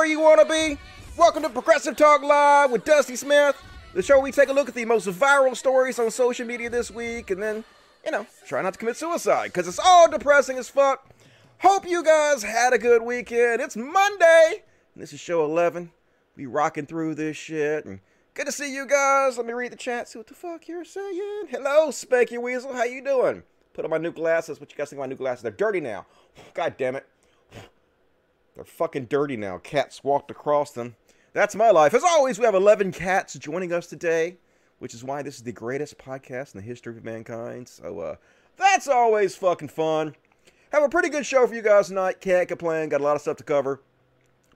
where you want to be. Welcome to Progressive Talk Live with Dusty Smith, the show we take a look at the most viral stories on social media this week and then, you know, try not to commit suicide because it's all depressing as fuck. Hope you guys had a good weekend. It's Monday, this is show 11. We rocking through this shit, and good to see you guys. Let me read the chat, see what the fuck you're saying. Hello, Spanky Weasel, how you doing? Put on my new glasses. What you guys think of my new glasses? They're dirty now. God damn it. They're fucking dirty now. Cats walked across them. That's my life. As always, we have 11 cats joining us today, which is why this is the greatest podcast in the history of mankind. So, uh, that's always fucking fun. Have a pretty good show for you guys tonight. Can't complain. Got a lot of stuff to cover.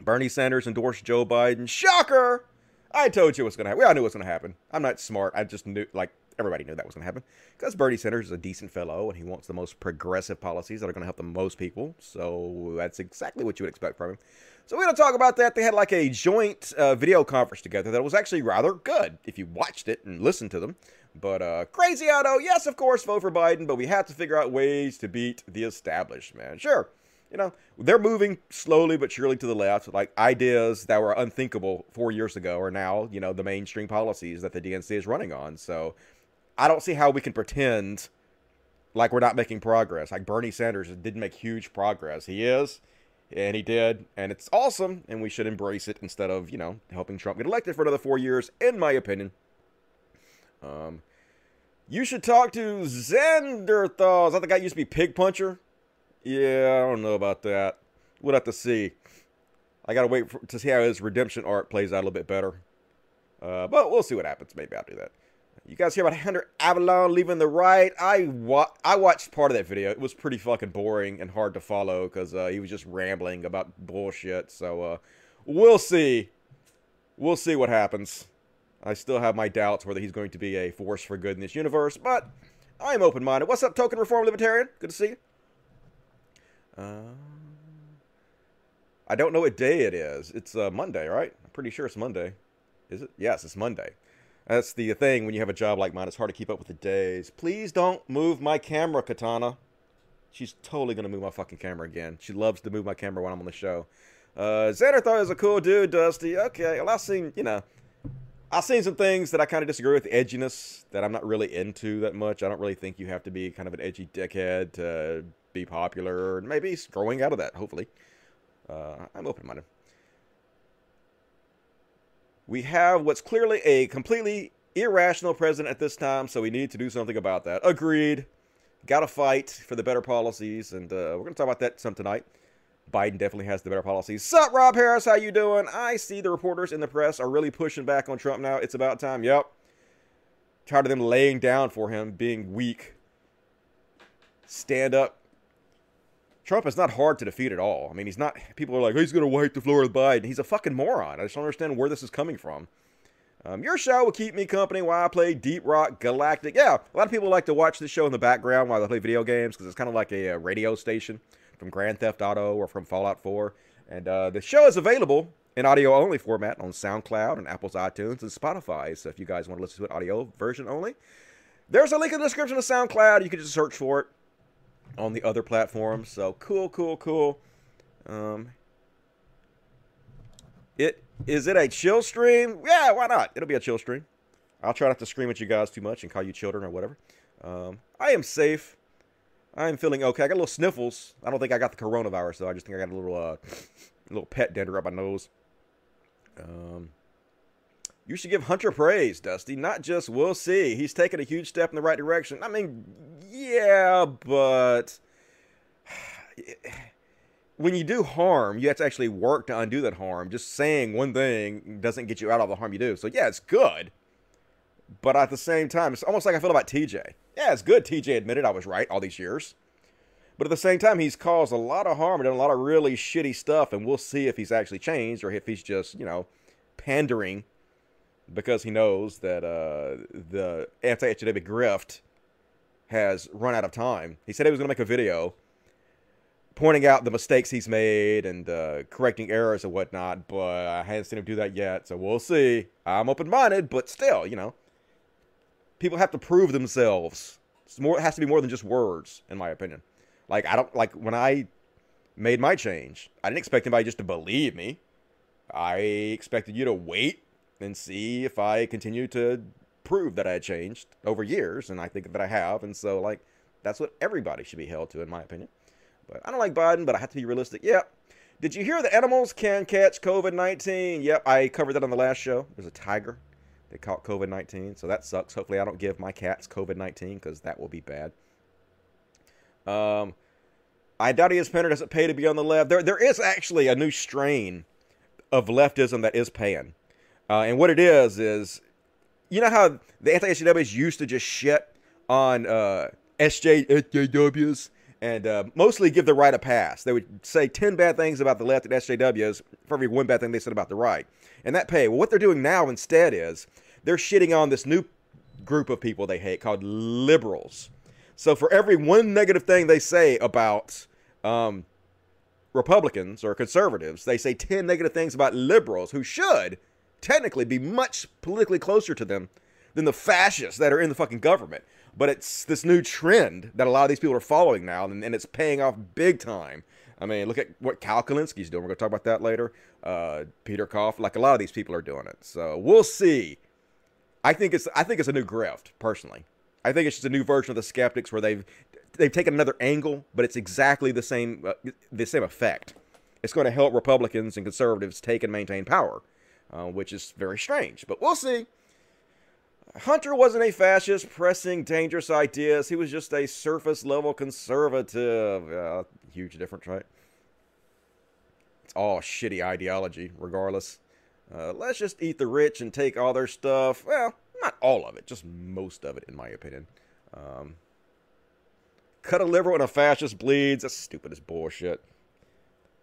Bernie Sanders endorsed Joe Biden. Shocker! I told you what's gonna happen. We all knew what's gonna happen. I'm not smart. I just knew, like, everybody knew that was going to happen because Bernie Sanders is a decent fellow and he wants the most progressive policies that are going to help the most people. So that's exactly what you would expect from him. So we're going to talk about that. They had like a joint uh, video conference together that was actually rather good if you watched it and listened to them. But uh, crazy auto, yes, of course, vote for Biden, but we have to figure out ways to beat the establishment. Sure, you know, they're moving slowly but surely to the left. Like ideas that were unthinkable four years ago are now, you know, the mainstream policies that the DNC is running on. So I don't see how we can pretend like we're not making progress. Like Bernie Sanders didn't make huge progress. He is, and he did, and it's awesome, and we should embrace it instead of, you know, helping Trump get elected for another four years, in my opinion. Um, you should talk to Xanderthal. Is that the guy used to be Pig Puncher? Yeah, I don't know about that. We'll have to see. I gotta wait for, to see how his redemption arc plays out a little bit better. Uh, but we'll see what happens. Maybe I'll do that. You guys hear about Hunter Avallone leaving the right? I wa- I watched part of that video. It was pretty fucking boring and hard to follow because uh, he was just rambling about bullshit. So uh, we'll see. We'll see what happens. I still have my doubts whether he's going to be a force for good in this universe, but I'm open-minded. What's up, Token Reform Libertarian? Good to see you. Uh, I don't know what day it is. It's uh, Monday, right? I'm pretty sure it's Monday. Is it? Yes, it's Monday. That's the thing when you have a job like mine. It's hard to keep up with the days. Please don't move my camera, Katana. She's totally going to move my fucking camera again. She loves to move my camera when I'm on the show. Uh, he was a cool dude, Dusty. Okay, well, I've seen, you know, I've seen some things that I kind of disagree with. Edginess that I'm not really into that much. I don't really think you have to be kind of an edgy dickhead to be popular. Maybe growing out of that, hopefully. Uh, I'm open-minded we have what's clearly a completely irrational president at this time, so we need to do something about that. Agreed. Got to fight for the better policies, and uh, we're going to talk about that some tonight. Biden definitely has the better policies. Sup, Rob Harris? How you doing? I see the reporters in the press are really pushing back on Trump now. It's about time. Yep. Tired of them laying down for him, being weak. Stand up, Trump is not hard to defeat at all. I mean, he's not. People are like, he's going to wipe the floor with Biden. He's a fucking moron. I just don't understand where this is coming from. Um, your show will keep me company while I play Deep Rock Galactic. Yeah, a lot of people like to watch this show in the background while they play video games because it's kind of like a, a, radio station from Grand Theft Auto or from Fallout 4. And uh, the show is available in audio only format on SoundCloud and Apple's iTunes and Spotify. So if you guys want to listen to it audio version only, there's a link in the description of SoundCloud. You can just search for it on the other platforms. So cool, cool, cool. Um, it is it a chill stream? Yeah, why not? It'll be a chill stream. I'll try not to scream at you guys too much and call you children or whatever. Um, I am safe. I am feeling okay. I got a little sniffles. I don't think I got the coronavirus though. I just think I got a little uh, little pet dander up my nose. Um, you should give Hunter praise, Dusty. Not just we'll see. He's taken a huge step in the right direction. I mean, yeah, but when you do harm, you have to actually work to undo that harm. Just saying one thing doesn't get you out of the harm you do. So yeah, it's good. But at the same time, it's almost like I feel about TJ. Yeah, it's good. TJ admitted I was right all these years. But at the same time, he's caused a lot of harm and done a lot of really shitty stuff, and we'll see if he's actually changed or if he's just, you know, pandering because he knows that uh, the anti-epidemic grift has run out of time. He said he was going to make a video pointing out the mistakes he's made and uh, correcting errors and whatnot, but I haven't seen him do that yet, so we'll see. I'm open-minded, but still, you know, people have to prove themselves. It's more, it has to be more than just words, in my opinion. Like I don't like when I made my change. I didn't expect anybody just to believe me. I expected you to wait and see if I continue to prove that I had changed over years, and I think that I have. And so, like, that's what everybody should be held to, in my opinion. But I don't like Biden, but I have to be realistic. Yeah. Did you hear the animals can catch COVID 19? Yep, I covered that on the last show. There's a tiger that caught COVID 19, so that sucks. Hopefully, I don't give my cats COVID 19 because that will be bad. Um, I doubt he is Penner doesn't pay to be on the left. There, there is actually a new strain of leftism that is paying. Uh, and what it is, is you know how the anti SJWs used to just shit on uh, SJ, SJWs and uh, mostly give the right a pass. They would say 10 bad things about the left at SJWs for every one bad thing they said about the right. And that pay. Well, what they're doing now instead is they're shitting on this new group of people they hate called liberals. So for every one negative thing they say about um, Republicans or conservatives, they say 10 negative things about liberals who should technically be much politically closer to them than the fascists that are in the fucking government. But it's this new trend that a lot of these people are following now, and, and it's paying off big time. I mean, look at what Cal doing. We're going to talk about that later. Uh, Peter Koff, like a lot of these people are doing it. So we'll see. I think it's I think it's a new grift, personally. I think it's just a new version of the skeptics where they've they've taken another angle, but it's exactly the same uh, the same effect. It's going to help Republicans and conservatives take and maintain power, uh, which is very strange. But we'll see. Hunter wasn't a fascist pressing dangerous ideas. He was just a surface level conservative. Uh, huge difference, right? It's all shitty ideology, regardless. Uh, let's just eat the rich and take all their stuff. Well, not all of it, just most of it, in my opinion. Um, cut a liver when a fascist bleeds. That's stupid as bullshit.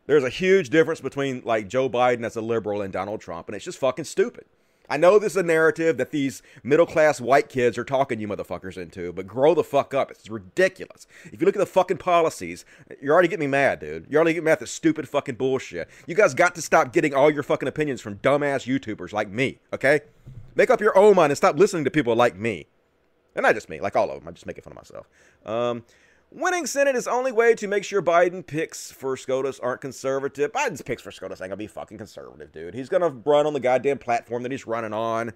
There's a huge difference between like Joe Biden as a liberal and Donald Trump, and it's just fucking stupid. I know this is a narrative that these middle class white kids are talking you motherfuckers into, but grow the fuck up. It's ridiculous. If you look at the fucking policies, you're already getting me mad, dude. You're already getting mad at the stupid fucking bullshit. You guys got to stop getting all your fucking opinions from dumbass YouTubers like me, okay? Make up your own mind and stop listening to people like me. And not just me, like all of them. I'm just making fun of myself. Um, winning Senate is the only way to make sure Biden picks for SCOTUS aren't conservative. Biden's picks for SCOTUS ain't gonna be fucking conservative, dude. He's gonna run on the goddamn platform that he's running on.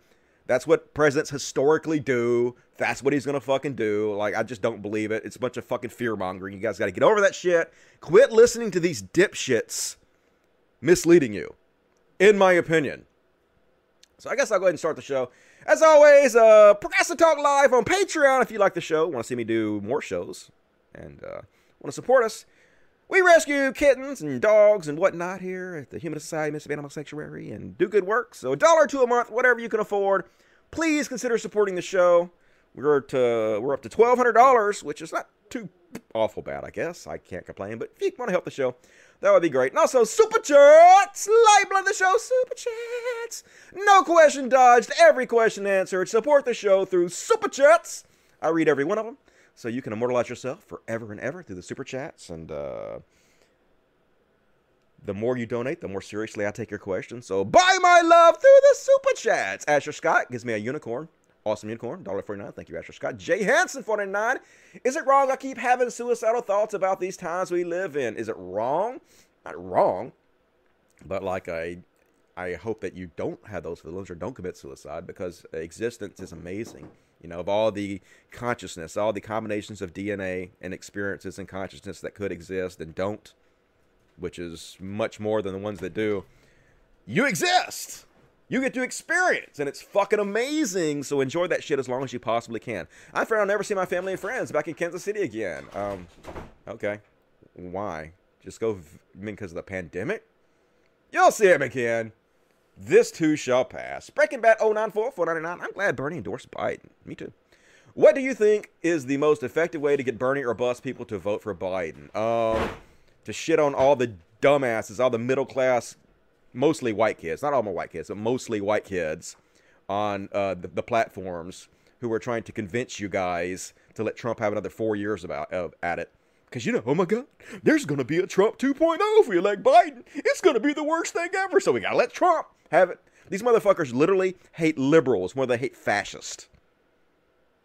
That's what presidents historically do. That's what he's gonna fucking do. Like, I just don't believe it. It's a bunch of fucking fear mongering. You guys gotta get over that shit. Quit listening to these dipshits misleading you, in my opinion. So I guess I'll go ahead and start the show. As always, uh, Progressive Talk Live on Patreon if you like the show, want to see me do more shows, and uh, want to support us. We rescue kittens and dogs and whatnot here at the Human Society Mississippi Animal Sanctuary and do good work. So a dollar two a month, whatever you can afford. Please consider supporting the show. We're to we're up to twelve hundred dollars, which is not too awful bad, I guess. I can't complain. But if you want to help the show, that would be great. And also, Super Chats! Labeling the show Super Chats! No question dodged, every question answered. Support the show through Super Chats. I read every one of them, so you can immortalize yourself forever and ever through the Super Chats. And uh, the more you donate, the more seriously I take your questions. So buy my love through the Super Chats. Asher Scott gives me a unicorn. Awesome unicorn, $1.49. Thank you, Asher Scott. Jay Hansen, 49. Is it wrong I keep having suicidal thoughts about these times we live in? Is it wrong? Not wrong, but like I, I hope that you don't have those feelings or don't commit suicide because existence is amazing. You know, of all the consciousness, all the combinations of DNA and experiences and consciousness that could exist and don't, which is much more than the ones that do, you exist you get to experience, and it's fucking amazing. So enjoy that shit as long as you possibly can. I'm afraid I'll never see my family and friends back in Kansas City again. Um, okay, why? Just go, I mean, because of the pandemic? You'll see him again. This too shall pass. Breaking Bad 094 499. I'm glad Bernie endorsed Biden. Me too. What do you think is the most effective way to get Bernie or bust people to vote for Biden? Um, to shit on all the dumbasses, all the middle class mostly white kids, not all my white kids, but mostly white kids on uh, the, the, platforms who are trying to convince you guys to let Trump have another four years about uh, at it. Because you know, oh my God, there's going to be a Trump 2.0 if we elect Biden. It's going to be the worst thing ever. So we got to let Trump have it. These motherfuckers literally hate liberals more than they hate fascists.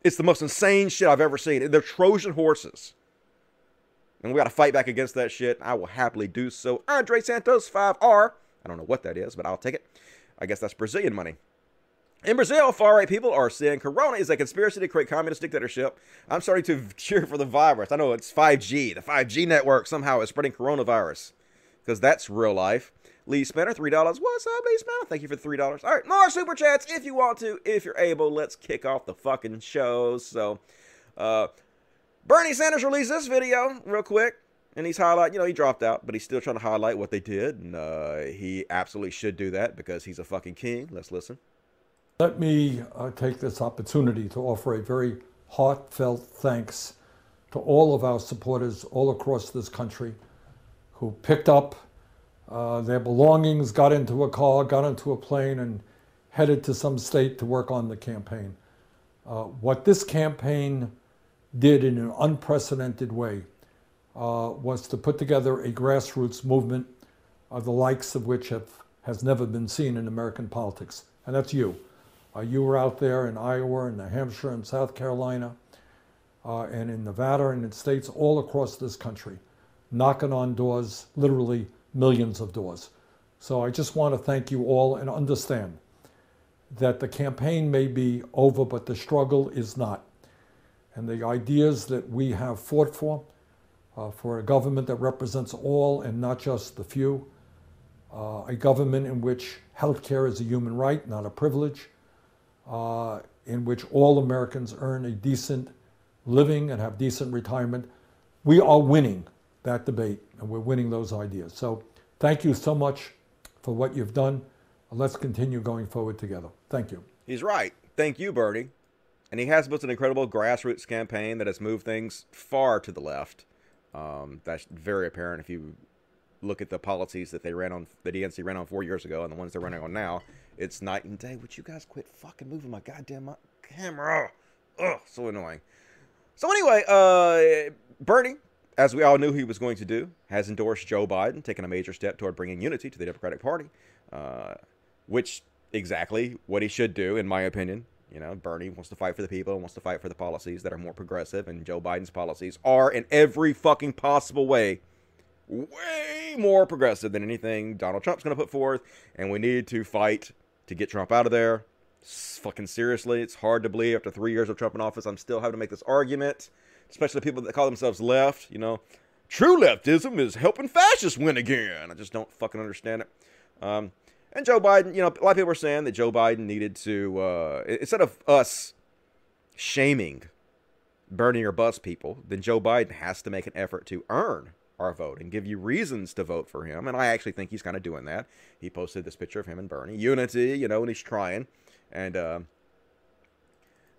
It's the most insane shit I've ever seen. They're Trojan horses. and we got to fight back against that shit. I will happily do so. Andre Santos 5R. I don't know what that is, but I'll take it. I guess that's Brazilian money. In Brazil, far right people are saying Corona is a conspiracy to create communist dictatorship. I'm starting to cheer for the virus. I know it's 5G. The 5G network somehow is spreading coronavirus because that's real life. Lee Spinner, $3. What's up, Lee Spinner? Thank you for $3. All right, more super chats if you want to, if you're able. Let's kick off the fucking show. So, uh, Bernie Sanders released this video real quick, and he's highlight. You know, he dropped out, but he's still trying to highlight what they did, and uh, he absolutely should do that because he's a fucking king. Let's listen. Let me uh, take this opportunity to offer a very heartfelt thanks to all of our supporters all across this country who picked up uh, their belongings, got into a car, got into a plane, and headed to some state to work on the campaign. Uh, what this campaign did in an unprecedented way uh, was to put together a grassroots movement, uh, the likes of which have, has never been seen in American politics. And that's you. Uh, you were out there in Iowa and New Hampshire and South Carolina uh, and in Nevada and in states all across this country, knocking on doors, literally millions of doors. So I just want to thank you all and understand that the campaign may be over, but the struggle is not. And the ideas that we have fought for, uh, for a government that represents all and not just the few, uh, a government in which healthcare is a human right, not a privilege, uh, in which all Americans earn a decent living and have decent retirement. We are winning that debate and we're winning those ideas. So thank you so much for what you've done. Let's continue going forward together. Thank you. He's right. Thank you, Bernie. And he has built an incredible grassroots campaign that has moved things far to the left. Um, that's very apparent if you look at the policies that they ran on, the DNC ran on four years ago, and the ones they're running on now it's night and day. Would you guys quit fucking moving my goddamn camera? Ugh, so annoying. So anyway, uh, Bernie, as we all knew he was going to do, has endorsed Joe Biden, taking a major step toward bringing unity to the Democratic Party, uh, which exactly what he should do, in my opinion. You know, Bernie wants to fight for the people, wants to fight for the policies that are more progressive, and Joe Biden's policies are, in every fucking possible way, way more progressive than anything Donald Trump's going to put forth, and we need to fight to get Trump out of there. Fucking seriously, it's hard to believe after three years of Trump in office, I'm still having to make this argument, especially people that call themselves left. You know, true leftism is helping fascists win again. I just don't fucking understand it. Um, and Joe Biden, you know, a lot of people are saying that Joe Biden needed to, uh, instead of us shaming Bernie or bust people, then Joe Biden has to make an effort to earn our vote and give you reasons to vote for him. And I actually think he's kind of doing that. He posted this picture of him and Bernie. Unity, you know, and he's trying. And uh,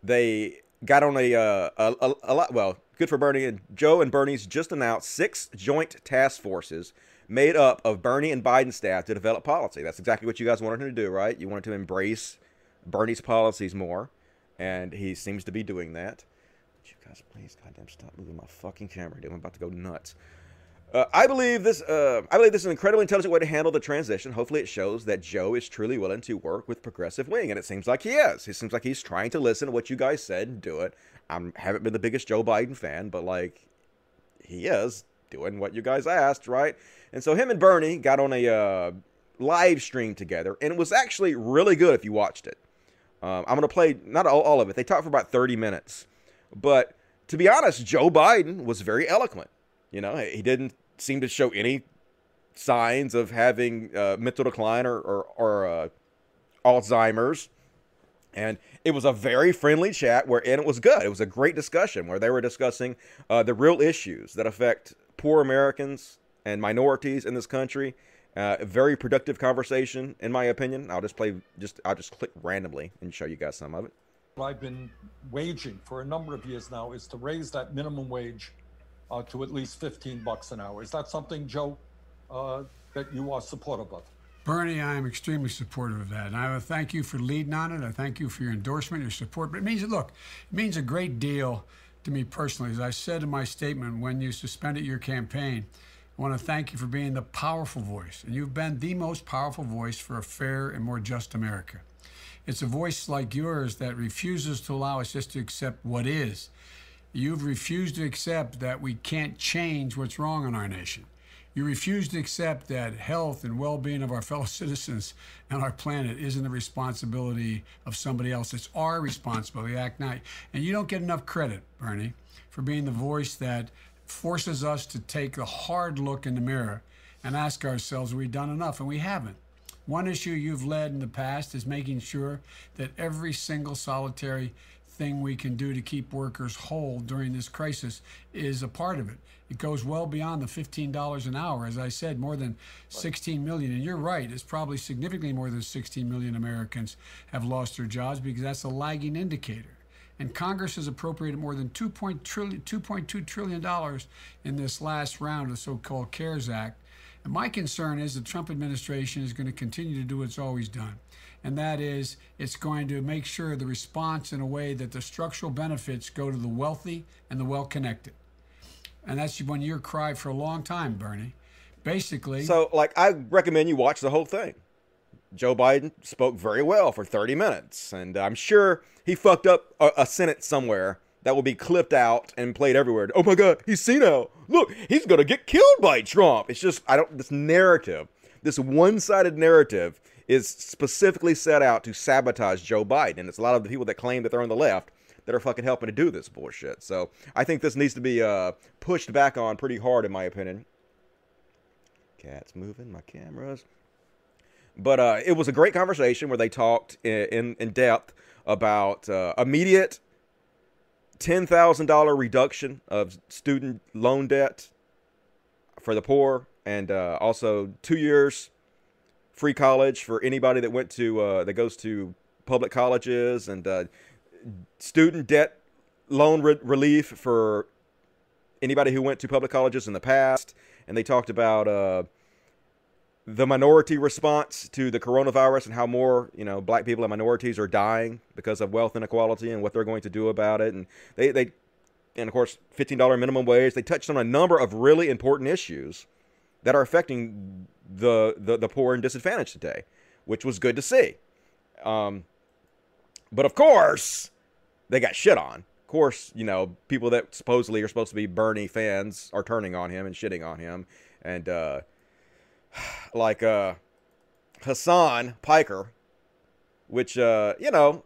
they got on a, uh, a, a, a lot, well, good for Bernie. And Joe and Bernie's just announced six joint task forces made up of Bernie and Biden staff to develop policy. That's exactly what you guys wanted him to do, right? You wanted to embrace Bernie's policies more. And he seems to be doing that. you guys please goddamn stop moving my fucking camera, dude. I'm about to go nuts. Uh, I believe this. Uh, I believe this is an incredibly intelligent way to handle the transition. Hopefully, it shows that Joe is truly willing to work with Progressive Wing, and it seems like he is. It seems like he's trying to listen to what you guys said and do it. I haven't been the biggest Joe Biden fan, but like, he is doing what you guys asked, right? And so him and Bernie got on a uh, live stream together, and it was actually really good if you watched it. Um, I'm gonna play not all, all of it. They talked for about 30 minutes, but to be honest, Joe Biden was very eloquent. You know, he didn't seem to show any signs of having uh, mental decline or, or, or uh, Alzheimer's. And it was a very friendly chat where, and it was good. It was a great discussion where they were discussing uh, the real issues that affect poor Americans and minorities in this country. Uh, a very productive conversation, in my opinion. I'll just play, just I'll just click randomly and show you guys some of it. What I've been waging for a number of years now is to raise that minimum wage uh, to at least 15 bucks an hour. Is that something, Joe, uh, that you are supportive of? Bernie, I am extremely supportive of that. And I thank you for leading on it. I thank you for your endorsement, your support. But it means, look, it means a great deal to me personally. As I said in my statement when you suspended your campaign, I want to thank you for being the powerful voice. And you've been the most powerful voice for a fair and more just America. It's a voice like yours that refuses to allow us just to accept what is You've refused to accept that we can't change what's wrong in our nation. You refuse to accept that health and well being of our fellow citizens and our planet isn't the responsibility of somebody else. It's our responsibility. Act now. And you don't get enough credit, Bernie, for being the voice that forces us to take a hard look in the mirror and ask ourselves, have we done enough? And we haven't. One issue you've led in the past is making sure that every single solitary thing we can do to keep workers whole during this crisis is a part of it. It goes well beyond the $15 an hour. As I said, more than 16 million. And you're right, it's probably significantly more than 16 million Americans have lost their jobs because that's a lagging indicator. And Congress has appropriated more than $2.2 trillion in this last round of the so called CARES Act. And my concern is the Trump administration is going to continue to do what it's always done and that is it's going to make sure the response in a way that the structural benefits go to the wealthy and the well connected. And that's been your cry for a long time, Bernie. Basically. So, like, I recommend you watch the whole thing. Joe Biden spoke very well for 30 minutes, and I'm sure he fucked up a, a sentence somewhere that will be clipped out and played everywhere. Oh my God, he's senile. Look, he's gonna get killed by Trump. It's just I don't this narrative, this one-sided narrative is specifically set out to sabotage Joe Biden. And it's a lot of the people that claim that they're on the left that are fucking helping to do this bullshit. So I think this needs to be uh, pushed back on pretty hard, in my opinion. Cats moving, my cameras. But uh, it was a great conversation where they talked in, in, in depth about uh, immediate $10,000 reduction of student loan debt for the poor and uh, also two years free college for anybody that went to uh, that goes to public colleges and uh, student debt loan re- relief for anybody who went to public colleges in the past. And they talked about uh, the minority response to the coronavirus and how more you know black people and minorities are dying because of wealth inequality and what they're going to do about it. And they they and of course fifteen dollar minimum wage. They touched on a number of really important issues that are affecting the, the, the poor and disadvantaged today, which was good to see. Um, but of course, they got shit on. Of course, you know, people that supposedly are supposed to be Bernie fans are turning on him and shitting on him. And, uh, like, uh, Hasan Piker, which, uh, you know,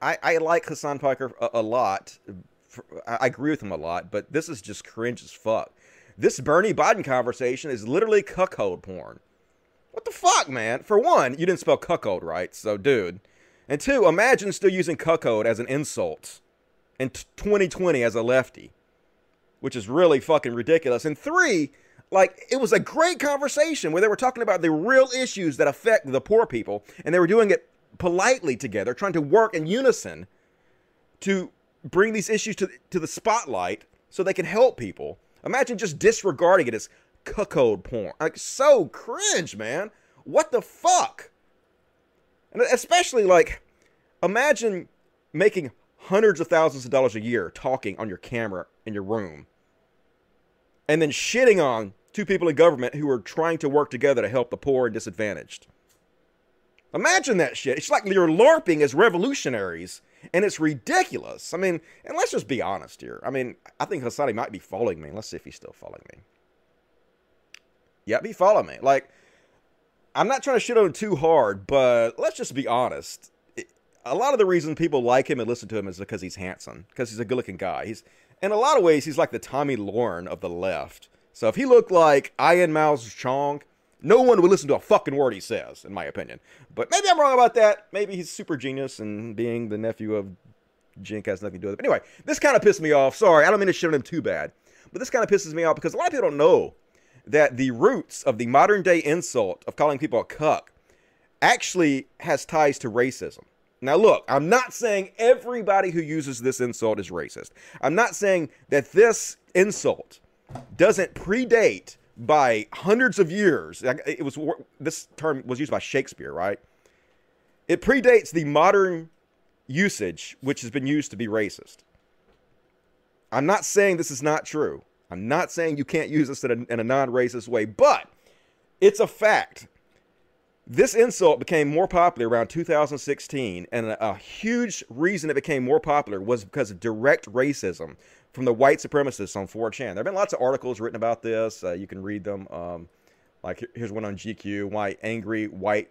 I, I like Hasan Piker a, a lot. I agree with him a lot, but this is just cringe as fuck. This Bernie Biden conversation is literally cuckold porn. What the fuck, man? For one, you didn't spell cuckold right, so dude. And two, imagine still using cuckold as an insult in 2020 as a lefty, which is really fucking ridiculous. And three, like it was a great conversation where they were talking about the real issues that affect the poor people, and they were doing it politely together, trying to work in unison to bring these issues to, to the spotlight so they can help people. Imagine just disregarding it as cuckold porn. Like, so cringe, man. What the fuck? And especially, like, imagine making hundreds of thousands of dollars a year talking on your camera in your room and then shitting on two people in government who are trying to work together to help the poor and disadvantaged. Imagine that shit. It's like you're LARPing as revolutionaries and it's ridiculous. I mean, and let's just be honest here. I mean, I think Hasanabi might be following me. Let's see if he's still following me. Yep, he followed me. Like, I'm not trying to shit on him too hard, but let's just be honest. a lot of the reason people like him and listen to him is because he's handsome, because he's a good-looking guy. He's, in a lot of ways, he's like the Tomi Lahren of the left. So if he looked like Ian Miles Cheong, no one would listen to a fucking word he says, in my opinion. But maybe I'm wrong about that. Maybe he's super genius, and being the nephew of Cenk has nothing to do with it. But anyway, this kind of pissed me off. Sorry, I don't mean to shit on him too bad. But this kind of pisses me off because a lot of people don't know that the roots of the modern day insult of calling people a cuck actually has ties to racism. Now, look, I'm not saying everybody who uses this insult is racist. I'm not saying that this insult doesn't predate by hundreds of years. It was this term was used by Shakespeare, right? It predates the modern usage, which has been used to be racist. I'm not saying this is not true. I'm not saying you can't use this in a, in a non racist way, but it's a fact. This insult became more popular around 2016, and a, a, huge reason it became more popular was because of direct racism from the white supremacists on 4chan. There have been lots of articles written about this. Uh, you can read them. Um, like here's one on GQ: Why angry white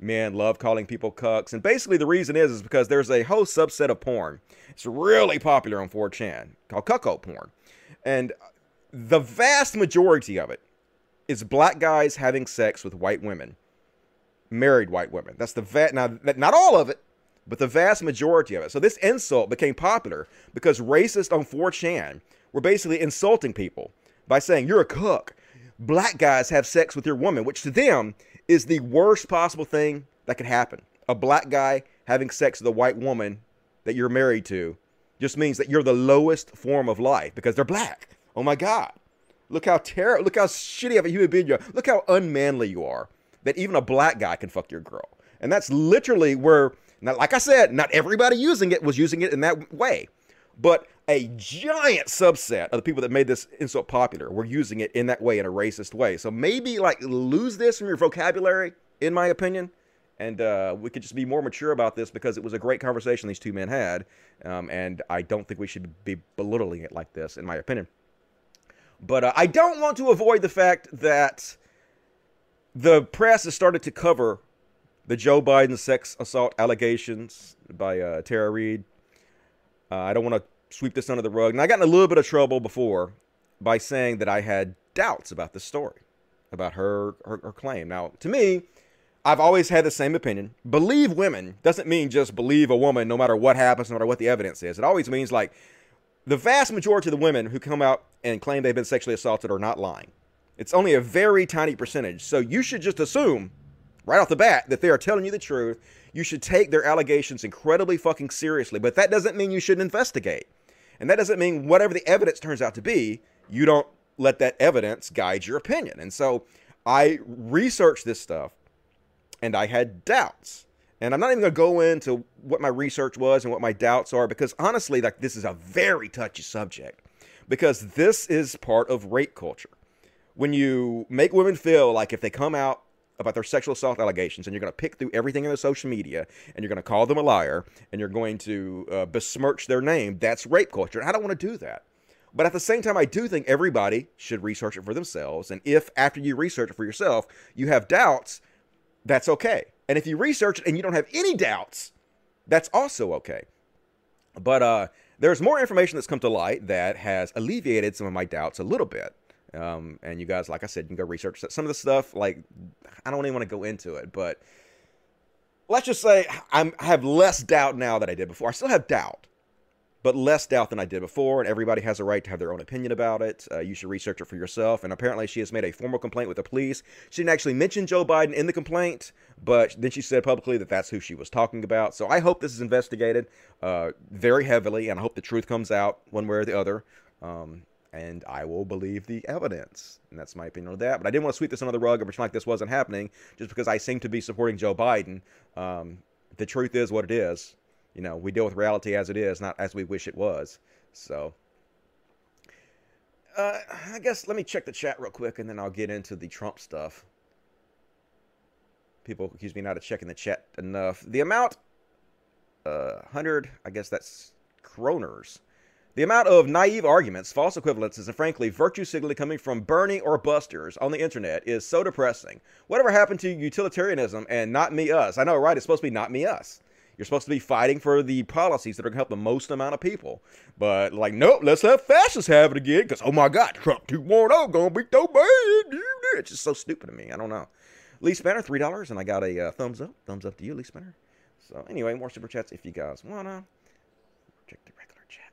men love calling people cucks. And basically, the reason is is because there's a whole subset of porn. It's really popular on 4chan called cuckold porn, and the vast majority of it is black guys having sex with white women, married white women. That's the va- now not all of it, but the vast majority of it. So this insult became popular because racists on 4chan were basically insulting people by saying you're a cook. Black guys have sex with your woman, which to them is the worst possible thing that could happen. A black guy having sex with a white woman that you're married to just means that you're the lowest form of life because they're black. Oh my God. Look how terrible, look how shitty of a human being you are. Look how unmanly you are that even a black guy can fuck your girl. And that's literally where, now, like I said, not everybody using it was using it in that way. But a giant subset of the people that made this insult popular were using it in that way, in a racist way. So maybe like lose this from your vocabulary, in my opinion, and uh, we could just be more mature about this because it was a great conversation these two men had, um, and I don't think we should be belittling it like this, in my opinion. But uh, I don't want to avoid the fact that the press has started to cover the Joe Biden sex assault allegations by uh, Tara Reade. Uh, I don't want to sweep this under the rug. And I got in a little bit of trouble before by saying that I had doubts about this story, about her, her, her claim. Now, to me, I've always had the same opinion. Believe women doesn't mean just believe a woman no matter what happens, no matter what the evidence is. It always means like the vast majority of the women who come out and claim they've been sexually assaulted are not lying. It's only a very tiny percentage. So you should just assume right off the bat that they are telling you the truth. You should take their allegations incredibly fucking seriously. But that doesn't mean you shouldn't investigate. And that doesn't mean whatever the evidence turns out to be, you don't let that evidence guide your opinion. And so I researched this stuff and I had doubts. And I'm not even going to go into what my research was and what my doubts are because honestly, like this is a very touchy subject because this is part of rape culture. When you make women feel like if they come out about their sexual assault allegations and you're going to pick through everything in the social media and you're going to call them a liar and you're going to uh, besmirch their name, that's rape culture. And I don't want to do that. But at the same time, I do think everybody should research it for themselves. And if after you research it for yourself, you have doubts, that's okay. And if you research it and you don't have any doubts, that's also okay. But uh, there's more information that's come to light that has alleviated some of my doubts a little bit. Um, and you guys, like I said, you can go research some of the stuff. Like, I don't even want to go into it, but let's just say I'm, I have less doubt now than I did before. I still have doubt, but less doubt than I did before. And everybody has a right to have their own opinion about it. Uh, you should research it for yourself. And apparently, she has made a formal complaint with the police. She didn't actually mention Joe Biden in the complaint, but then she said publicly that that's who she was talking about. So I hope this is investigated uh, very heavily, and I hope the truth comes out one way or the other. Um, and I will believe the evidence. And that's my opinion on that. But I didn't want to sweep this under the rug and pretend like this wasn't happening just because I seem to be supporting Joe Biden. Um, the truth is what it is. You know, we deal with reality as it is, not as we wish it was. So, uh, I guess let me check the chat real quick and then I'll get into the Trump stuff. People accuse me not of checking the chat enough. The amount, uh, 100, I guess that's kroners. The amount of naive arguments, false equivalences, and frankly, virtue signaling coming from Bernie or busters on the internet is so depressing. Whatever happened to utilitarianism and not me us? I know, right? It's supposed to be not me us. You're supposed to be fighting for the policies that are going to help the most amount of people. But, like, nope, let's let fascists have it again because, oh my God, Trump 2.0 going to be so bad. It's just so stupid to me. I don't know. Lee Spanner, $3, and I got a uh, thumbs up. Thumbs up to you, Lee Spanner. So, anyway, more super chats if you guys want to. Check the regular chat.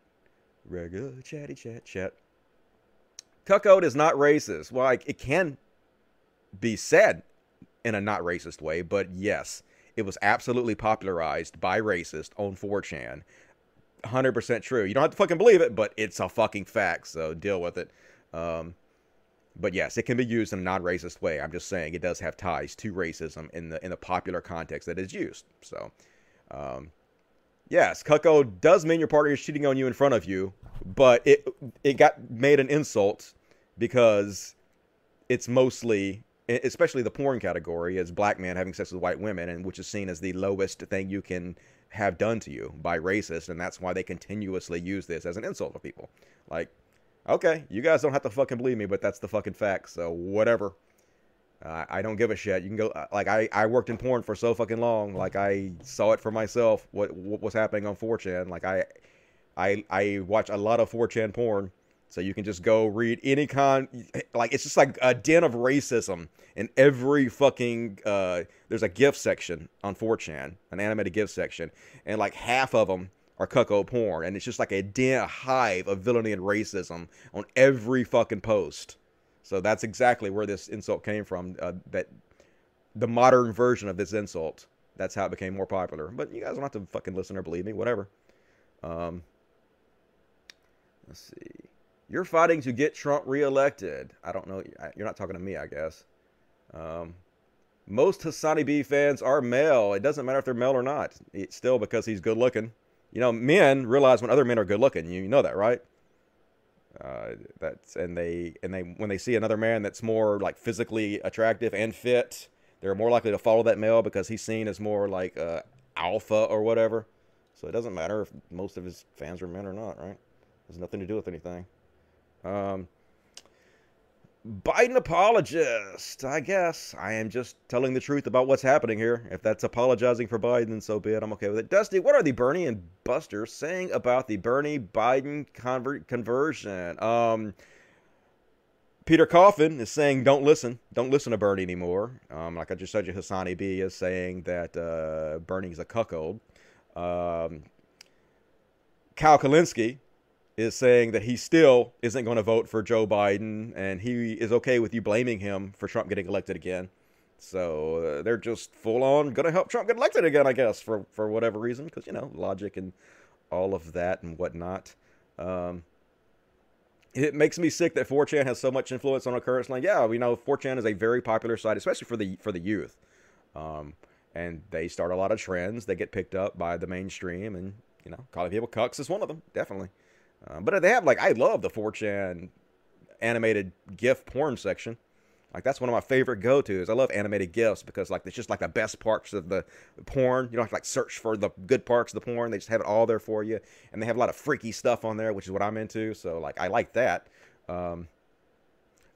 Regular chatty chat chat. Cuckold is not racist. Well, it can be said in a not racist way, but yes, it was absolutely popularized by racists on 4chan. 100% true. You don't have to fucking believe it, but it's a fucking fact, so deal with it. Um, but yes, it can be used in a non-racist way. I'm just saying it does have ties to racism in the in the popular context that it's used. So, um, yes, cuckold does mean your partner is cheating on you in front of you, but it it got made an insult because it's mostly especially the porn category, is black men having sex with white women, and which is seen as the lowest thing you can have done to you by racist and that's why they continuously use this as an insult to people. Like, okay, you guys don't have to fucking believe me, but that's the fucking fact. So whatever. Uh, I don't give a shit. You can go uh, like I, I worked in porn for so fucking long. Like I saw it for myself. What what was happening on 4chan? Like I I I watch a lot of 4chan porn. So you can just go read any con like it's just like a den of racism in every fucking uh there's a GIF section on 4chan, an animated GIF section, and like half of them are cuckold porn and it's just like a den a hive of villainy and racism on every fucking post. So that's exactly where this insult came from. Uh, that the modern version of this insult. That's how it became more popular. But you guys don't have to fucking listen or believe me. Whatever. Um, let's see. You're fighting to get Trump reelected. I don't know. You're not talking to me, I guess. Um, most Hasanabi fans are male. It doesn't matter if they're male or not. It's still because he's good looking. You know, men realize when other men are good looking. You know that, right? Uh, that's and they and they when they see another man that's more like physically attractive and fit, they're more likely to follow that male because he's seen as more like uh, alpha or whatever. So it doesn't matter if most of his fans are men or not, right? It has nothing to do with anything. Um, Biden apologist. I guess I am just telling the truth about what's happening here. If that's apologizing for Biden, so be it. I'm okay with it. Dusty, what are the Bernie and Buster saying about the Bernie Biden convert conversion? Um, Peter Coffin is saying, "Don't listen, don't listen to Bernie anymore." Um, like I just said, you Hasanabi is saying that uh, Bernie's a cuckold. Um, Kyle Kulinski is saying that he still isn't going to vote for Joe Biden and he is okay with you blaming him for Trump getting elected again. So uh, they're just full on going to help Trump get elected again, I guess, for, for whatever reason, because, you know, logic and all of that and whatnot. Um, it makes me sick that 4chan has so much influence on our current slang. Yeah, we know 4chan is a very popular site, especially for the for the youth. Um, and they start a lot of trends. They get picked up by the mainstream, and you know, calling people cucks is one of them, definitely. Uh, but they have like I love the 4chan animated GIF porn section. Like that's one of my favorite go-tos. I love animated GIFs because like it's just like the best parts of the porn. You don't have to like search for the good parts of the porn. They just have it all there for you, and they have a lot of freaky stuff on there, which is what I'm into. So like I like that. Um,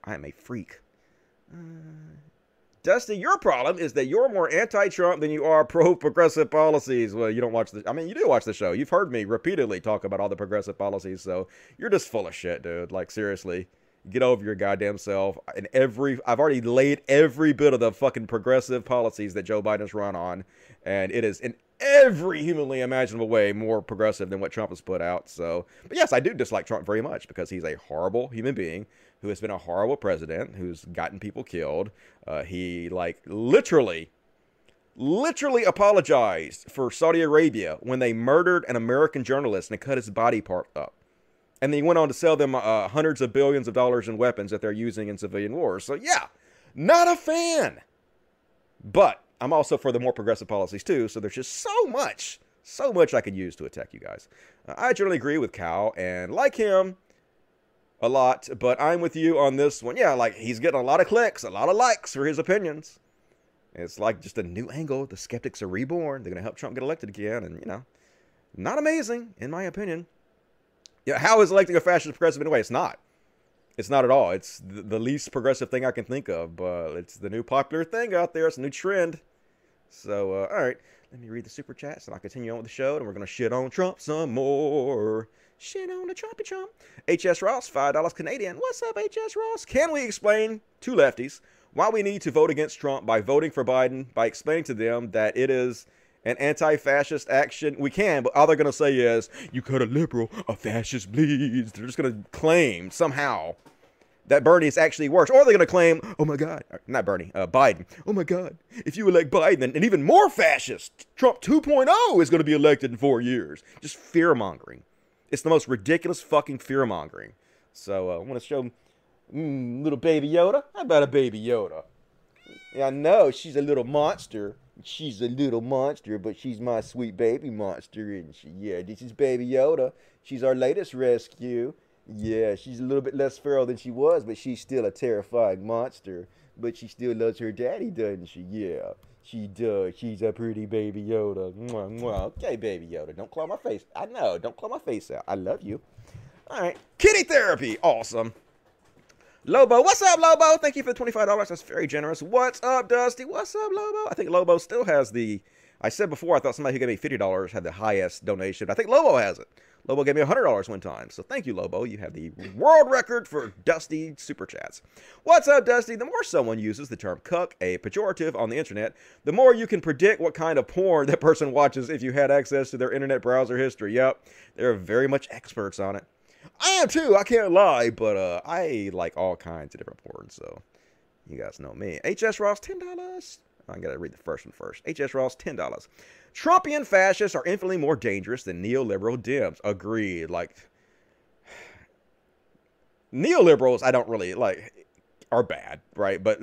I am a freak. Uh, Dusty, your problem is that you're more anti-Trump than you are pro-progressive policies. Well, you don't watch the. I mean, you do watch the show. You've heard me repeatedly talk about all the progressive policies, so you're just full of shit, dude. Like seriously, get over your goddamn self. And every, I've already laid every bit of the fucking progressive policies that Joe Biden's run on, and it is in every humanly imaginable way more progressive than what Trump has put out. So, but yes, I do dislike Trump very much because he's a horrible human being who has been a horrible president, who's gotten people killed. Uh, he like literally, literally apologized for Saudi Arabia when they murdered an American journalist and cut his body part up. And then he went on to sell them uh, hundreds of billions of dollars in weapons that they're using in civilian wars. So yeah, not a fan. But I'm also for the more progressive policies too. So there's just so much, so much I could use to attack you guys. Uh, I generally agree with Cal, and like him, a lot, but I'm with you on this one. Yeah, like he's getting a lot of clicks, a lot of likes for his opinions. It's like just a new angle. The skeptics are reborn. They're going to help Trump get elected again, and you know, not amazing in my opinion. Yeah, how is electing a fascist progressive anyway? It's not. It's not at all. It's the, least progressive thing I can think of, but it's the new popular thing out there. It's a new trend. So, uh, all right, let me read the super chats and I'll continue on with the show, and we're going to shit on Trump some more. Shit on the Trumpy Trump. HS Ross, $5 Canadian. What's up, HS Ross? Can we explain to lefties why we need to vote against Trump by voting for Biden, by explaining to them that it is an anti-fascist action. We can, but all they're going to say is, you cut a liberal, a fascist bleeds. They're just going to claim somehow that Bernie is actually worse. Or they're going to claim, oh my God, not Bernie, uh, Biden. Oh my God, if you elect Biden, an even more fascist, Trump 2.0 is going to be elected in four years. Just fear mongering. It's the most ridiculous fucking fear mongering. So uh, I want to show mm, little baby Yoda. How about a baby Yoda? Yeah, I know she's a little monster. She's a little monster, but she's my sweet baby monster, isn't she? Yeah, this is Baby Yoda. She's our latest rescue. Yeah, she's a little bit less feral than she was, but she's still a terrifying monster. But she still loves her daddy, doesn't she? Yeah, she does. She's a pretty baby Yoda. Mwah, mwah. Okay, baby Yoda, don't claw my face. I know, don't claw my face out. I love you. All right, kitty therapy, awesome. Lobo, what's up, Lobo? Thank you for the $25. That's very generous. What's up, Dusty? What's up, Lobo? I think Lobo still has the. I said before, I thought somebody who gave me $50 had the highest donation. I think Lobo has it. Lobo gave me $100 one time. So thank you, Lobo. You have the world record for Dusty Super Chats. What's up, Dusty? The more someone uses the term cook, a pejorative, on the internet, the more you can predict what kind of porn that person watches if you had access to their internet browser history. Yep, they're very much experts on it. I am too, I can't lie, but uh, I like all kinds of different porn, so you guys know me. HS Ross, $10. I got to read the first one first. H.S. Ross, $10. Trumpian fascists are infinitely more dangerous than neoliberal Dems. Agreed. Like, neoliberals, I don't really like, are bad, right? But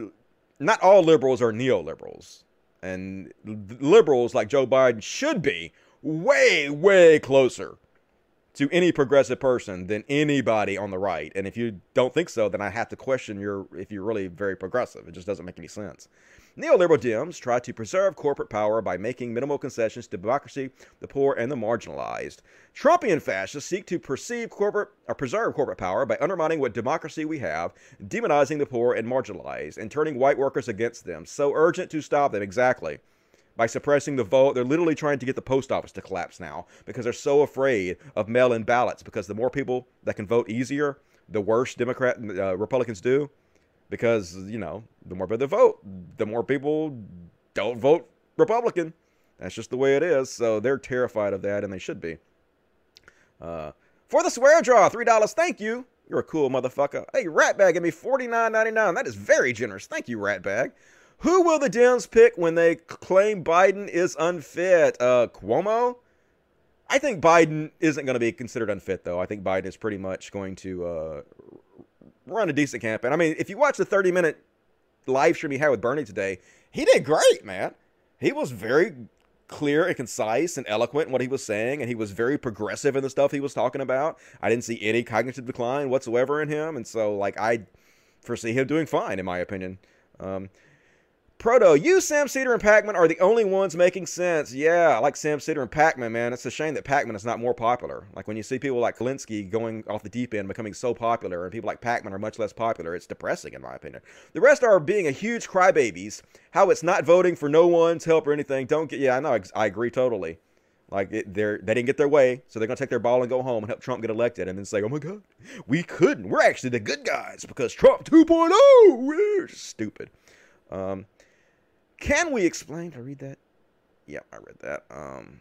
not all liberals are neoliberals. And liberals like Joe Biden should be way, way closer to any progressive person than anybody on the right. And if you don't think so, then I have to question your if you're really very progressive. It just doesn't make any sense. Neoliberal Dems try to preserve corporate power by making minimal concessions to democracy, the poor, and the marginalized. Trumpian fascists seek to perceive corporate or preserve corporate power by undermining what democracy we have, demonizing the poor and marginalized, and turning white workers against them. So urgent to stop them. Exactly by suppressing the vote. They're literally trying to get the post office to collapse now because they're so afraid of mail in ballots. Because the more people that can vote easier, the worse Democrat uh, Republicans do. Because you know, the more people vote, the more people don't vote Republican. That's just the way it is. So they're terrified of that, and they should be. Uh, for the swear draw, three dollars. Thank you. You're a cool motherfucker. Hey, Ratbag, give me forty nine ninety nine. That is very generous. Thank you, Ratbag. Who will the Dems pick when they claim Biden is unfit? Uh, Cuomo? I think Biden isn't going to be considered unfit, though. I think Biden is pretty much going to uh, run a decent campaign. I mean, if you watch the 30 minute live stream he had with Bernie today, he did great, man. He was very clear and concise and eloquent in what he was saying, and he was very progressive in the stuff he was talking about. I didn't see any cognitive decline whatsoever in him, and so, like, I foresee him doing fine, in my opinion. Um, Proto, you, Sam Seder, and Pakman are the only ones making sense. Yeah, I like Sam Seder and Pakman, man. It's a shame that Pakman is not more popular. Like when you see people like Kulinski going off the deep end, becoming so popular, and people like Pakman are much less popular, it's depressing, in my opinion. The rest are being a huge crybabies. How it's not voting for no one's help or anything. Don't get. Yeah, I know. I agree totally. Like it, they're they didn't get their way, so they're gonna take their ball and go home and help Trump get elected, and then say, "Oh my God, we couldn't. We're actually the good guys because Trump 2.0." We're stupid. Um, can we explain? Did I read that? Yeah, I read that. Um,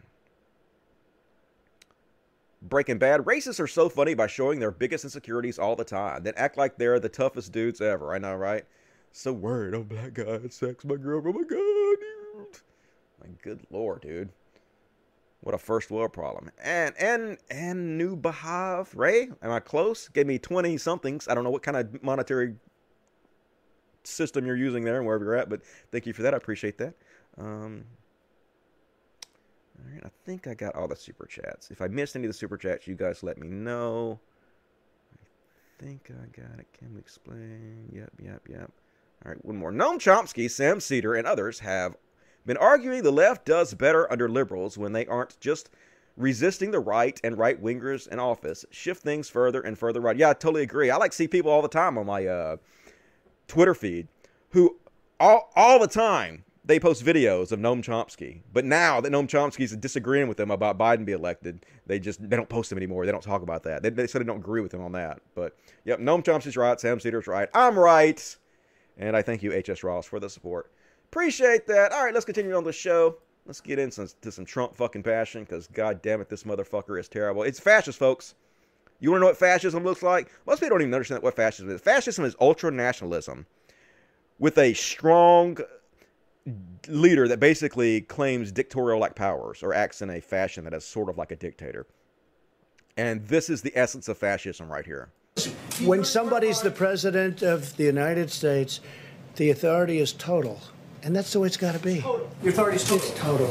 Breaking Bad. Racists are so funny by showing their biggest insecurities all the time, then act like they're the toughest dudes ever. I know, right? So worried. Oh, black guy sex my girl. Oh my god, dude. My good lord, dude. What a first world problem. And and and new Bahav Ray. Am I close? Gave me twenty somethings. I don't know what kind of monetary system you're using there and wherever you're at. But thank you for that. I appreciate that. Um, all right, I think I got all the super chats. If I missed any of the super chats, you guys let me know. I think I got it. Can we explain? Yep, yep, yep. All right, one more. Noam Chomsky, Sam Seder, and others have been arguing the left does better under liberals when they aren't just resisting the right and right wingers in office, shift things further and further right. Yeah, I totally agree. I like see people all the time on my uh, Twitter feed who all, all the time they post videos of Noam Chomsky. But now that Noam Chomsky is disagreeing with them about Biden be elected, they just they don't post them anymore. They don't talk about that. They, they said they don't agree with him on that. But yep, Noam Chomsky's right. Sam Seder's right. I'm right. And I thank you, HS Ross, for the support. Appreciate that. All right, let's continue on the show. Let's get into some, some Trump fucking passion because god damn it, this motherfucker is terrible. It's fascist, folks. You want to know what fascism looks like? Most people don't even understand what fascism is. Fascism is ultra nationalism with a strong leader that basically claims dictatorial like powers or acts in a fashion that is sort of like a dictator. And this is the essence of fascism right here. When somebody's the president of the United States, the authority is total. And that's the way it's got to be. The authority is total.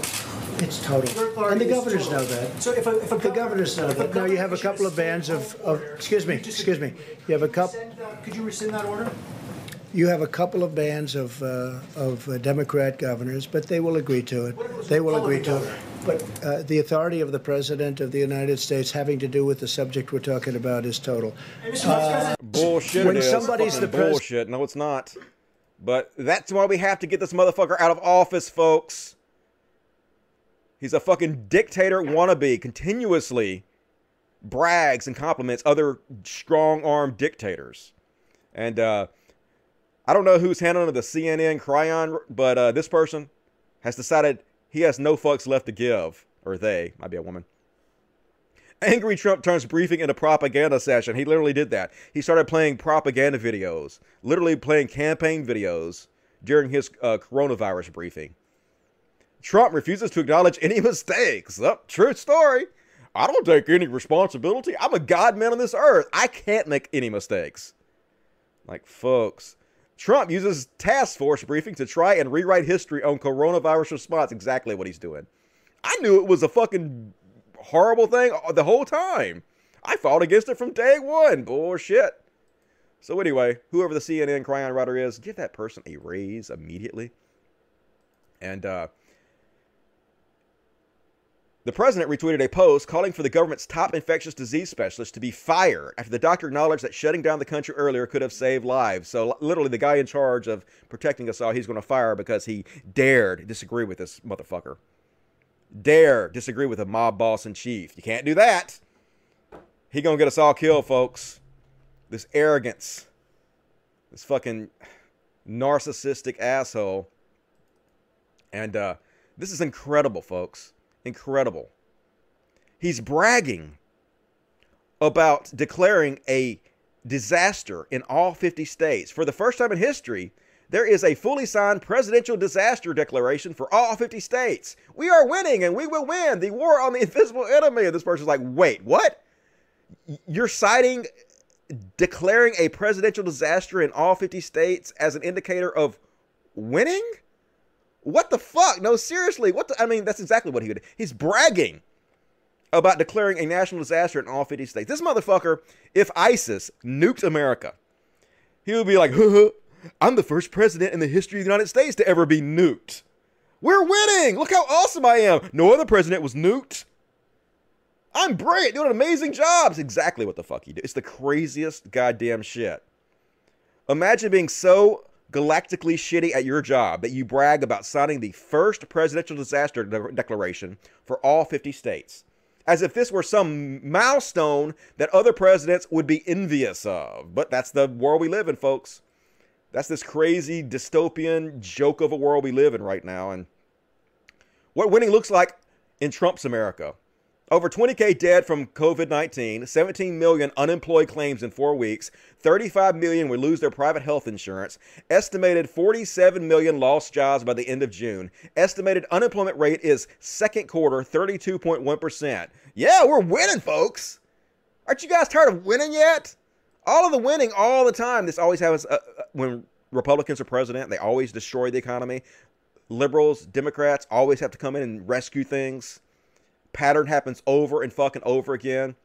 It's total. It's total. And the governors know that. So if a, if a The governor- governors know if that. Now, you have a couple of bands of, of, excuse me, could you just- excuse me. You have a couple, Could you rescind that order? you have a couple of bands of, uh, of uh, Democrat governors, but they will agree to it. It They will agree to it. But uh, the authority of the President of the United States having to do with the subject we're talking about is total. Hey, Mr. Vice President, Bullshit. When it is. somebody's Fucking the pres- bullshit. No, it's not. But that's why we have to get this motherfucker out of office, folks. He's a fucking dictator wannabe. Continuously brags and compliments other strong arm dictators. And uh, I don't know who's handling the CNN chyron, but uh, this person has decided he has no fucks left to give, or they might be a woman. Angry Trump turns briefing into propaganda session. He literally did that. He started playing propaganda videos, literally playing campaign videos during his uh, coronavirus briefing. Trump refuses to acknowledge any mistakes. Oh, true story. I don't take any responsibility. I'm a god man on this earth. I can't make any mistakes. Like, folks, Trump uses task force briefing to try and rewrite history on coronavirus response. Exactly what he's doing. I knew it was a fucking horrible thing the whole time. I fought against it from day one. Bullshit. So anyway, whoever the CNN chyron writer is, give that person a raise immediately. And uh, the president retweeted a post calling for the government's top infectious disease specialist to be fired after the doctor acknowledged that shutting down the country earlier could have saved lives. So literally, the guy in charge of protecting us all, he's going to fire because he dared disagree with this motherfucker. Dare disagree with a mob boss in chief. You can't do that. He gonna get us all killed, folks. This arrogance, this fucking narcissistic asshole. And uh, this is incredible, folks. Incredible. He's bragging about declaring a disaster in all 50 states. For the first time in history, there is a fully signed presidential disaster declaration for all 50 states. We are winning and we will win the war on the invisible enemy. And this person's like, wait, what? You're citing declaring a presidential disaster in all 50 states as an indicator of winning? What the fuck? No, seriously. What the, I mean, that's exactly what he would. He's bragging about declaring a national disaster in all 50 states. This motherfucker, if ISIS nuked America, he would be like, I'm the first president in the history of the United States to ever be nuked. We're winning. Look how awesome I am. No other president was nuked. I'm brilliant, doing an amazing job. It's exactly what the fuck he did. It's the craziest goddamn shit. Imagine being so galactically shitty at your job that you brag about signing the first presidential disaster de- declaration for all 50 states. As if this were some milestone that other presidents would be envious of. But that's the world we live in, folks. That's this crazy dystopian joke of a world we live in right now. And what winning looks like in Trump's America. Over 20K dead from COVID 19, 17 million unemployed claims in four weeks, 35 million will lose their private health insurance, estimated 47 million lost jobs by the end of June. Estimated unemployment rate is second quarter 32.1%. Yeah, we're winning, folks. Aren't you guys tired of winning yet? All of the winning all the time. This always happens uh, uh, when Republicans are president, they always destroy the economy. Liberals, Democrats always have to come in and rescue things pattern happens over and fucking over again.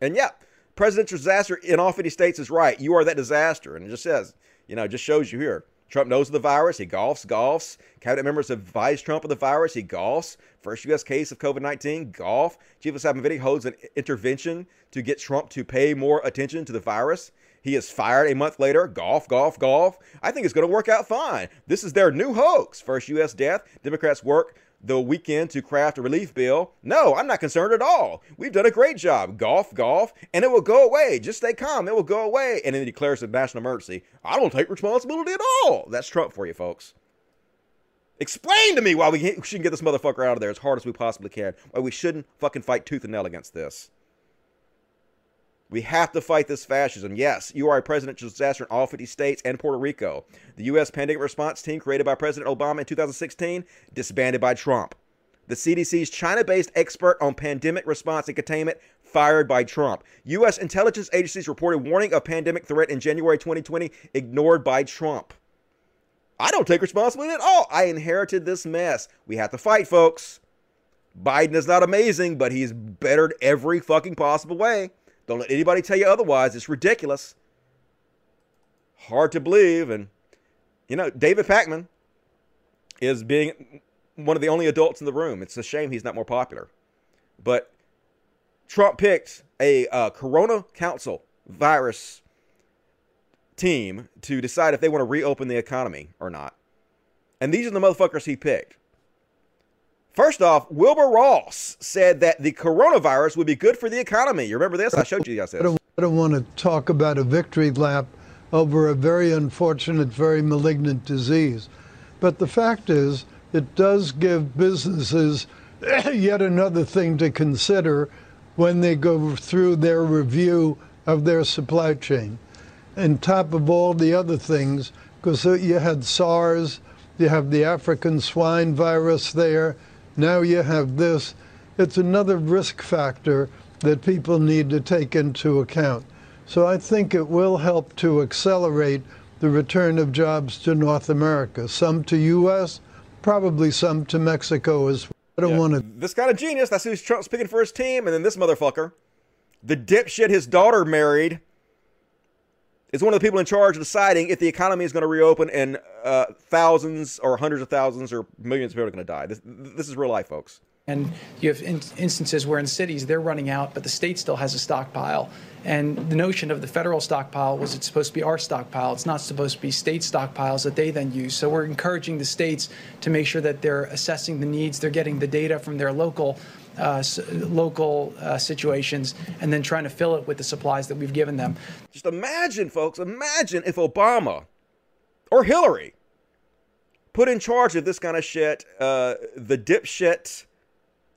And yeah, presidential disaster in all 50 states is right. You are that disaster. And it just says, you know, it just shows you here. Trump knows of the virus. He golfs, golfs. Cabinet members advise Trump of the virus. He golfs. First U.S. case of COVID 19, golf. Chief of Staff Nvidia holds an intervention to get Trump to pay more attention to the virus. He is fired a month later. Golf, golf, golf. I think it's going to work out fine. This is their new hoax. First U.S. death. Democrats work the weekend to craft a relief bill. No, I'm not concerned at all. We've done a great job. Golf, golf, and it will go away. Just stay calm. It will go away. And then he declares a national emergency. I don't take responsibility at all. That's Trump for you, folks. Explain to me why we shouldn't get this motherfucker out of there as hard as we possibly can. Why we shouldn't fucking fight tooth and nail against this. We have to fight this fascism. Yes, you are a presidential disaster in all 50 states and Puerto Rico. The U.S. pandemic response team created by President Obama in 2016 disbanded by Trump. The CDC's China based expert on pandemic response and containment fired by Trump. U.S. intelligence agencies reported warning of pandemic threat in January 2020 ignored by Trump. I don't take responsibility at all. I inherited this mess. We have to fight, folks. Biden is not amazing, but he's bettered every fucking possible way. Don't let anybody tell you otherwise. It's ridiculous. Hard to believe. And, you know, David Pakman is being one of the only adults in the room. It's a shame he's not more popular. But Trump picked a uh, Corona Council virus team to decide if they want to reopen the economy or not. And these are the motherfuckers he picked. First off, Wilbur Ross said that the coronavirus would be good for the economy. You remember this? I showed you guys this. I don't, I don't want to talk about a victory lap over a very unfortunate, very malignant disease. But the fact is, it does give businesses yet another thing to consider when they go through their review of their supply chain. And top of all the other things, because you had SARS, you have the African swine virus there, now you have this. It's another risk factor that people need to take into account. So I think it will help to accelerate the return of jobs to North America, some to U.S., probably some to Mexico as well. I don't Yeah. want to. This kind of genius. That's who Trump's picking for his team. And then this motherfucker, the dipshit his daughter married, is one of the people in charge of deciding if the economy is going to reopen and uh, thousands or hundreds of thousands or millions of people are going to die. This, this is real life, folks. And you have in- instances where in cities they're running out, but the state still has a stockpile. And the notion of the federal stockpile was it's supposed to be our stockpile. It's not supposed to be state stockpiles that they then use. So we're encouraging the states to make sure that they're assessing the needs, they're getting the data from their local. Uh, local uh, situations, and then trying to fill it with the supplies that we've given them. Just imagine, folks, imagine if Obama or Hillary put in charge of this kind of shit, uh, the dipshit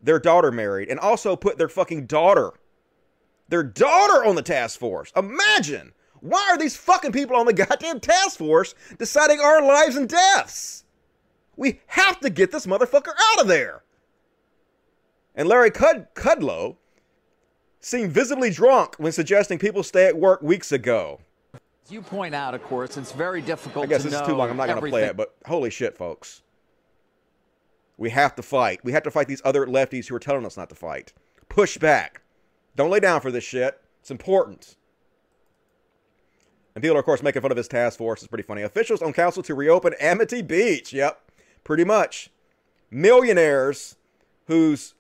their daughter married, and also put their fucking daughter, their daughter on the task force. Imagine. Why are these fucking people on the goddamn task force deciding our lives and deaths? We have to get this motherfucker out of there. And Larry Cud- Kudlow seemed visibly drunk when suggesting people stay at work weeks ago. As you point out, of course, it's very difficult I guess to this is too long. I'm not going to play it, but holy shit, folks. We have to fight. We have to fight these other lefties who are telling us not to fight. Push back. Don't lay down for this shit. It's important. And people are, of course, making fun of his task force. It's pretty funny. Officials on council to reopen Amity Beach. Yep, pretty much. Millionaires whose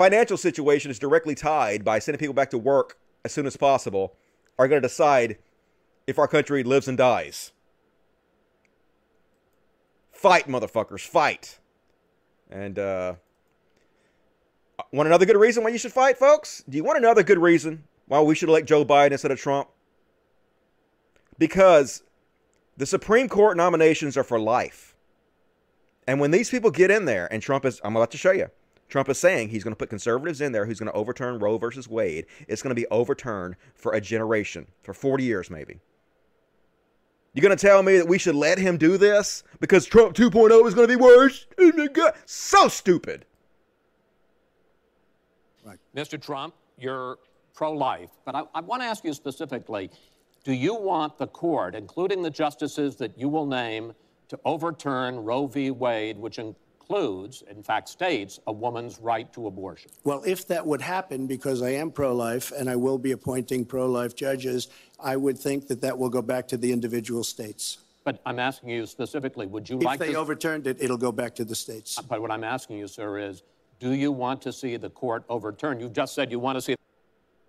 financial situation is directly tied by sending people back to work as soon as possible are going to decide if our country lives and dies. Fight, motherfuckers, fight. And uh want another good reason why you should fight, folks? Do you want another good reason why we should elect Joe Biden instead of Trump? Because the Supreme Court nominations are for life. And when these people get in there, and Trump is, I'm about to show you, Trump is saying he's going to put conservatives in there who's going to overturn Roe versus Wade. It's going to be overturned for a generation, for 40 years maybe. You're going to tell me that we should let him do this because Trump 2.0 is going to be worse? Oh my God. So stupid. Right. Mr. Trump, you're pro life, but I, I want to ask you specifically do you want the court, including the justices that you will name, to overturn Roe v. Wade, which includes, in fact, states a woman's right to abortion? Well, if that would happen, because I am pro life and I will be appointing pro life judges, I would think that that will go back to the individual states. But I'm asking you specifically, would you If like they to? overturned it, it'll go back to the states. but what I'm asking you, sir, is do you want to see the court overturn? You just said you want to see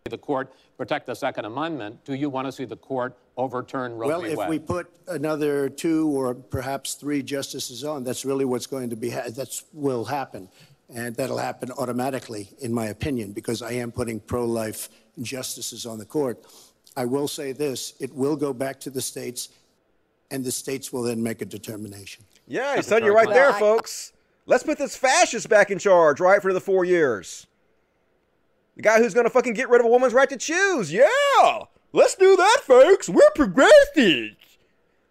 the court protect the Second Amendment. Do you want to see the court overturn Roe Well, v. if Wade? we put another two or perhaps three justices on, that's really what's going to be, ha- that's will happen. And that'll happen automatically, in my opinion, because I am putting pro-life justices on the court. I will say this, it will go back to the states, and the states will then make a determination. Yeah, son, you're right there, folks. Let's put this fascist back in charge, right, for the four years. The guy who's to fucking get rid of a woman's right to choose. Yeah, let's do that, folks. We're progressive.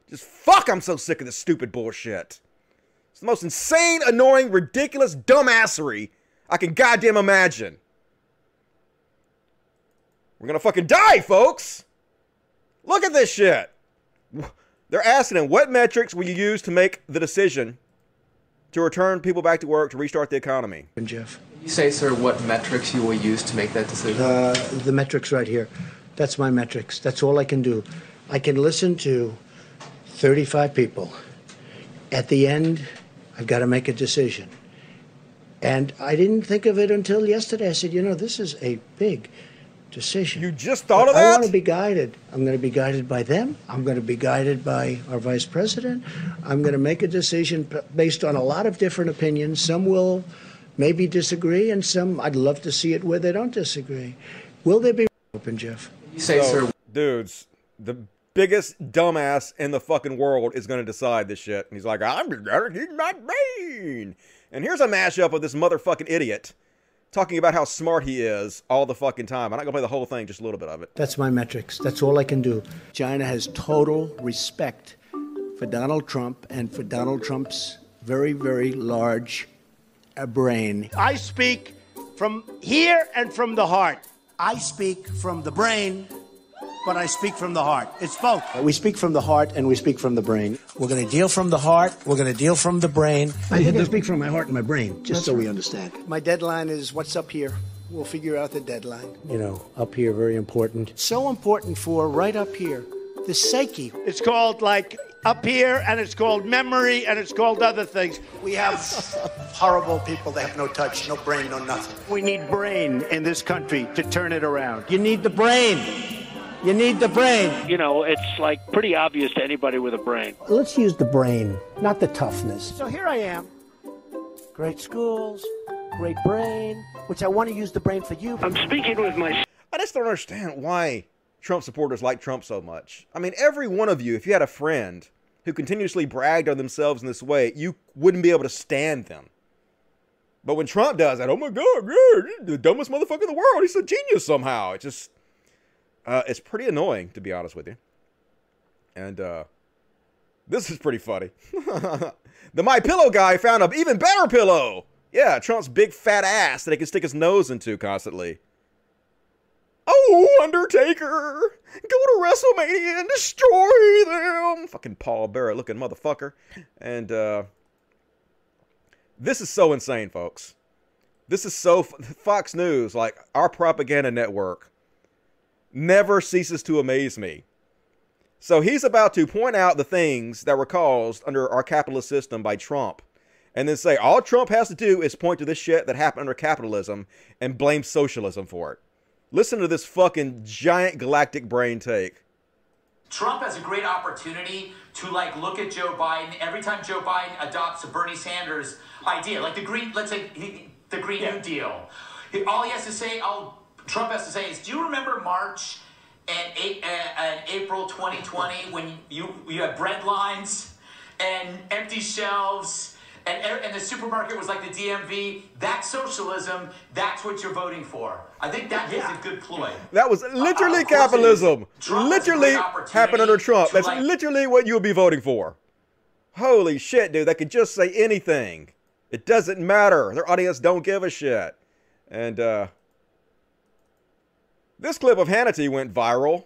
Just fuck, I'm so sick of this stupid bullshit. It's the most insane, annoying, ridiculous dumbassery I can goddamn imagine. We're gonna fucking die, folks. Look at this shit. They're asking him, what metrics will you use to make the decision to return people back to work to restart the economy? Jeff, You say, sir, what metrics you will use to make that decision? uh, the metrics right here. That's my metrics. That's all I can do. I can listen to 35 people. At the end, I've got to make a decision. And I didn't think of it until yesterday. I said, you know, this is a big decision. You just thought But of that? I want to be guided. I'm going to be guided by them. I'm going to be guided by our vice president. I'm going to make a decision based on a lot of different opinions. Some will maybe disagree, and some I'd love to see it where they don't disagree. Will there be open, Jeff? You say, So, sir, dudes, the biggest dumbass in the fucking world is going to decide this shit. And he's like, I'm just going to keep my brain. And here's a mashup of this motherfucking idiot talking about how smart he is all the fucking time. I'm not going to play the whole thing, just a little bit of it. That's my metrics. That's all I can do. China has total respect for Donald Trump and for Donald Trump's very, very large uh, brain. I speak from here and from the heart. I speak from the brain, but I speak from the heart. It's both. We speak from the heart and we speak from the brain. We're going to deal from the heart. We're going to deal from the brain. I think I speak from my heart and my brain, just so we understand. My deadline is what's up here. We'll figure out the deadline. You know, up here, very important. So important for right up here, the psyche. It's called like up here, and it's called memory, and it's called other things. We have horrible people that have no touch, no brain, no nothing. We need brain in this country to turn it around. You need the brain. You need the brain. You know, it's like pretty obvious to anybody with a brain. Let's use the brain, not the toughness. So here I am. Great schools, great brain, which I want to use the brain for you. I'm speaking with my I just don't understand why Trump supporters like Trump so much. I mean, every one of you, if you had a friend who continuously bragged on themselves in this way, you wouldn't be able to stand them. But when Trump does that, oh my God, yeah, the dumbest motherfucker in the world. He's a genius somehow. It's just, uh, it's pretty annoying to be honest with you. And uh, this is pretty funny. the My Pillow guy found an even better pillow. Yeah, Trump's big fat ass that he can stick his nose into constantly. Oh, Undertaker! Go to WrestleMania and destroy them! Fucking Paul Bearer looking motherfucker. And, uh, this is so insane, folks. This is so. Fox News, like our propaganda network, never ceases to amaze me. So he's about to point out the things that were caused under our capitalist system by Trump. And then say all Trump has to do is point to this shit that happened under capitalism and blame socialism for it. Listen to this fucking giant galactic brain take. Trump has a great opportunity to like look at Joe Biden every time Joe Biden adopts a Bernie Sanders idea, like the green, let's say he, the Green New Deal. All he has to say, all Trump has to say is, "Do you remember March and, A- uh, and April 2020 when you you had bread lines and empty shelves?" And, and the supermarket was like the DMV. That's socialism. That's what you're voting for. I think that is a good ploy. That was literally of course it is. capitalism. Trump has a Literally happened under Trump. That's like- literally what you would be voting for. Holy shit, dude. They could just say anything. It doesn't matter. Their audience don't give a shit. And uh this clip of Hannity went viral.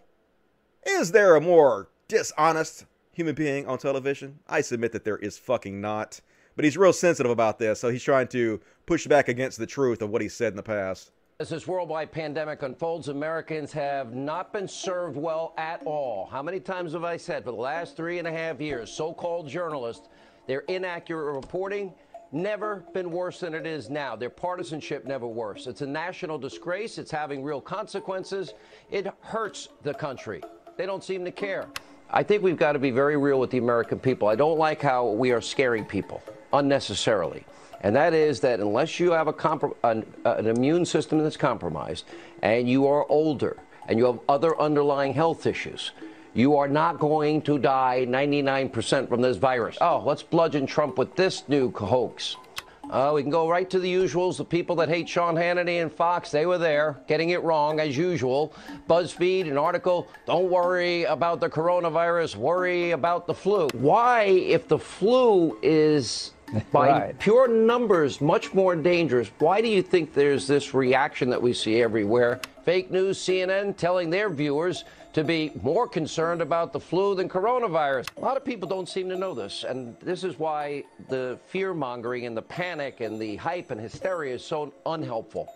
Is there a more dishonest human being on television? I submit that there is fucking not. But he's real sensitive about this, so he's trying to push back against the truth of what he said in the past. As this worldwide pandemic unfolds, Americans have not been served well at all. How many times have I said for the last three and a half years, so called journalists, their inaccurate reporting never been worse than it is now. Their partisanship never worse. It's a national disgrace. It's having real consequences. It hurts the country. They don't seem to care. I think we've got to be very real with the American people. I don't like how we are scaring people unnecessarily. And that is that unless you have a an, an immune system that's compromised and you are older and you have other underlying health issues, you are not going to die 99% from this virus. Oh, let's bludgeon Trump with this new hoax. Uh, we can go right to the usuals. The people that hate Sean Hannity and Fox, they were there, getting it wrong as usual. BuzzFeed, an article, don't worry about the coronavirus, worry about the flu. Why, if the flu is by Right. pure numbers much more dangerous, why do you think there's this reaction that we see everywhere? Fake news CNN telling their viewers to be more concerned about the flu than coronavirus. A lot of people don't seem to know this, and this is why the fear mongering and the panic and the hype and hysteria is so unhelpful.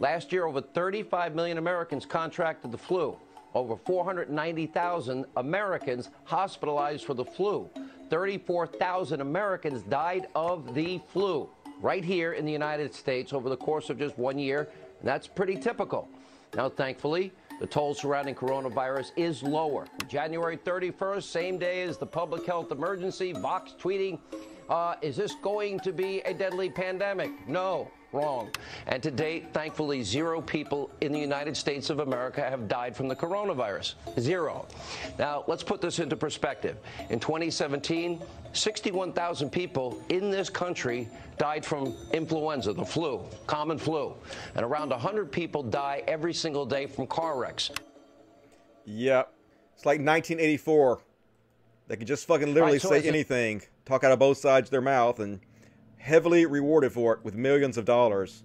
Last year, over 35 million Americans contracted the flu. Over 490,000 Americans hospitalized for the flu. 34,000 Americans died of the flu right here in the United States over the course of just one year. And that's pretty typical. Now, thankfully, the toll surrounding coronavirus is lower. January 31st, same day as the public health emergency, Vox tweeting, uh, is this going to be a deadly pandemic? No. Wrong. And to date, thankfully, zero people in the United States of America have died from the coronavirus. Zero. Now, let's put this into perspective. In 2017, 61,000 people in this country died from influenza, the flu, common flu. And around 100 people die every single day from car wrecks. Yep. It's like 1984. They could just fucking literally Right, so say is it- anything, talk out of both sides of their mouth, and heavily rewarded for it with millions of dollars.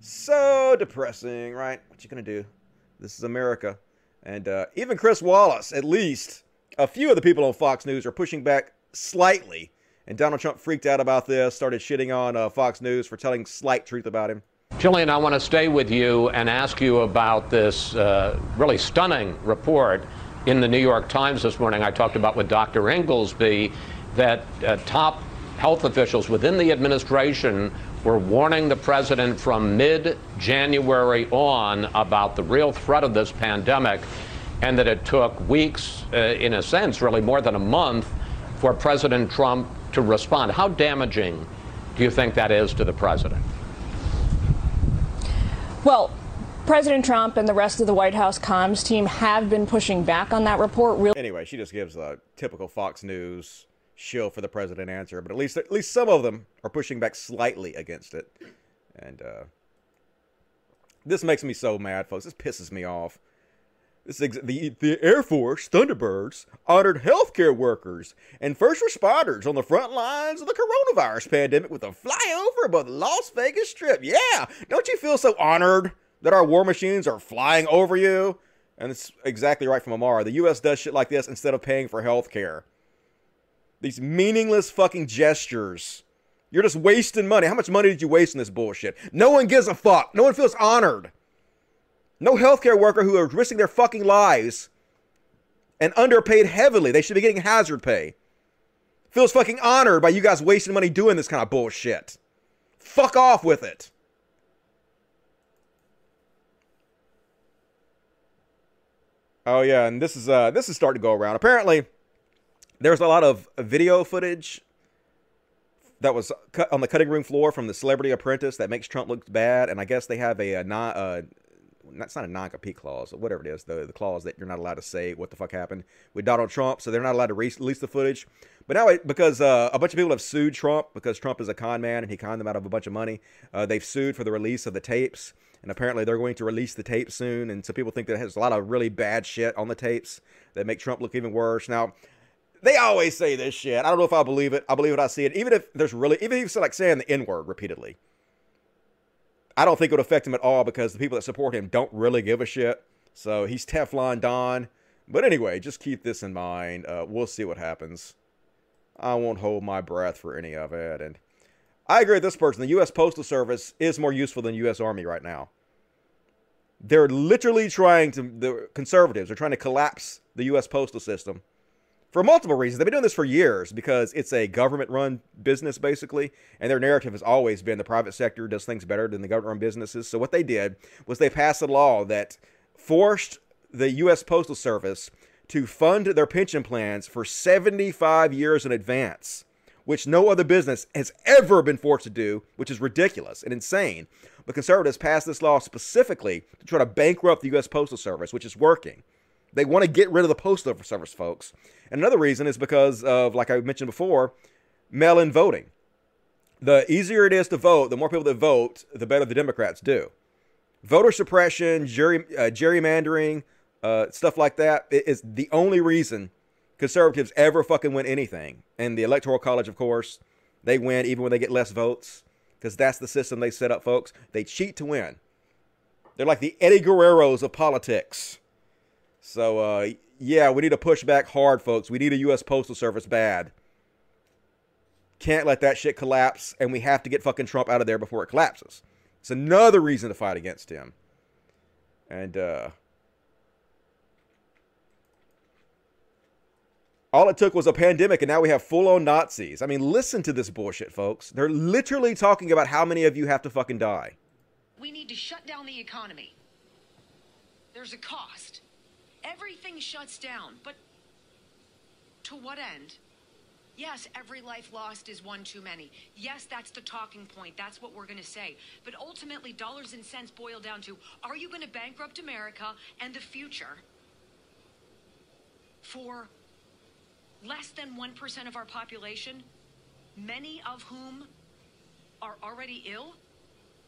So depressing, right? What you gonna do? This is America. And uh, even Chris Wallace, at least, a few of the people on Fox News are pushing back slightly. And Donald Trump freaked out about this, started shitting on uh, Fox News for telling slight truth about him. Jillian, I want to stay with you and ask you about this uh, really stunning report in the New York Times this morning. I talked about with Dr. Inglesby that uh, top health officials within the administration were warning the president from mid January on about the real threat of this pandemic, and that it took weeks, uh, in a sense, really more than a month, for President Trump to respond. How damaging do you think that is to the president? Well, President Trump and the rest of the White House comms team have been pushing back on that report. Real Anyway, she just gives a typical Fox News shill for the president answer, but at least at least some of them are pushing back slightly against it. And uh, this makes me so mad, folks. This pisses me off. This is ex- the the Air Force Thunderbirds honored healthcare workers and first responders on the front lines of the coronavirus pandemic with a flyover above the Las Vegas Strip. Yeah, don't you feel so honored that our war machines are flying over you? And it's exactly right from Amara. The U.S. does shit like this instead of paying for health care. These meaningless fucking gestures. You're just wasting money. How much money did you waste in this bullshit? No one gives a fuck. No one feels honored. No healthcare worker who are risking their fucking lives and underpaid heavily, they should be getting hazard pay. Feels fucking honored by you guys wasting money doing this kind of bullshit. Fuck off with it. Oh yeah, and this is uh this is starting to go around. Apparently, there's a lot of video footage that was cut on the cutting room floor from the Celebrity Apprentice that makes Trump look bad, and I guess they have a, a non uh that's not a non-compete clause, or whatever it is, the the clause that you're not allowed to say what the fuck happened with Donald Trump, so they're not allowed to re- release the footage. But now, it, because uh, a bunch of people have sued Trump because Trump is a con man and he conned them out of a bunch of money, uh, they've sued for the release of the tapes, and apparently they're going to release the tapes soon. And some people think that has a lot of really bad shit on the tapes that make Trump look even worse. Now, they always say this shit. I don't know if I believe it. I believe it. I see it. Even if there's really, even if it's like saying the N word repeatedly, I don't think it would affect him at all because the people that support him don't really give a shit. So he's Teflon Don. But anyway, just keep this in mind. Uh, we'll see what happens. I won't hold my breath for any of it. And I agree with this person. The U.S. Postal Service is more useful than U.S. Army right now. They're literally trying to, the conservatives are trying to collapse the U.S. postal system for multiple reasons. They've been doing this for years because it's a government run business, basically. And their narrative has always been the private sector does things better than the government run businesses. So what they did was they passed a law that forced the U.S. Postal Service to fund their pension plans for 75 years in advance, which no other business has ever been forced to do, which is ridiculous and insane. But conservatives passed this law specifically to try to bankrupt the U.S. Postal Service, which is working. They want to get rid of the Postal Service, folks. And another reason is because of, like I mentioned before, mail in voting. The easier it is to vote, the more people that vote, the better the Democrats do. Voter suppression, jury, uh, gerrymandering, uh, stuff like that is the only reason conservatives ever fucking win anything. And the Electoral College, of course, they win even when they get less votes because that's the system they set up, folks. They cheat to win. They're like the Eddie Guerreros of politics. So, uh, yeah, we need to push back hard, folks. We need a U.S. Postal Service bad. Can't let that shit collapse, and we have to get fucking Trump out of there before it collapses. It's another reason to fight against him. And, uh, all it took was a pandemic, and now we have full on Nazis. I mean, listen to this bullshit, folks. They're literally talking about how many of you have to fucking die. We need to shut down the economy. There's a cost. Everything shuts down, but to what end? Yes, every life lost is one too many. Yes, that's the talking point. That's what we're going to say. But ultimately, dollars and cents boil down to are you going to bankrupt America and the future for less than 1% of our population, many of whom are already ill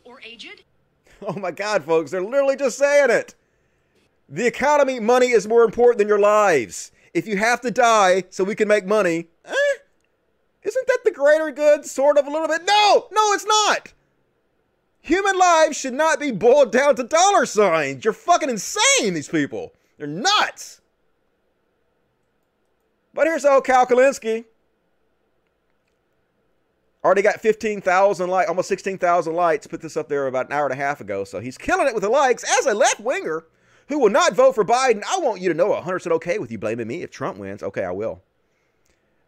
or aged? Oh my God, folks, they're literally just saying it. The economy, money is more important than your lives. If you have to die so we can make money, eh, isn't that the greater good, sort of a little bit? No, no, it's not. Human lives should not be boiled down to dollar signs. You're fucking insane, these people. They're nuts. But here's old Kyle Kulinski. Already got 15,000 likes, almost 16,000 likes. Put this up there about an hour and a half ago. So he's killing it with the likes. As a left winger who will not vote for Biden, I want you to know 100% okay with you blaming me if Trump wins. Okay, I will.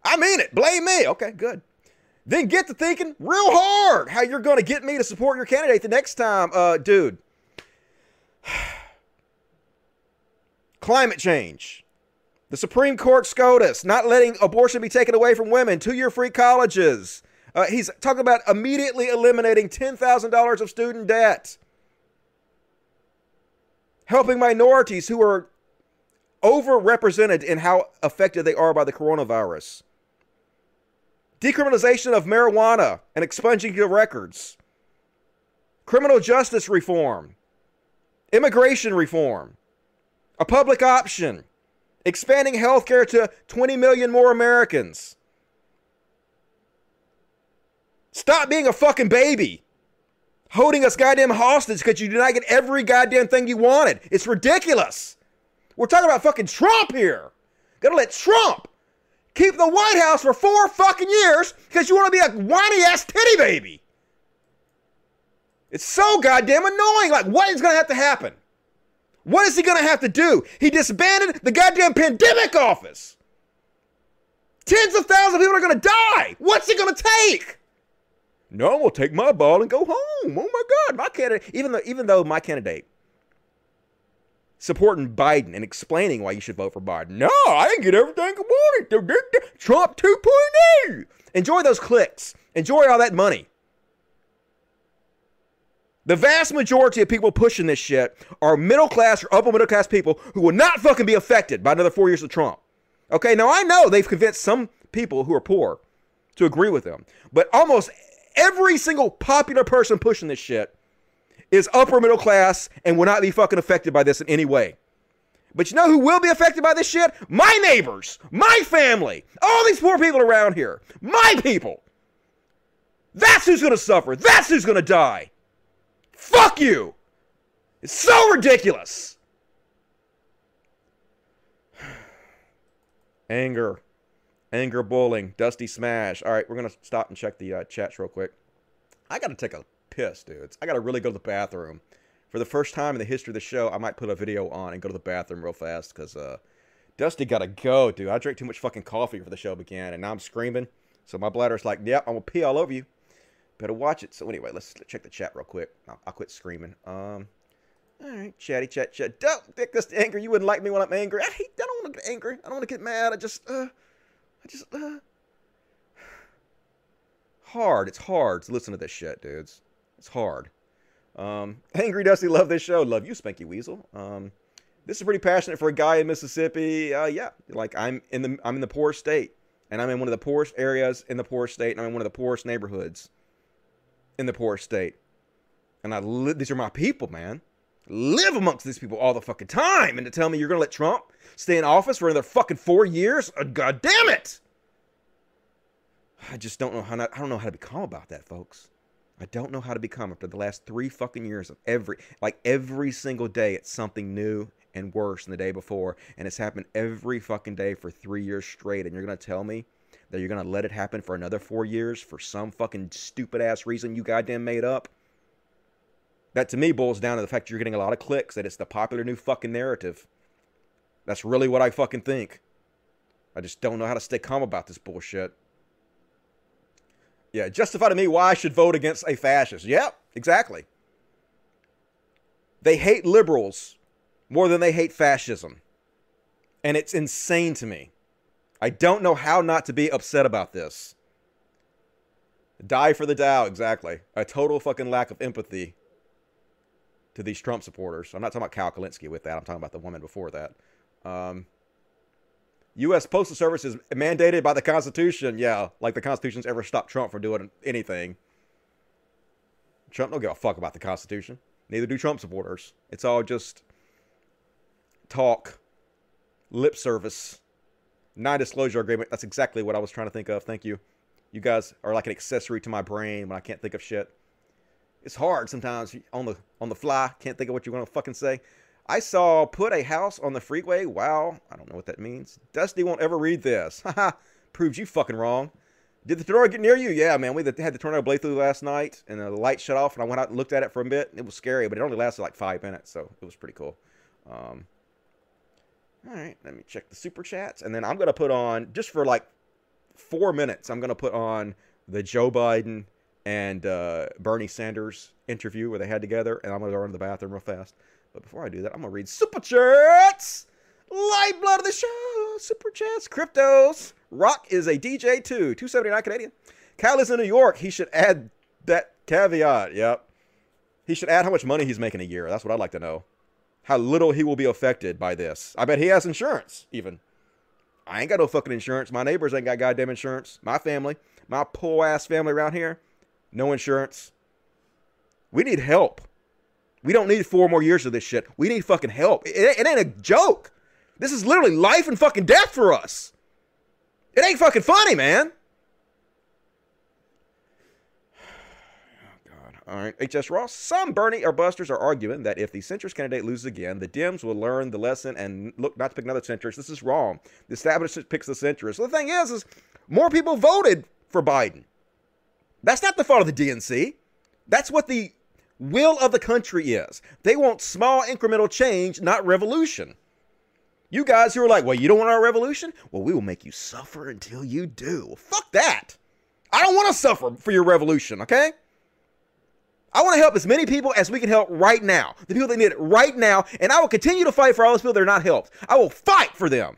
I mean it. Blame me. Okay, good. Then get to thinking real hard how you're going to get me to support your candidate the next time. Uh, dude. Climate change. The Supreme Court SCOTUS not letting abortion be taken away from women, two year free colleges. Uh, he's talking about immediately eliminating $10,000 of student debt, helping minorities who are overrepresented in how affected they are by the coronavirus, decriminalization of marijuana and expunging your records, criminal justice reform, immigration reform, a public option. Expanding healthcare to 20 million more Americans. Stop being a fucking baby. Holding us goddamn hostage because you did not get every goddamn thing you wanted. It's ridiculous. We're talking about fucking Trump here. Gotta let Trump keep the White House for four fucking years because you want to be a whiny ass titty baby. It's so goddamn annoying. Like, what is gonna have to happen? What is he to have to do? He disbanded the goddamn pandemic office. Tens of thousands of people are to die. What's going to take? No, I'm to take my ball and go home. Oh my God, my candidate. Even though, even though my candidate supporting Biden and explaining why you should vote for Biden. No, I didn't get everything I wanted. Trump 2.0. Enjoy those clicks. Enjoy all that money. The vast majority of people pushing this shit are middle class or upper middle class people who will not fucking be affected by another four years of Trump. Okay, now I know they've convinced some people who are poor to agree with them, but almost every single popular person pushing this shit is upper middle class and will not be fucking affected by this in any way. But you know who will be affected by this shit? My neighbors, my family, all these poor people around here, my people. That's who's gonna suffer. That's who's gonna die. Fuck you! It's so ridiculous! Anger. Anger bowling. Dusty smash. All right, we're going to stop and check the uh, chats real quick. I got to take a piss, dudes. I got to really go to the bathroom. For the first time in the history of the show, I might put a video on and go to the bathroom real fast because uh, Dusty got to go, dude. I drank too much fucking coffee before the show began, and now I'm screaming. So my bladder's like, yep, I'm going to pee all over you. Better watch it. So anyway, let's check the chat real quick. I'll, I'll quit screaming. Um, all right, chatty chat chat. Don't think this angry. You wouldn't like me when I'm angry. I hate. I don't want to get angry. I don't want to get mad. I just, uh, I just, uh, hard. It's hard to listen to this shit, dudes. It's hard. Um, angry Dusty, love this show. Love you, Spanky Weasel. Um, this is pretty passionate for a guy in Mississippi. Uh, yeah, like I'm in the I'm in the poorest state, and I'm in one of the poorest areas in the poorest state, and I'm in one of the poorest neighborhoods in the poorest state. And I li- these are my people, man. Live amongst these people all the fucking time. And to tell me you're gonna let Trump stay in office for another fucking four years? Uh, God damn it! I just don't know how not, I don't know how to be calm about that, folks. I don't know how to become after the last three fucking years of every, like every single day, it's something new and worse than the day before. And it's happened every fucking day for three years straight. And you're going to tell me that you're going to let it happen for another four years for some fucking stupid ass reason you goddamn made up? That to me boils down to the fact you're getting a lot of clicks, that it's the popular new fucking narrative. That's really what I fucking think. I just don't know how to stay calm about this bullshit. Yeah, justify to me why I should vote against a fascist. Yep, exactly. They hate liberals more than they hate fascism. And it's insane to me. I don't know how not to be upset about this. Die for the Dow, exactly. A total fucking lack of empathy to these Trump supporters. I'm not talking about Cal Kulinski with that. I'm talking about the woman before that. Um, U.S. Postal Service is mandated by the Constitution. Yeah, like the Constitution's ever stopped Trump from doing anything. Trump don't give a fuck about the Constitution. Neither do Trump supporters. It's all just talk, lip service, non-disclosure agreement. That's exactly what I was trying to think of. Thank you. You guys are like an accessory to my brain when I can't think of shit. It's hard sometimes on the on the fly. Can't think of what you're gonna fucking say. I saw put a house on the freeway. Wow, I don't know what that means. Dusty won't ever read this. Haha, proves you fucking wrong. Did the tornado get near you? Yeah, man. We had the tornado blade through last night, and the light shut off, and I went out and looked at it for a bit. It was scary, but it only lasted like five minutes, so it was pretty cool. Um, all right, let me check the super chats, and then I'm gonna put on just for like four minutes. I'm gonna put on the Joe Biden and uh, Bernie Sanders interview where they had together, and I'm gonna go into the bathroom real fast. But before I do that, I'm gonna read super chats. Lifeblood of the show, super chats, cryptos. Rock is a DJ too, 279 Canadian. Cal is in New York. He should add that caveat. Yep. He should add how much money he's making a year. That's what I'd like to know. How little he will be affected by this. I bet he has insurance, even. I ain't got no fucking insurance. My neighbors ain't got goddamn insurance. My family, my poor ass family around here, no insurance. We need help. We don't need four more years of this shit. We need fucking help. It, it ain't a joke. This is literally life and fucking death for us. It ain't fucking funny, man. Oh God. All right, HS Ross. Some Bernie or Busters are arguing that if the centrist candidate loses again, the Dems will learn the lesson and look not to pick another centrist. This is wrong. The establishment picks the centrist. So the thing is, is more people voted for Biden. That's not the fault of the DNC. That's what the will of the country is. They want small incremental change, not revolution. You guys who are like, well, you don't want our revolution? Well, we will make you suffer until you do. Fuck that. I don't want to suffer for your revolution, okay? I want to help as many people as we can help right now. The people that need it right now. And I will continue to fight for all those people that are not helped. I will fight for them.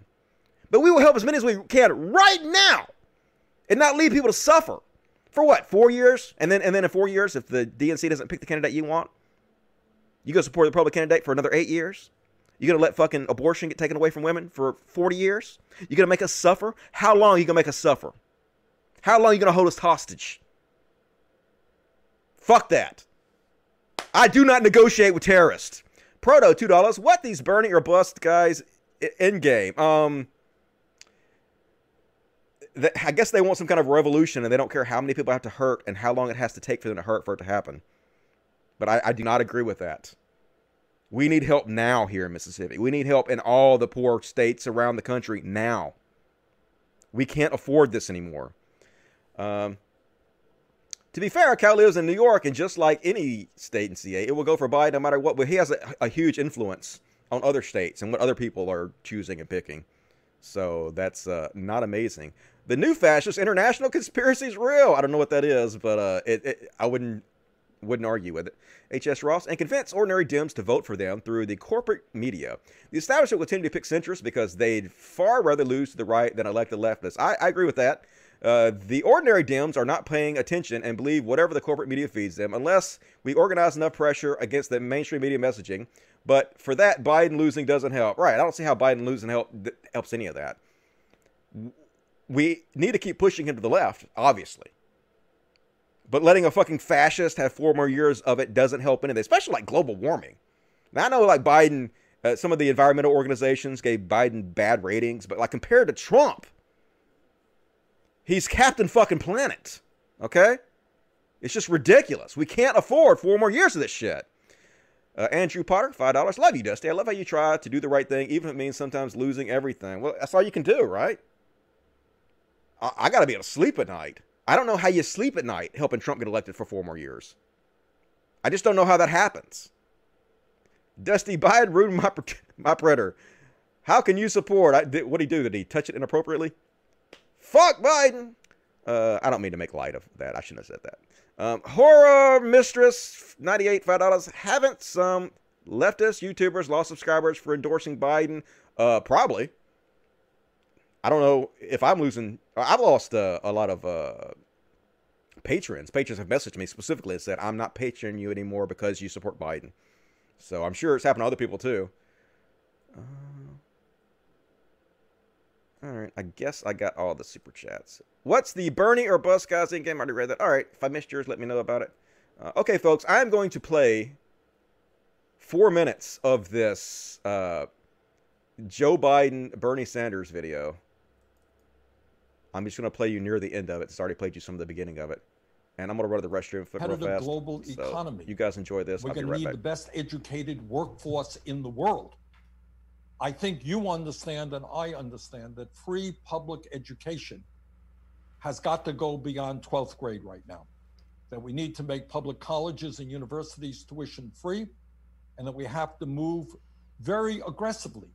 But we will help as many as we can right now and not leave people to suffer. For what? Four years? And then and then in four years, if the DNC doesn't pick the candidate you want, you go support the Republican candidate for another eight years? You're gonna let fucking abortion get taken away from women for 40 years? You're gonna make us suffer? How long are you gonna make us suffer? How long are you gonna hold us hostage? Fuck that. I do not negotiate with terrorists. Proto, two dollars. What these Bernie or bust guys in game? Um, I guess they want some kind of revolution, and they don't care how many people have to hurt and how long it has to take for them to hurt for it to happen. But I, I do not agree with that. We need help now here in Mississippi. We need help in all the poor states around the country now. We can't afford this anymore. Um, to be fair, Cal lives in New York, and just like any state in CA, it will go for Biden no matter what. But he has a, a huge influence on other states and what other people are choosing and picking. So that's uh, not amazing. The new fascist international conspiracy is real. I don't know what that is, but uh, it, it, I wouldn't wouldn't argue with it. H.S. Ross and convince ordinary Dems to vote for them through the corporate media. The establishment will tend to pick centrists because they'd far rather lose to the right than elect the leftists. I, I agree with that. Uh, the ordinary Dems are not paying attention and believe whatever the corporate media feeds them unless we organize enough pressure against the mainstream media messaging. But for that, Biden losing doesn't help. Right. I don't see how Biden losing help helps any of that we need to keep pushing him to the left, obviously. But letting a fucking fascist have four more years of it doesn't help anything, especially like global warming. Now, I know like Biden, uh, some of the environmental organizations gave Biden bad ratings, but like compared to Trump, he's Captain fucking Planet. Okay? It's just ridiculous. We can't afford four more years of this shit. Uh, Andrew Potter, five dollars. Love you, Dusty. I love how you try to do the right thing, even if it means sometimes losing everything. Well, that's all you can do, right? I, I got to be able to sleep at night. I don't know how you sleep at night helping Trump get elected for four more years. I just don't know how that happens. Dusty Biden ruined my my printer. How can you support? I, did, what did he do? Did he touch it inappropriately? Fuck Biden. Uh, I don't mean to make light of that. I shouldn't have said that. Um, horror mistress, ninety-eight five dollars. Haven't some leftist YouTubers lost subscribers for endorsing Biden? Uh, probably. I don't know if I'm losing. I've lost uh, a lot of uh, patrons. Patrons have messaged me specifically and said, "I'm not patroning you anymore because you support Biden." So I'm sure it's happened to other people too. Uh, all right, I guess I got all the super chats. What's the Bernie or Bus guys in game? I already read that. All right, if I missed yours, let me know about it. Uh, okay, folks, I'm going to play four minutes of this uh, Joe Biden Bernie Sanders video. I'm just going to play you near the end of it. It's already played you some of the beginning of it. And I'm going to run to the restroom real fast. global So, economy. You guys enjoy this. We're going to need back. the best educated workforce in the world. I think you understand and I understand that free public education has got to go beyond 12th grade right now. That we need to make public colleges and universities tuition free, and that we have to move very aggressively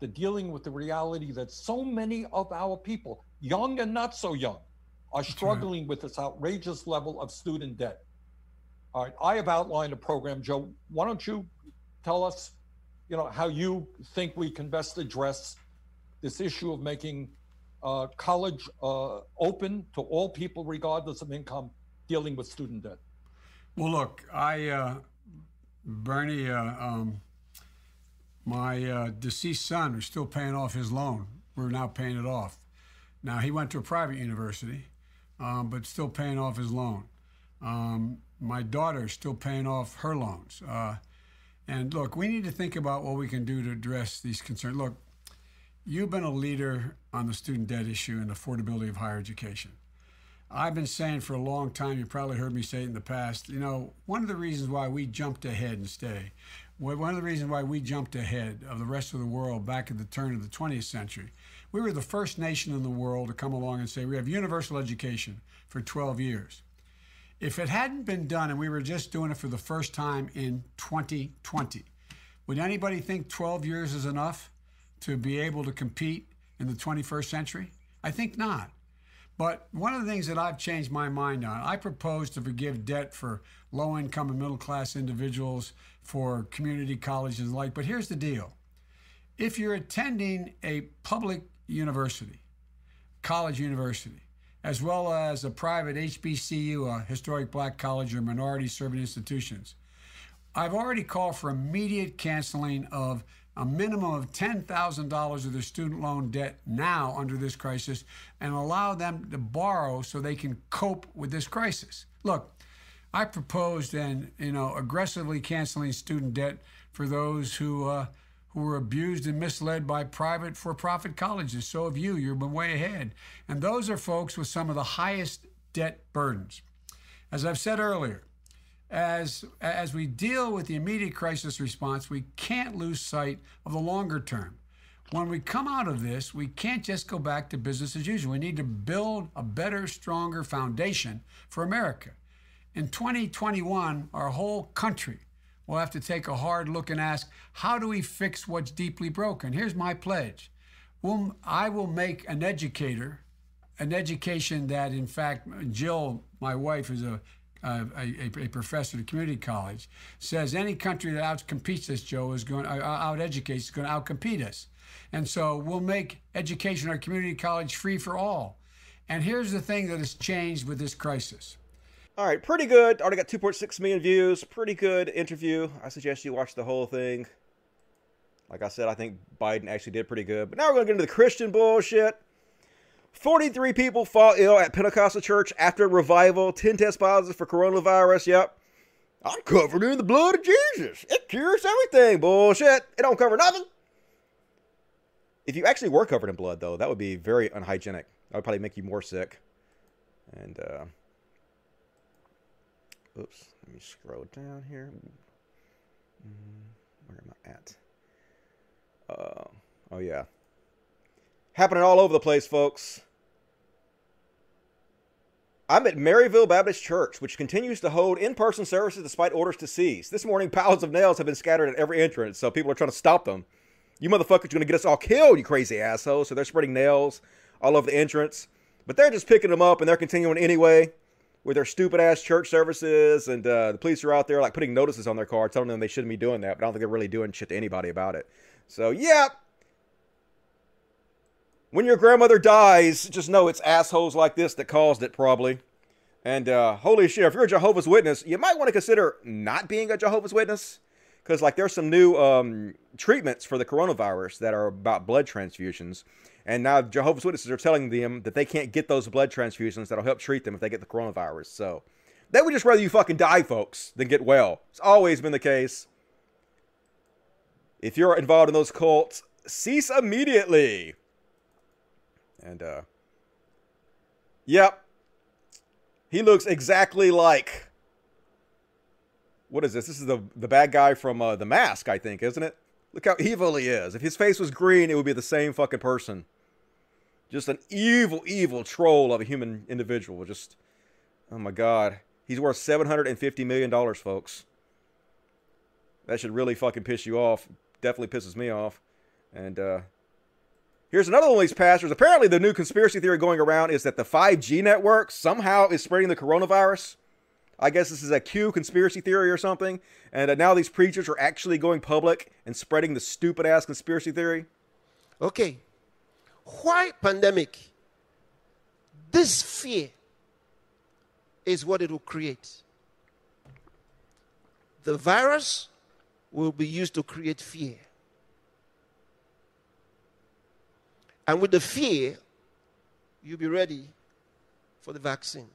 to dealing with the reality that so many of our people, young and not so young, are struggling with this outrageous level of student debt. All right, I have outlined a program, Joe. Why don't you tell us, you know, how you think we can best address this issue of making uh, college uh, open to all people, regardless of income, dealing with student debt? Well, look, I, uh, Bernie, uh, um, my uh, deceased son is still paying off his loan. We're now paying it off. Now, he went to a private university, um, but still paying off his loan. Um, my daughter is still paying off her loans. Uh, and look, we need to think about what we can do to address these concerns. Look, you've been a leader on the student debt issue and affordability of higher education. I've been saying for a long time, you probably heard me say it in the past, you know, one of the reasons why we jumped ahead and stay, one of the reasons why we jumped ahead of the rest of the world back at the turn of the 20th century, we were the first nation in the world to come along and say we have universal education for 12 years. If it hadn't been done and we were just doing it for the first time in 2020, would anybody think 12 years is enough to be able to compete in the 21st century? I think not. But one of the things that I've changed my mind on, I propose to forgive debt for low income and middle class individuals, for community colleges and the like. But here's the deal if you're attending a public university, college university, as well as a private HBCU, a historic black college or minority serving institutions, I've already called for immediate canceling of a minimum of $10,000 of their student loan debt now under this crisis and allow them to borrow so they can cope with this crisis. Look, I proposed and you know aggressively canceling student debt for those who uh, who were abused and misled by private for-profit colleges. So have you. You've been way ahead, and those are folks with some of the highest debt burdens. As I've said earlier, as as we deal with the immediate crisis response, we can't lose sight of the longer term. When we come out of this, we can't just go back to business as usual. We need to build a better, stronger foundation for America. In 2021, our whole country will have to take a hard look and ask, how do we fix what's deeply broken? Here's my pledge. We'll, I will make an educator, an education that, in fact, Jill, my wife, is a uh, a, a, professor at a community college, says any country that outcompetes us, Joe, is going to uh, out educates is going to outcompete us. And so we'll make education at our community college free for all. And here's the thing that has changed with this crisis. All right, pretty good. Already got 2.6 million views. Pretty good interview. I suggest you watch the whole thing. Like I said, I think Biden actually did pretty good. But now we're going to get into the Christian bullshit. 43 people fall ill at Pentecostal church after revival. 10 test positive for coronavirus. Yep. I'm covered in the blood of Jesus. It cures everything. Bullshit. It don't cover nothing. If you actually were covered in blood, though, that would be very unhygienic. That would probably make you more sick. And, uh, oops. Let me scroll down here. Mm, where am I at? Uh, oh yeah. Happening all over the place, folks. I'm at Maryville Baptist Church, which continues to hold in person services despite orders to cease. This morning, piles of nails have been scattered at every entrance, so people are trying to stop them. You motherfuckers are going to get us all killed, you crazy assholes. So they're spreading nails all over the entrance. But they're just picking them up and they're continuing anyway with their stupid ass church services. And uh, the police are out there like putting notices on their car telling them they shouldn't be doing that. But I don't think they're really doing shit to anybody about it. So, yeah. When your grandmother dies, just know it's assholes like this that caused it, probably. And uh, holy shit, if you're a Jehovah's Witness, you might want to consider not being a Jehovah's Witness. Because, like, there's some new um, treatments for the coronavirus that are about blood transfusions. And now Jehovah's Witnesses are telling them that they can't get those blood transfusions that'll help treat them if they get the coronavirus. So they would just rather you fucking die, folks, than get well. It's always been the case. If you're involved in those cults, cease immediately. And, uh, yep. He looks exactly like. What is this? This is the, the bad guy from uh, The Mask, I think, isn't it? Look how evil he is. If his face was green, it would be the same fucking person. Just an evil, evil troll of a human individual. Just, oh my god. He's worth $750 million, folks. That should really fucking piss you off. Definitely pisses me off. And, uh, Here's another one of these pastors. Apparently, the new conspiracy theory going around is that the 5G network somehow is spreading the coronavirus. I guess this is a Q conspiracy theory or something. And uh, now these preachers are actually going public and spreading the stupid ass conspiracy theory. Okay. Why pandemic? This fear is what it will create. The virus will be used to create fear. And with the fear, you'll be ready for the vaccine.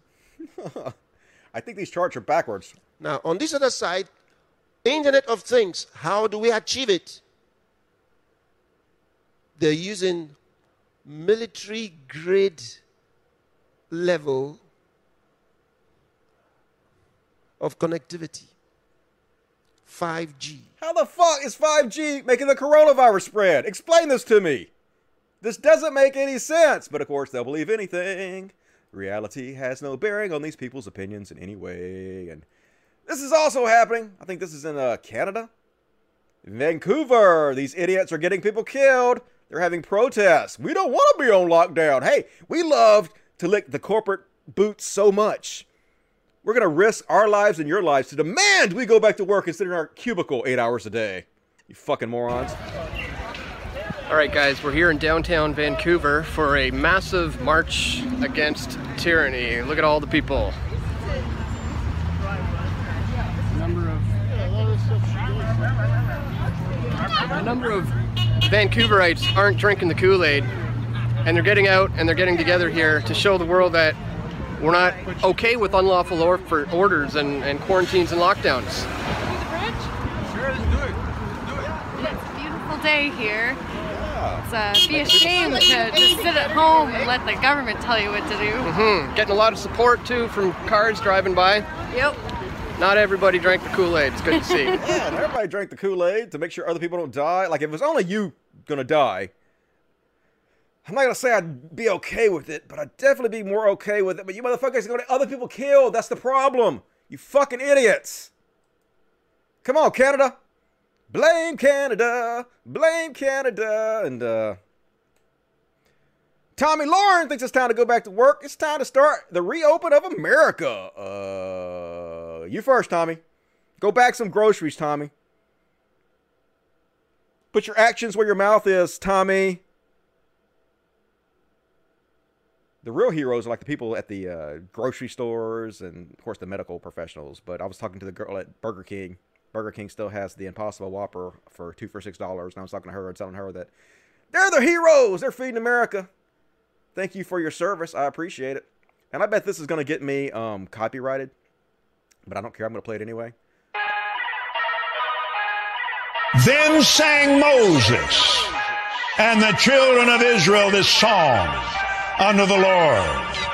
I think these charts are backwards. Now, on this other side, Internet of Things, how do we achieve it? They're using military grade level of connectivity. 5G. How the fuck is 5G making the coronavirus spread? Explain this to me. This doesn't make any sense, but of course they'll believe anything. Reality has no bearing on these people's opinions in any way. And this is also happening. I think this is in uh, Canada. Vancouver. These idiots are getting people killed. They're having protests. We don't want to be on lockdown. Hey, we love to lick the corporate boots so much. We're going to risk our lives and your lives to demand we go back to work and sit in our cubicle eight hours a day. You fucking morons. All right, guys, we're here in downtown Vancouver for a massive march against tyranny. Look at all the people. A number of Vancouverites aren't drinking the Kool-Aid, and they're getting out and they're getting together here to show the world that we're not okay with unlawful or orders and, and quarantines and lockdowns. Do the bridge? Sure, let's do it. It's a beautiful day here. It's uh, be ashamed to just sit at home and let the government tell you what to do. Mm-hmm. Getting a lot of support too from cars driving by. Yep. Not everybody drank the Kool-Aid. It's good to see. yeah, and everybody drank the Kool-Aid to make sure other people don't die. Like if it was only you gonna die, I'm not gonna say I'd be okay with it, but I'd definitely be more okay with it. But you motherfuckers are gonna get other people killed. That's the problem. You fucking idiots. Come on, Canada. Blame Canada. Blame Canada. And uh Tomi Lahren thinks it's time to go back to work. It's time to start the reopen of America. Uh, you first, Tomi. Go back some groceries, Tomi. Put your actions where your mouth is, Tomi. The real heroes are like the people at the uh, grocery stores and, of course, the medical professionals. But I was talking to the girl at Burger King. Burger King still has the Impossible Whopper for two for six dollars, and I was talking to her and telling her that they're the heroes. They're feeding America. Thank you for your service. I appreciate it. And I bet this is going to get me um, copyrighted, but I don't care. I'm going to play it anyway. Then sang Moses and the children of Israel this song unto the Lord.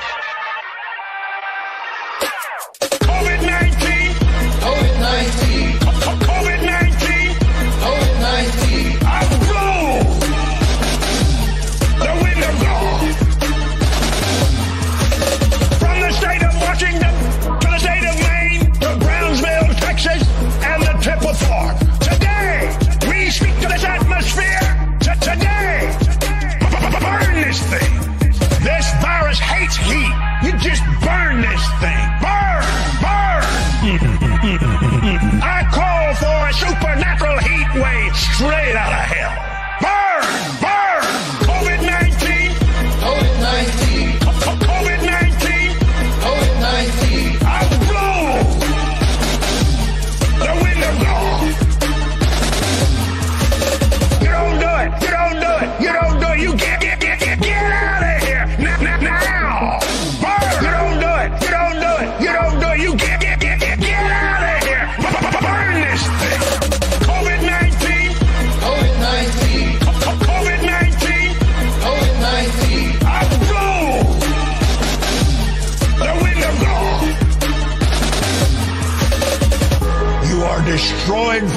heat. You just burn this thing. Burn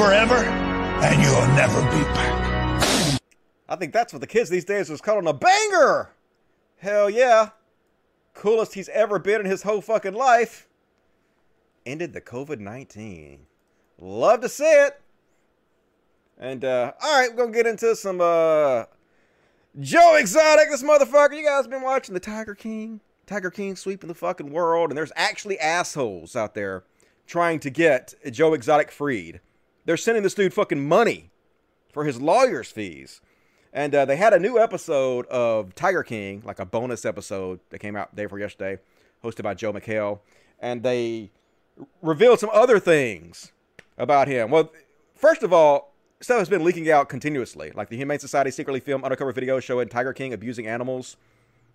forever, and you'll never be back. I think that's what the kids these days was calling a banger. Hell yeah. Coolest he's ever been in his whole fucking life. Ended the COVID 19. Love to see it. And, uh, alright, we're gonna get into some, uh, Joe Exotic, this motherfucker. You guys been watching the Tiger King? Tiger King sweeping the fucking world, and there's actually assholes out there trying to get Joe Exotic freed. They're sending this dude fucking money for his lawyer's fees. And uh, they had a new episode of Tiger King, like a bonus episode that came out day before yesterday, hosted by Joel McHale. And they revealed some other things about him. Well, first of all, stuff has been leaking out continuously. Like the Humane Society secretly filmed undercover videos showing Tiger King abusing animals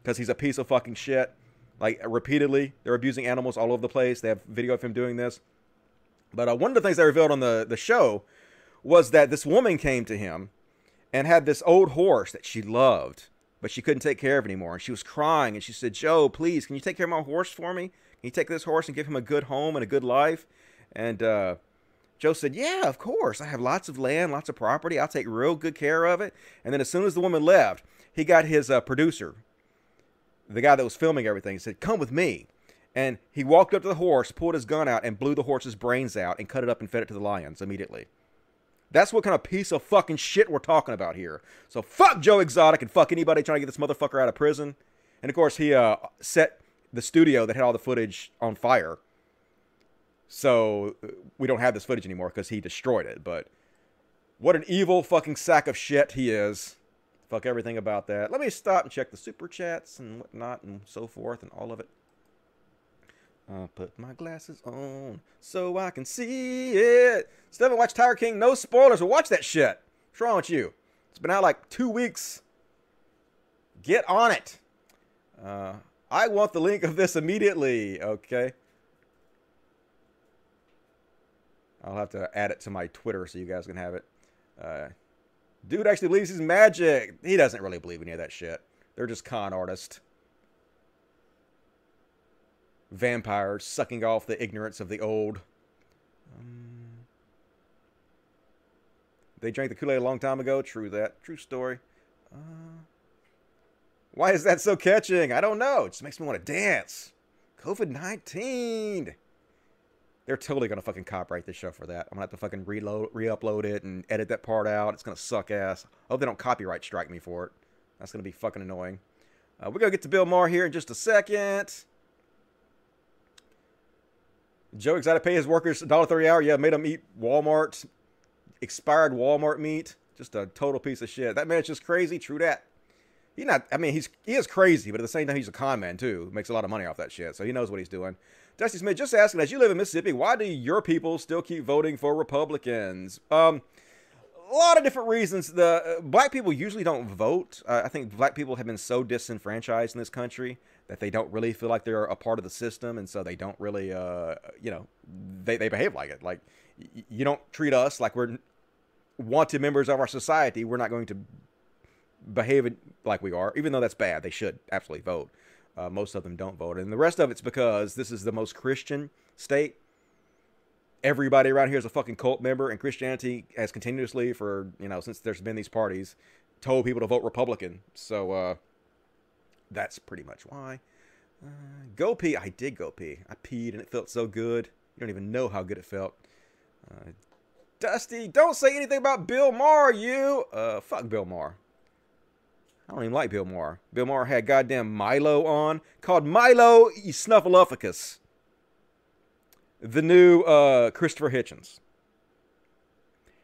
because he's a piece of fucking shit. Like repeatedly, they're abusing animals all over the place. They have video of him doing this. But uh, one of the things they revealed on the, the show was that this woman came to him and had this old horse that she loved, but she couldn't take care of anymore. And she was crying and she said, Joe, please, can you take care of my horse for me? Can you take this horse and give him a good home and a good life? And uh, Joe said, Yeah, of course. I have lots of land, lots of property. I'll take real good care of it. And then as soon as the woman left, he got his uh, producer, the guy that was filming everything, said, Come with me. And he walked up to the horse, pulled his gun out, and blew the horse's brains out and cut it up and fed it to the lions immediately. That's what kind of piece of fucking shit we're talking about here. So fuck Joe Exotic and fuck anybody trying to get this motherfucker out of prison. And of course, he uh, set the studio that had all the footage on fire. So we don't have this footage anymore because he destroyed it. But what an evil fucking sack of shit he is. Fuck everything about that. Let me stop and check the super chats and whatnot and so forth and all of it. I'll put my glasses on so I can see it. Still haven't watched Tiger King. No spoilers. Well, watch that shit. What's wrong with you? It's been out like two weeks. Get on it. Uh, I want the link of this immediately. Okay. I'll have to add it to my Twitter so you guys can have it. Uh, dude actually believes he's magic. He doesn't really believe any of that shit. They're just con artists vampires sucking off the ignorance of the old. Um, they drank the Kool Aid a long time ago. True that. True story. Uh, why is that so catching? I don't know. It just makes me want to dance. COVID 19. They're totally going to fucking copyright this show for that. I'm going to have to fucking reload, re upload it and edit that part out. It's going to suck ass. I hope they don't copyright strike me for it. That's going to be fucking annoying. Uh, we're going to get to Bill Maher here in just a second. Joe Exotic pay his workers $1.30 an hour. Yeah, made them eat Walmart, expired Walmart meat. Just a total piece of shit. That man's just crazy. True that. He not. I mean, he's he is crazy, but at the same time, he's a con man too. Makes a lot of money off that shit, so he knows what he's doing. Dusty Smith just asking, as you live in Mississippi, why do your people still keep voting for Republicans? Um, a lot of different reasons. The uh, black people usually don't vote. Uh, I think black people have been so disenfranchised in this country that they don't really feel like they're a part of the system, and so they don't really, uh, you know, they, they behave like it. Like y- you don't treat us like we're wanted members of our society. We're not going to behave like we are, even though that's bad. They should absolutely vote. Uh, most of them don't vote, and the rest of it's because this is the most Christian state. Everybody around here is a fucking cult member, and Christianity has continuously, for you know, since there's been these parties, told people to vote Republican. So uh, that's pretty much why. Uh, go pee. I did go pee. I peed and it felt so good. You don't even know how good it felt. Uh, Dusty, don't say anything about Bill Maher, you. Uh, fuck Bill Maher. I don't even like Bill Maher. Bill Maher had goddamn Milo on, called Milo Snuffleupagus. The new uh, Christopher Hitchens.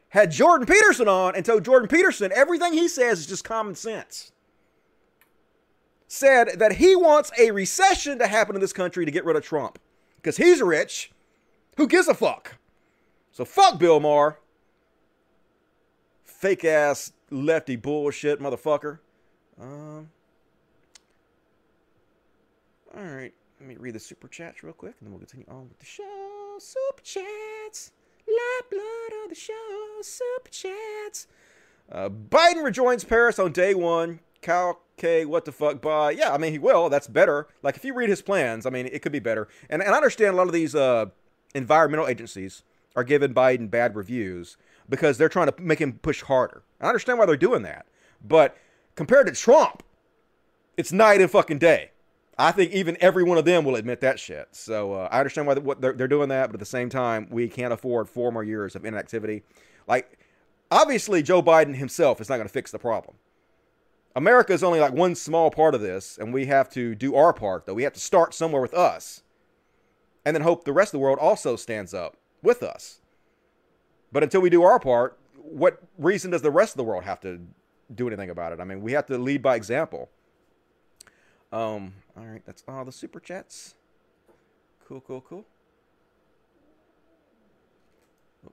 Had Jordan Peterson on and told Jordan Peterson everything he says is just common sense. Said that he wants a recession to happen in this country to get rid of Trump. Because he's rich. Who gives a fuck? So fuck Bill Maher. Fake ass lefty bullshit motherfucker. Um, all right, let me read the super chats real quick, and then we'll continue on with the show. Super chats, lifeblood of the show. Super chats. Uh, Biden rejoins Paris on day one. Cal K, what the fuck? By yeah, I mean he will. That's better. Like if you read his plans, I mean it could be better. And and I understand a lot of these uh, environmental agencies are giving Biden bad reviews because they're trying to make him push harder. I understand why they're doing that, but compared to Trump, it's night and fucking day. I think even every one of them will admit that shit. So uh, I understand why what they're, they're doing that, but at the same time, we can't afford four more years of inactivity. Like, obviously, Joe Biden himself is not going to fix the problem. America is only like one small part of this, and we have to do our part, though. We have to start somewhere with us, and then hope the rest of the world also stands up with us. But until we do our part, what reason does the rest of the world have to do anything about it? I mean, we have to lead by example. Um, all right, that's all the super chats. Cool, cool, cool.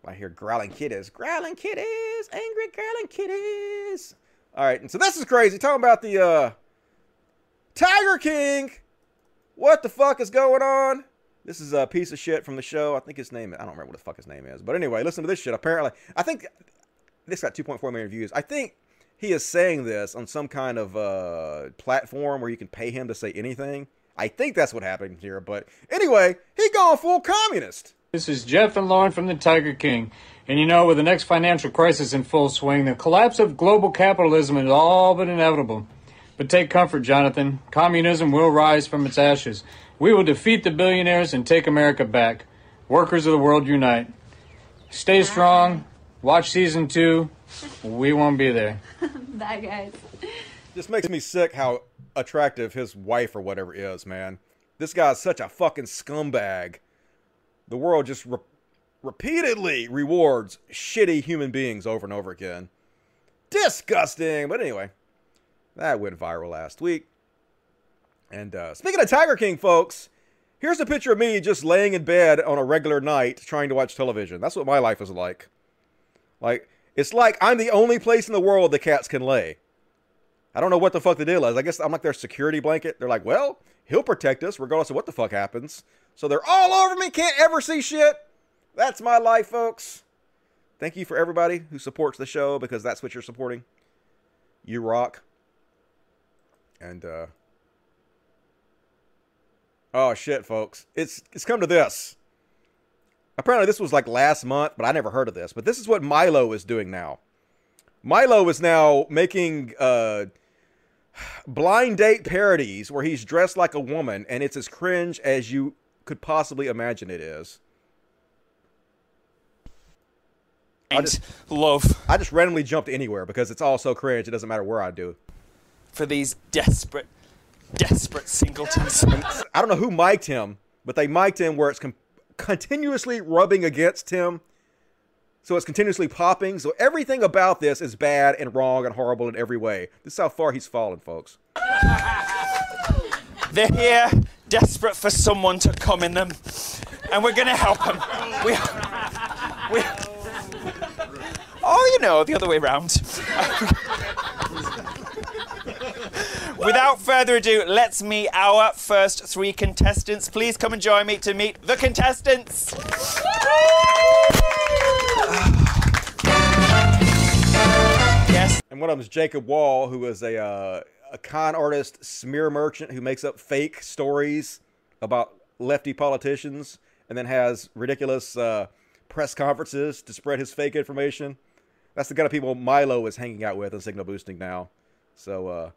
I hear growling kitties. Growling kitties! Angry growling kitties! All right, and so this is crazy. Talking about the uh, Tiger King. What the fuck is going on? This is a piece of shit from the show. I think his name, I don't remember what the fuck his name is. But anyway, listen to this shit. Apparently, I think this got 2.4 million views. I think he is saying this on some kind of uh, platform where you can pay him to say anything. I think that's what happened here. But anyway, he gone full communist. This is Jeff and Lauren from the Tiger King. And you know, with the next financial crisis in full swing, the collapse of global capitalism is all but inevitable. But take comfort, Jonathan. Communism will rise from its ashes. We will defeat the billionaires and take America back. Workers of the world unite. Stay strong. Watch season two. We won't be there. Bye, guys. This makes me sick how attractive his wife or whatever is, man. This guy's such a fucking scumbag. The world just re- repeatedly rewards shitty human beings over and over again. Disgusting. But anyway, that went viral last week. And uh, speaking of Tiger King, folks, here's a picture of me just laying in bed on a regular night trying to watch television. That's what my life is like. Like, it's like I'm the only place in the world the cats can lay. I don't know what the fuck the deal is. I guess I'm like their security blanket. They're like, well, he'll protect us regardless of what the fuck happens. So they're all over me, can't ever see shit. That's my life, folks. Thank you for everybody who supports the show because that's what you're supporting. You rock. And uh Oh shit, folks. It's it's come to this. Apparently this was like last month, but I never heard of this. But this is what Milo is doing now. Milo is now making uh blind date parodies where he's dressed like a woman and it's as cringe as you could possibly imagine it is. I just love. I just randomly jumped anywhere because it's all so cringe. It doesn't matter where I do. For these desperate, desperate singletons. I don't know who mic'd him, but they mic'd him where it's com- continuously rubbing against him. So it's continuously popping. So everything about this is bad and wrong and horrible in every way. This is how far he's fallen, folks. They're here, desperate for someone to come in them, and we're gonna help them. We, we. Oh, you know, the other way round. Without further ado, let's meet our first three contestants. Please come and join me to meet the contestants. yes. And one of them is Jacob Wohl, who is a uh, a con artist, smear merchant who makes up fake stories about lefty politicians, and then has ridiculous uh, press conferences to spread his fake information. That's the kind of people Milo is hanging out with and signal boosting now. So, uh,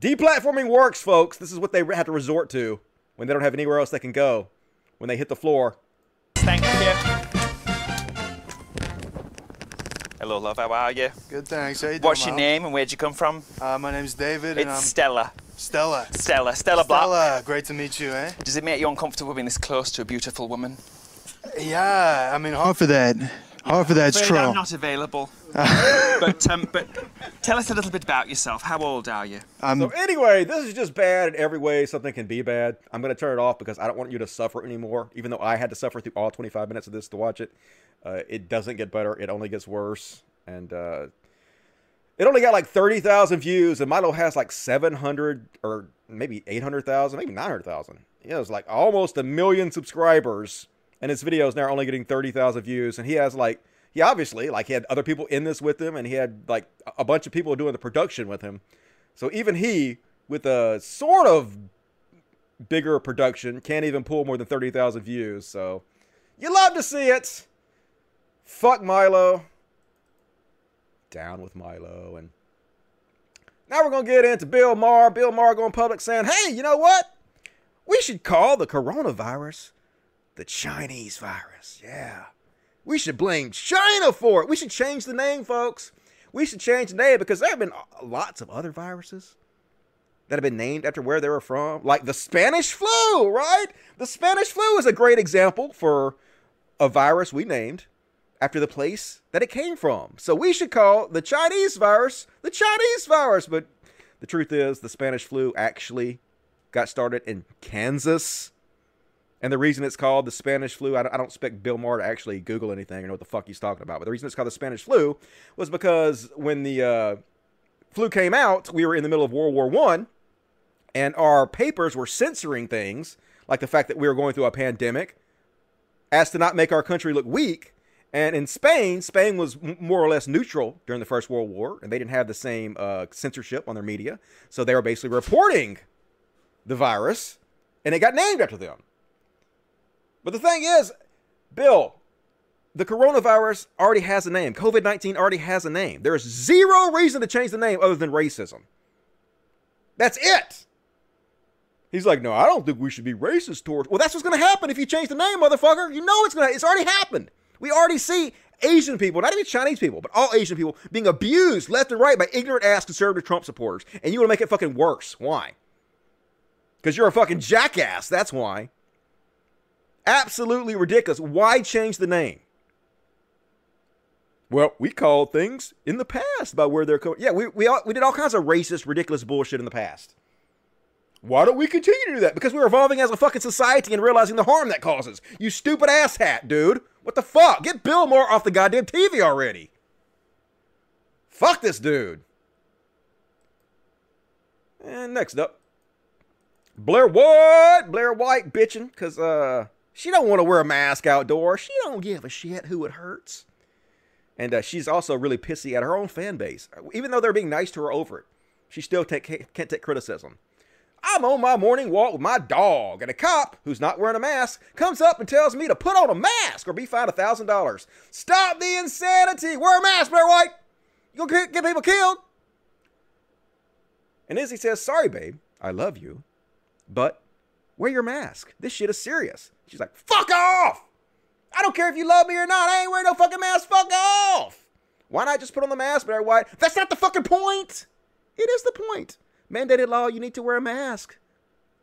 deplatforming works, folks. This is what they have to resort to when they don't have anywhere else they can go. When they hit the floor. Thank you. Hello, love. How are you? Good, thanks. How you doing, What's your name and where'd you come from? Uh, my name's David, and It's I'm Stella. Stella. Stella. Stella Black. Stella, great to meet you, eh? Does it make you uncomfortable being this close to a beautiful woman? Yeah, I mean, hard for that. Hard for that's Afraid true. I'm not available. but um, but tell us a little bit about yourself. How old are you? so anyway, this is just bad in every way something can be bad. I'm gonna turn it off because I don't want you to suffer anymore. Even though I had to suffer through all 25 minutes of this to watch it, uh, it doesn't get better. It only gets worse. And uh, it only got like 30,000 views, and Milo has like 700 or maybe 800,000, maybe 900,000. You know, it's like almost a million subscribers, and his video is now only getting 30,000 views, and he has like he obviously like he had other people in this with him, and he had like a bunch of people doing the production with him. So even he, with a sort of bigger production, can't even pull more than 30,000 views. So you love to see it. Fuck Milo. Down with Milo. And now we're to get into Bill Maher. Bill Maher going public saying, hey, you know what? We should call the coronavirus the Chinese virus. Yeah. We should blame China for it. We should change the name, folks. We should change the name because there have been lots of other viruses that have been named after where they were from, like the Spanish flu, right? The Spanish flu is a great example for a virus we named after the place that it came from. So we should call the Chinese virus the Chinese virus. But the truth is, the Spanish flu actually got started in Kansas. And the reason it's called the Spanish flu, I don't, I don't expect Bill Maher to actually Google anything or know what the fuck he's talking about. But the reason it's called the Spanish flu was because when the uh, flu came out, we were in the middle of World War One, and our papers were censoring things like the fact that we were going through a pandemic, as to not make our country look weak. And in Spain, Spain was more or less neutral during the First World War, and they didn't have the same uh, censorship on their media. So they were basically reporting the virus, and it got named after them. But the thing is, Bill, the coronavirus already has a name. COVID 19 already has a name. There is zero reason to change the name other than racism. That's it. He's like, no, I don't think we should be racist towards. Well, that's what's going to happen if you change the name, motherfucker. You know it's going to. It's already happened. We already see Asian people, not even Chinese people, but all Asian people being abused left and right by ignorant ass conservative Trump supporters. And you want to make it fucking worse. Why? Because you're a fucking jackass. That's why. Absolutely ridiculous. Why change the name? Well, we called things in the past by where they're coming. Yeah, we, we, all, we did all kinds of racist, ridiculous bullshit in the past. Why don't we continue to do that? Because we're evolving as a fucking society and realizing the harm that causes. You stupid ass hat, dude. What the fuck? Get Bill Maher off the goddamn TV already. Fuck this dude. And next up, Blair White. Blair White bitching because uh, she don't want to wear a mask outdoors. She don't give a shit who it hurts. And uh, she's also really pissy at her own fan base. Even though they're being nice to her over it, she still take, can't take criticism. I'm on my morning walk with my dog, and a cop who's not wearing a mask comes up and tells me to put on a mask or be fined $1,000. Stop the insanity! Wear a mask, Blair White! You gonna get people killed? And Izzy says, Sorry, babe, I love you, but wear your mask. This shit is serious. She's like, Fuck off! I don't care if you love me or not. I ain't wearing no fucking mask. Fuck off! Why not just put on the mask, Blair White? That's not the fucking point! It is the point. Mandated law, you need to wear a mask.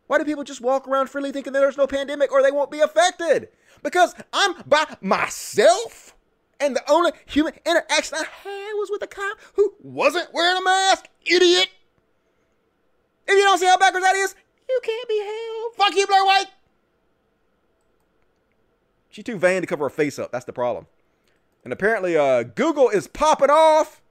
Why do people just walk around freely thinking that there's no pandemic or they won't be affected? Because I'm by myself, and the only human interaction I had was with a cop who wasn't wearing a mask. Idiot! If you don't see how backwards that is, you can't be held. Fuck you, Blair White! She's too vain to cover her face up. That's the problem. And apparently, uh, Google is popping off.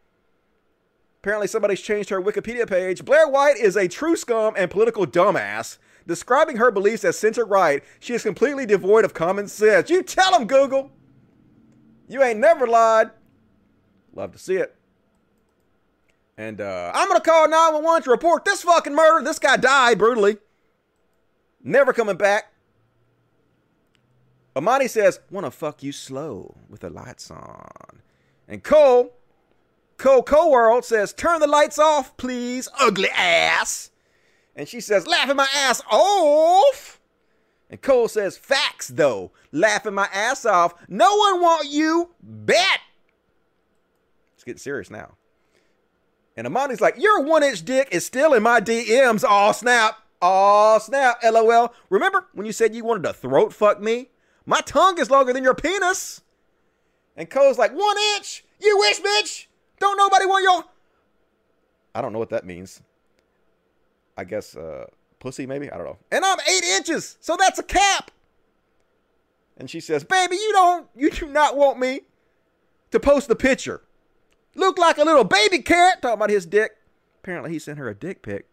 Apparently, somebody's changed her Wikipedia page. Blair White is a true scum and political dumbass. Describing her beliefs as center right, she is completely devoid of common sense. You tell him, Google. You ain't never lied. Love to see it. And uh, I'm going to call 911 to report this fucking murder. This guy died brutally. Never coming back. Amani says, want to fuck you slow with the lights on. And Cole, Cole Co-World says, turn the lights off, please, ugly ass. And she says, laughing my ass off. And Cole says, facts though, laughing my ass off. No one want you, bet. It's getting serious now. And Amani's like, your one inch dick is still in my DMs. Oh, snap. Oh, snap. LOL. Remember when you said you wanted to throat fuck me? My tongue is longer than your penis. And Cole's like, one inch? You wish, bitch. Don't nobody want your. I don't know what that means. I guess uh, pussy, maybe? I don't know. And I'm eight inches, so that's a cap. And she says, baby, you don't, you do not want me to post the picture. Look like a little baby carrot. Talking about his dick. Apparently, he sent her a dick pic.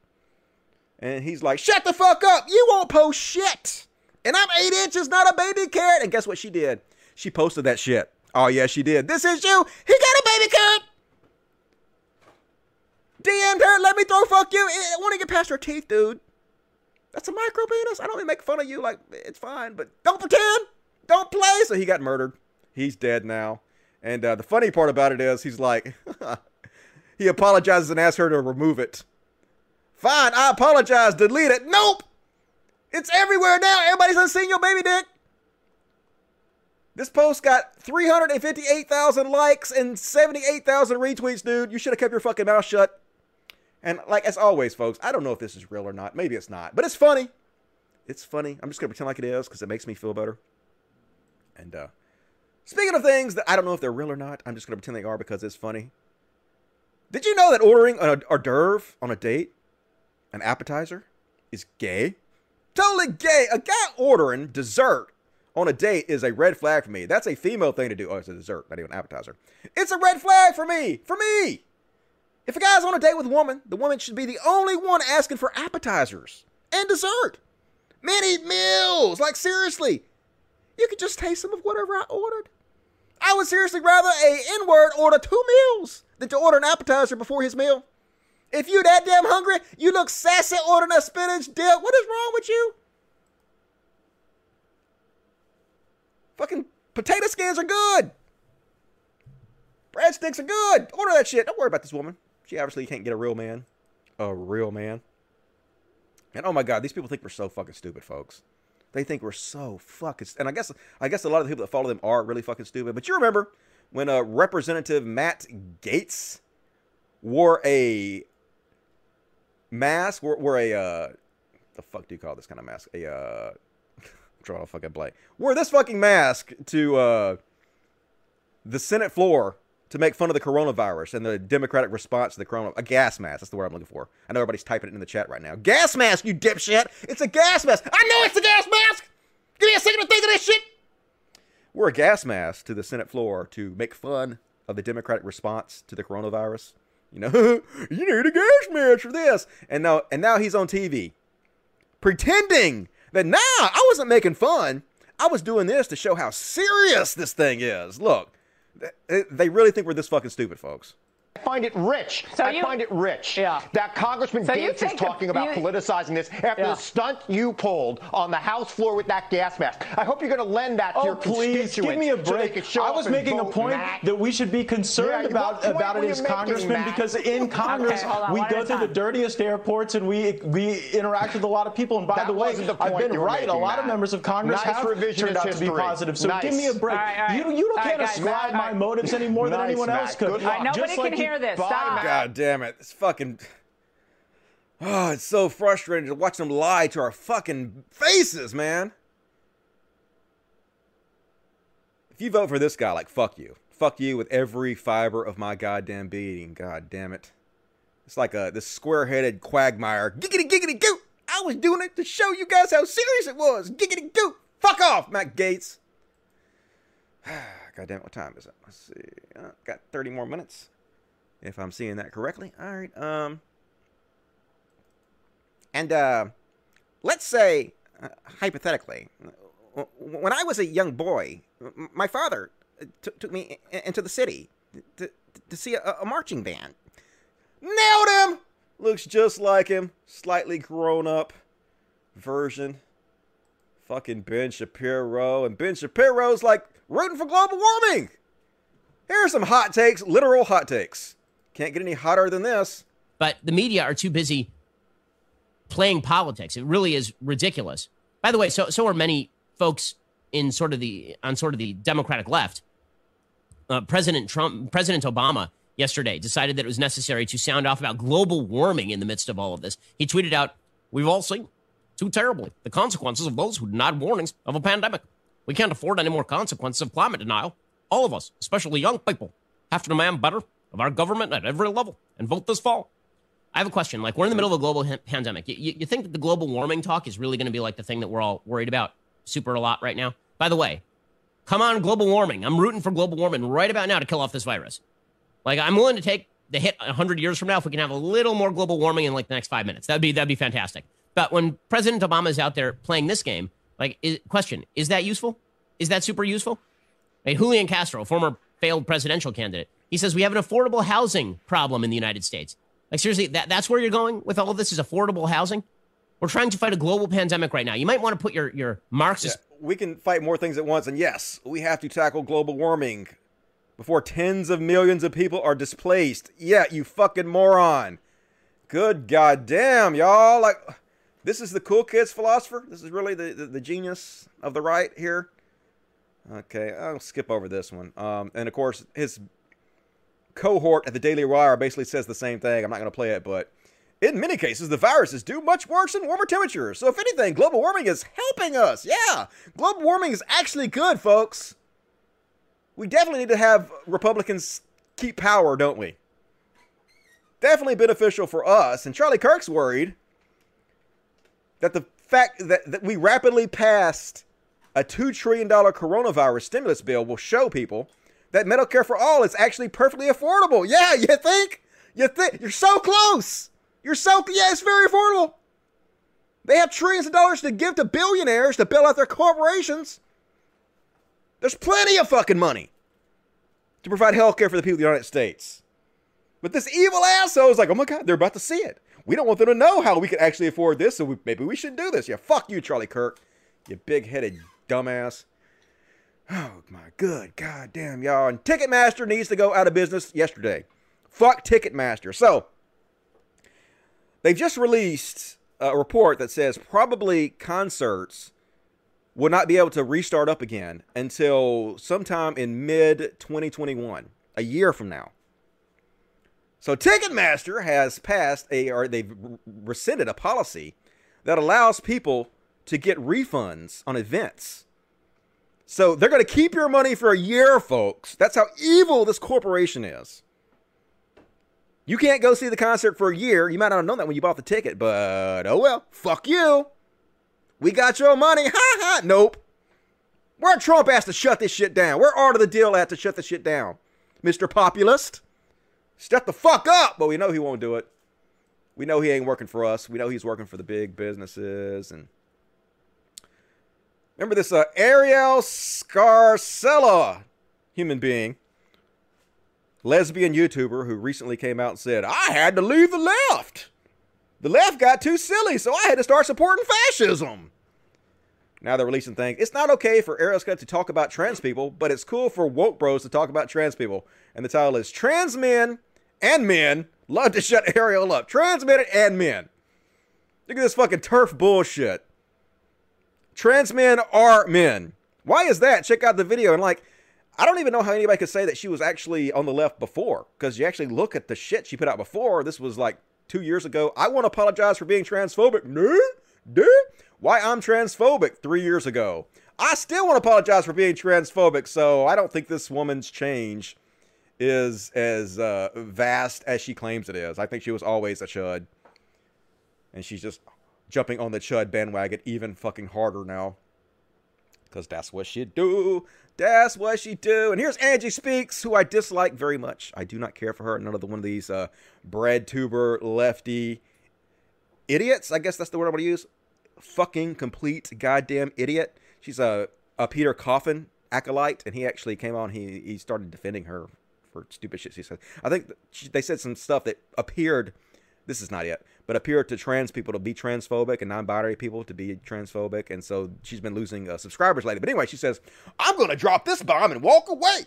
And he's like, shut the fuck up. You won't post shit. And I'm eight inches, not a baby carrot. And guess what she did? She posted that shit. Oh, yeah, she did. This is you. He got a baby carrot. DM'd her. Let me throw fuck you. I want to get past her teeth, dude. That's a micro penis. I don't even make fun of you. Like, it's fine. But don't pretend. Don't play. So he got murdered. He's dead now. And uh, the funny part about it is he's like, he apologizes and asks her to remove it. Fine, I apologize. Delete it. Nope. It's everywhere now. Everybody's unseen your baby dick. This post got 358,000 likes and 78,000 retweets, dude. You should have kept your fucking mouth shut. And like as always, folks, I don't know if this is real or not. Maybe it's not, but it's funny. It's funny. I'm just gonna pretend like it is because it makes me feel better. And uh speaking of things that I don't know if they're real or not, I'm just gonna pretend they are because it's funny. Did you know that ordering a hors d'oeuvre on a date, an appetizer, is gay? Totally gay. A guy ordering dessert on a date is a red flag for me. That's a female thing to do. Oh, it's a dessert, not even an appetizer. It's a red flag for me. For me. If a guy's on a date with a woman, the woman should be the only one asking for appetizers and dessert. Men eat meals. Like, seriously. You could just taste some of whatever I ordered. I would seriously rather a N-word order two meals than to order an appetizer before his meal. If you that damn hungry, you look sassy ordering a spinach dip. What is wrong with you? Fucking potato skins are good. Breadsticks are good. Order that shit. Don't worry about this woman. She obviously can't get a real man. A real man. And oh my god, these people think we're so fucking stupid, folks. They think we're so fucking. And I guess I guess a lot of the people that follow them are really fucking stupid. But you remember when uh, Representative Matt Gaetz wore a mask, wore, wore a uh, the fuck do you call this kind of mask? A uh, draw a fucking blank. Wore this fucking mask to uh, the Senate floor to make fun of the coronavirus and the Democratic response to the corona. A gas mask. That's the word I'm looking for. I know everybody's typing it in the chat right now. Gas mask, you dipshit. It's a gas mask. I know it's a gas mask. Give me a second to think of this shit. We're a gas mask to the Senate floor to make fun of the Democratic response to the coronavirus. You know, you need a gas mask for this. And now, and now he's on TV pretending that nah, I wasn't making fun. I was doing this to show how serious this thing is. Look, they really think we're this fucking stupid, folks. I find it rich. So I you- find it rich Yeah. that Congressman So Gaetz is think the- talking about you- politicizing this after Yeah. the stunt you pulled on the House floor with that gas mask. I hope you're going to lend that to Oh, your please, constituents. give me a break. can show I was and making a point Matt. that we should be concerned Yeah, about about were it as making, congressmen Matt? because in Congress hold on, we go at a through the dirtiest airports and we we interact with a lot of people. And by That the way, wasn't the I've been you were right. a making, lot of members of Congress Nice have revisionist turned out to be history. positive. So Nice. give me a break. All right, all right. You you All can't right, ascribe my right. motives any more than Nice, anyone else could. Good luck. All right, nobody Just can like you- hear this. Bye, Stop. God damn it. This fucking. Oh, it's so frustrating to watch them lie to our fucking faces, man. If you vote for this guy, like, fuck you. Fuck you with every fiber of my goddamn being. God damn it. It's like a this square headed quagmire. Giggity, giggity, goo. I was doing it to show you guys how serious it was. Giggity, goo. Fuck off, Matt Gaetz. God damn it, what time is it? Let's see. Uh, got 30 more minutes. If I'm seeing that correctly. All right. Um. And uh, let's say, uh, hypothetically, when I was a young boy, my father uh, took me into the city to, to see a, a marching band. Nailed him! Looks just like him. Slightly grown up version. Fucking Ben Shapiro. And Ben Shapiro's like rooting for global warming. Here are some hot takes, literal hot takes. Can't get any hotter than this. but the media are too busy playing politics. It really is ridiculous. By the way, so so are many folks in sort of the on sort of the Democratic left. Uh, President Trump, President Obama, yesterday decided that it was necessary to sound off about global warming in the midst of all of this. He tweeted out, We've all seen too terribly the consequences of those who denied warnings of a pandemic. We can't afford any more consequences of climate denial. All of us, especially young people, have to demand better of our government at every level and vote this fall. I have a question. Like, we're in the middle of a global pandemic. You, you, you think that the global warming talk is really going to be like the thing that we're all worried about super a lot right now? By the way, come on, global warming. I'm rooting for global warming right about now to kill off this virus. Like, I'm willing to take the hit 100 years from now if we can have a little more global warming in like the next five minutes. That'd be that'd be fantastic. But when President Obama is out there playing this game, like, is, question: Is that useful? Is that super useful? Hey, Julian Castro, former failed presidential candidate, he says we have an affordable housing problem in the United States. Like seriously, that, that's where you're going with all of this is affordable housing. We're trying to fight a global pandemic right now. You might want to put your your Marxist. We can fight more things at once, and yes, we have to tackle global warming before tens of millions of people are displaced. Yeah, you fucking moron. Good goddamn, y'all. Like, this is the cool kids philosopher. This is really the, the, the genius of the right here. Okay, I'll skip over this one. Um, and of course, his cohort at the Daily Wire basically says the same thing. I'm not going to play it, but in many cases, the viruses do much worse in warmer temperatures. So, if anything, global warming is helping us. Yeah, global warming is actually good, folks. We definitely need to have Republicans keep power, don't we? Definitely beneficial for us. And Charlie Kirk's worried that the fact that, that we rapidly passed a $2 trillion coronavirus stimulus bill will show people that Medicare for all is actually perfectly affordable. Yeah, you think? You think? You're so close. You're so, yeah, it's very affordable. They have trillions of dollars to give to billionaires to bail out their corporations. There's plenty of fucking money to provide health care for the people of the United States. But this evil asshole is like, oh my God, they're about to see it. We don't want them to know how we can actually afford this, so we, maybe we shouldn't do this. Yeah, fuck you, Charlie Kirk. You big headed dumbass. Oh my good god, goddamn y'all. And Ticketmaster needs to go out of business yesterday. Fuck Ticketmaster. So they've just released a report that says probably concerts will not be able to restart up again until sometime in mid 2021, a year from now. So Ticketmaster has passed a or they've rescinded a policy that allows people to get refunds on events. So they're going to keep your money for a year, folks. That's how evil this corporation is. You can't go see the concert for a year. You might not have known that when you bought the ticket, but oh well. Fuck you. We got your money. Ha ha. Nope. Where Trump asked to shut this shit down? Where Art of the Deal at to shut this shit down? Mr. Populist? Shut the fuck up! But we know he won't do it. We know he ain't working for us. We know he's working for the big businesses and Remember this uh, Arielle Scarcella human being, lesbian YouTuber who recently came out and said, I had to leave the left. The left got too silly, so I had to start supporting fascism. Now they're releasing things. It's not okay for Arielle Scott to talk about trans people, but it's cool for woke bros to talk about trans people. And the title is Trans Men and Men Love to Shut Arielle Up. Trans men and men. Look at this fucking turf bullshit. Trans men are men. Why is that? Check out the video. And like, I don't even know how anybody could say that she was actually on the left before. Because you actually look at the shit she put out before. This was like two years ago. I want to apologize for being transphobic. No. Why I'm transphobic three years ago. I still want to apologize for being transphobic. So I don't think this woman's change is as uh, vast as she claims it is. I think she was always a chud. And she's just jumping on the Chud bandwagon even fucking harder now. Because that's what she do. That's what she do. And here's Angie Speaks, who I dislike very much. I do not care for her. Another one of these uh, bread tuber lefty idiots. I guess that's the word I'm going to use. Fucking complete goddamn idiot. She's a, a Peter Coffin acolyte, and he actually came on. He he started defending her for stupid shit she said. I think she, they said some stuff that appeared this is not yet, but appear to trans people to be transphobic and non-binary people to be transphobic, and so she's been losing uh, subscribers lately. But anyway, she says, "I'm going to drop this bomb and walk away."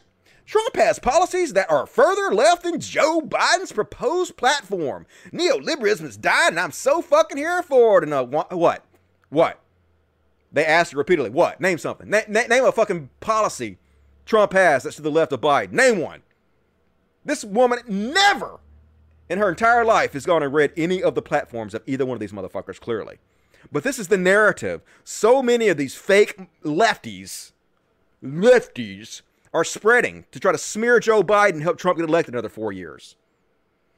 Trump has policies that are further left than Joe Biden's proposed platform. Neoliberalism has died, and I'm so fucking here for it. And uh, what? What? They asked repeatedly, "What? Name something. Na- na- name a fucking policy Trump has that's to the left of Biden. Name one." This woman never in her entire life has gone and read any of the platforms of either one of these motherfuckers, clearly. But this is the narrative. So many of these fake lefties, lefties, are spreading to try to smear Joe Biden and help Trump get elected another four years.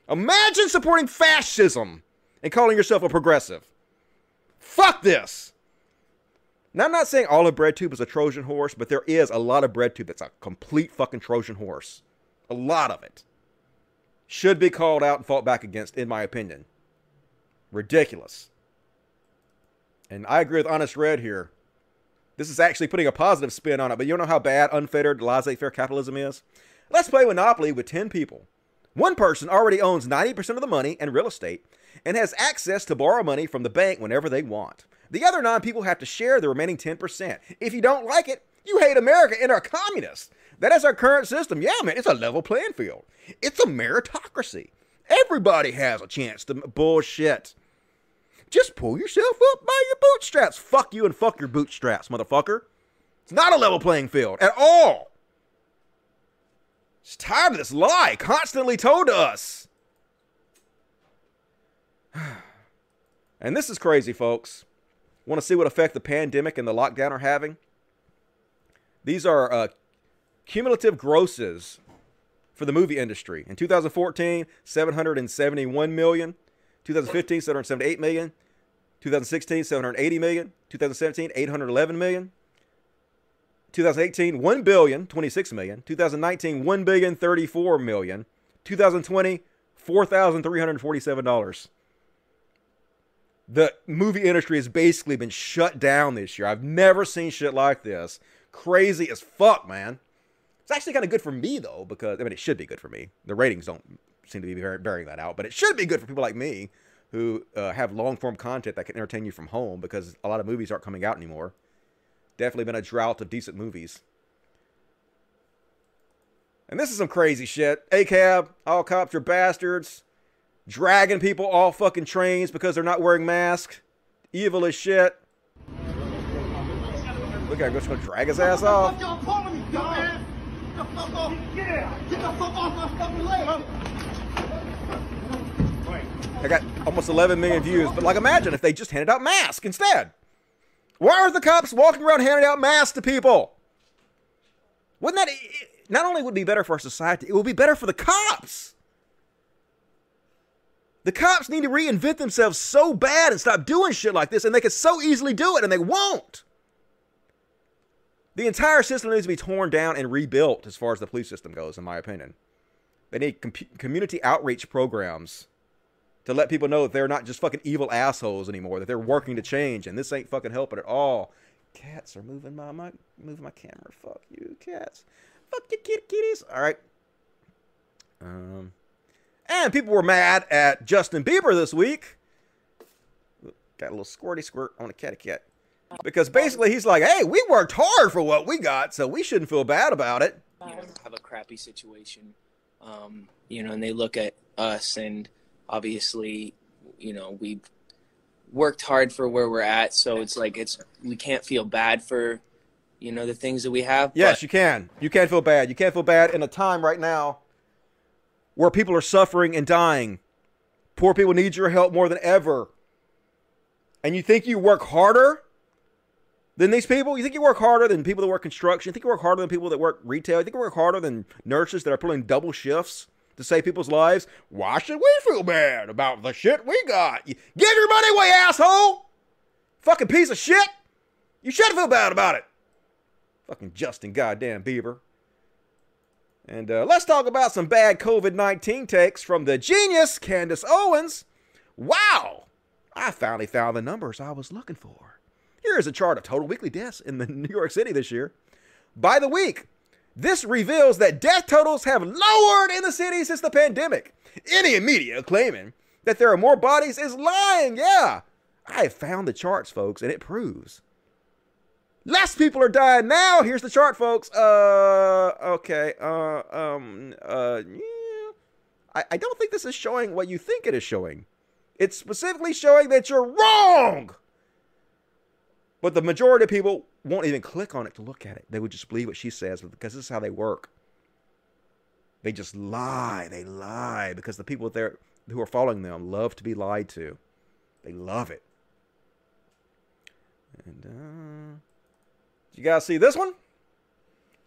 Imagine supporting fascism and calling yourself a progressive. Fuck this. Now, I'm not saying all of BreadTube is a Trojan horse, but there is a lot of BreadTube that's a complete fucking Trojan horse. A lot of it. Should be called out and fought back against, in my opinion. Ridiculous. And I agree with Honest Red here. This is actually putting a positive spin on it, but you don't know how bad unfettered laissez faire capitalism is? Let's play Monopoly with 10 people. One person already owns 90% of the money and real estate and has access to borrow money from the bank whenever they want. The other nine people have to share the remaining 10%. If you don't like it, you hate America and are communists. That is our current system. Yeah, man, it's a level playing field. It's a meritocracy. Everybody has a chance to bullshit. Just pull yourself up by your bootstraps. Fuck you and fuck your bootstraps, motherfucker. It's not a level playing field at all. Just tired of this lie constantly told to us. And this is crazy, folks. Want to see what effect the pandemic and the lockdown are having? These are uh, cumulative grosses for the movie industry. In 2014, 771 million. 2015, 778 million. 2016, 780 million. 2017, 811 million. 2018, 1 billion, 26 million. 2019, 1 billion, 34 million. 2020, $4,347. The movie industry has basically been shut down this year. I've never seen shit like this. Crazy as fuck, man. It's actually kind of good for me though, because I mean it should be good for me. The ratings don't seem to be bearing that out, but it should be good for people like me who uh, have long form content that can entertain you from home because a lot of movies aren't coming out anymore. Definitely been a drought of decent movies. And this is some crazy shit. ACAB, all cops are bastards. Dragging people off fucking trains because they're not wearing masks. Evil as shit. Look at him, just gonna drag his ass off. I got almost 11 million views, but like imagine if they just handed out masks instead. Why are the cops walking around handing out masks to people? Wouldn't that not only would it be better for our society, it would be better for the cops. The cops need to reinvent themselves so bad and stop doing shit like this, and they can so easily do it, and they won't. The entire system needs to be torn down and rebuilt as far as the police system goes, in my opinion. They need com- community outreach programs to let people know that they're not just fucking evil assholes anymore, that they're working to change, and this ain't fucking helping at all. Cats are moving my, my moving my camera. Fuck you, cats. Fuck you, kitty kitties. All right. Um, and people were mad at Justin Bieber this week. Got a little squirty squirt on a kitty cat. Because basically he's like, hey, we worked hard for what we got, so we shouldn't feel bad about it. have a crappy situation, um, you know, and they look at us, and obviously, you know, we've worked hard for where we're at, so it's like it's we can't feel bad for, you know, the things that we have. Yes, you can. You can't feel bad. You can't feel bad in a time right now where people are suffering and dying. Poor people need your help more than ever. And you think you work harder than these people? You think you work harder than people that work construction? You think you work harder than people that work retail? You think you work harder than nurses that are pulling double shifts to save people's lives? Why should we feel bad about the shit we got? You, give your money away, asshole! Fucking piece of shit! You should feel bad about it. Fucking Justin goddamn Bieber. And uh, let's talk about some bad COVID 19 takes from the genius Candace Owens. Wow! I finally found the numbers I was looking for. Here's a chart of total weekly deaths in the New York City this year. By the week, this reveals that death totals have lowered in the city since the pandemic. Any media claiming that there are more bodies is lying. Yeah, I have found the charts, folks, and it proves Less people are dying now. Here's the chart, folks. Uh, okay. Uh, um, uh, yeah. I, I don't think this is showing what you think it is showing. It's specifically showing that you're wrong. But the majority of people won't even click on it to look at it. They would just believe what she says because this is how they work. They just lie. They lie because the people there who are following them love to be lied to. They love it. And uh, you guys see this one?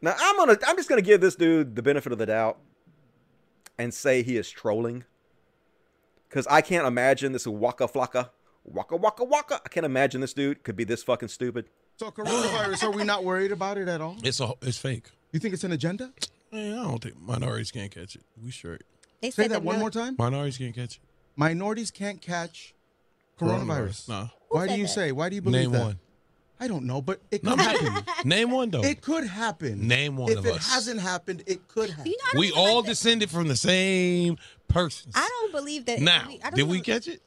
Now I'm gonna I'm just gonna give this dude the benefit of the doubt and say he is trolling. Cause I can't imagine this Waka Flocka, waka waka waka. I can't imagine this dude could be this fucking stupid. So coronavirus, are we not worried about it at all? It's a, it's fake. You think it's an agenda? Man, I don't think minorities can't catch it. We sure. They Say that one more time. Minorities can't catch it. Minorities can't catch coronavirus. Nah. Why do you say? Why do you believe Name that? one. I don't know, but it could happen. Name one though. It could happen. Name one if of it us. hasn't happened, it could happen. we all descended from the same person. I don't believe that. Now, we- I don't did we know- catch it?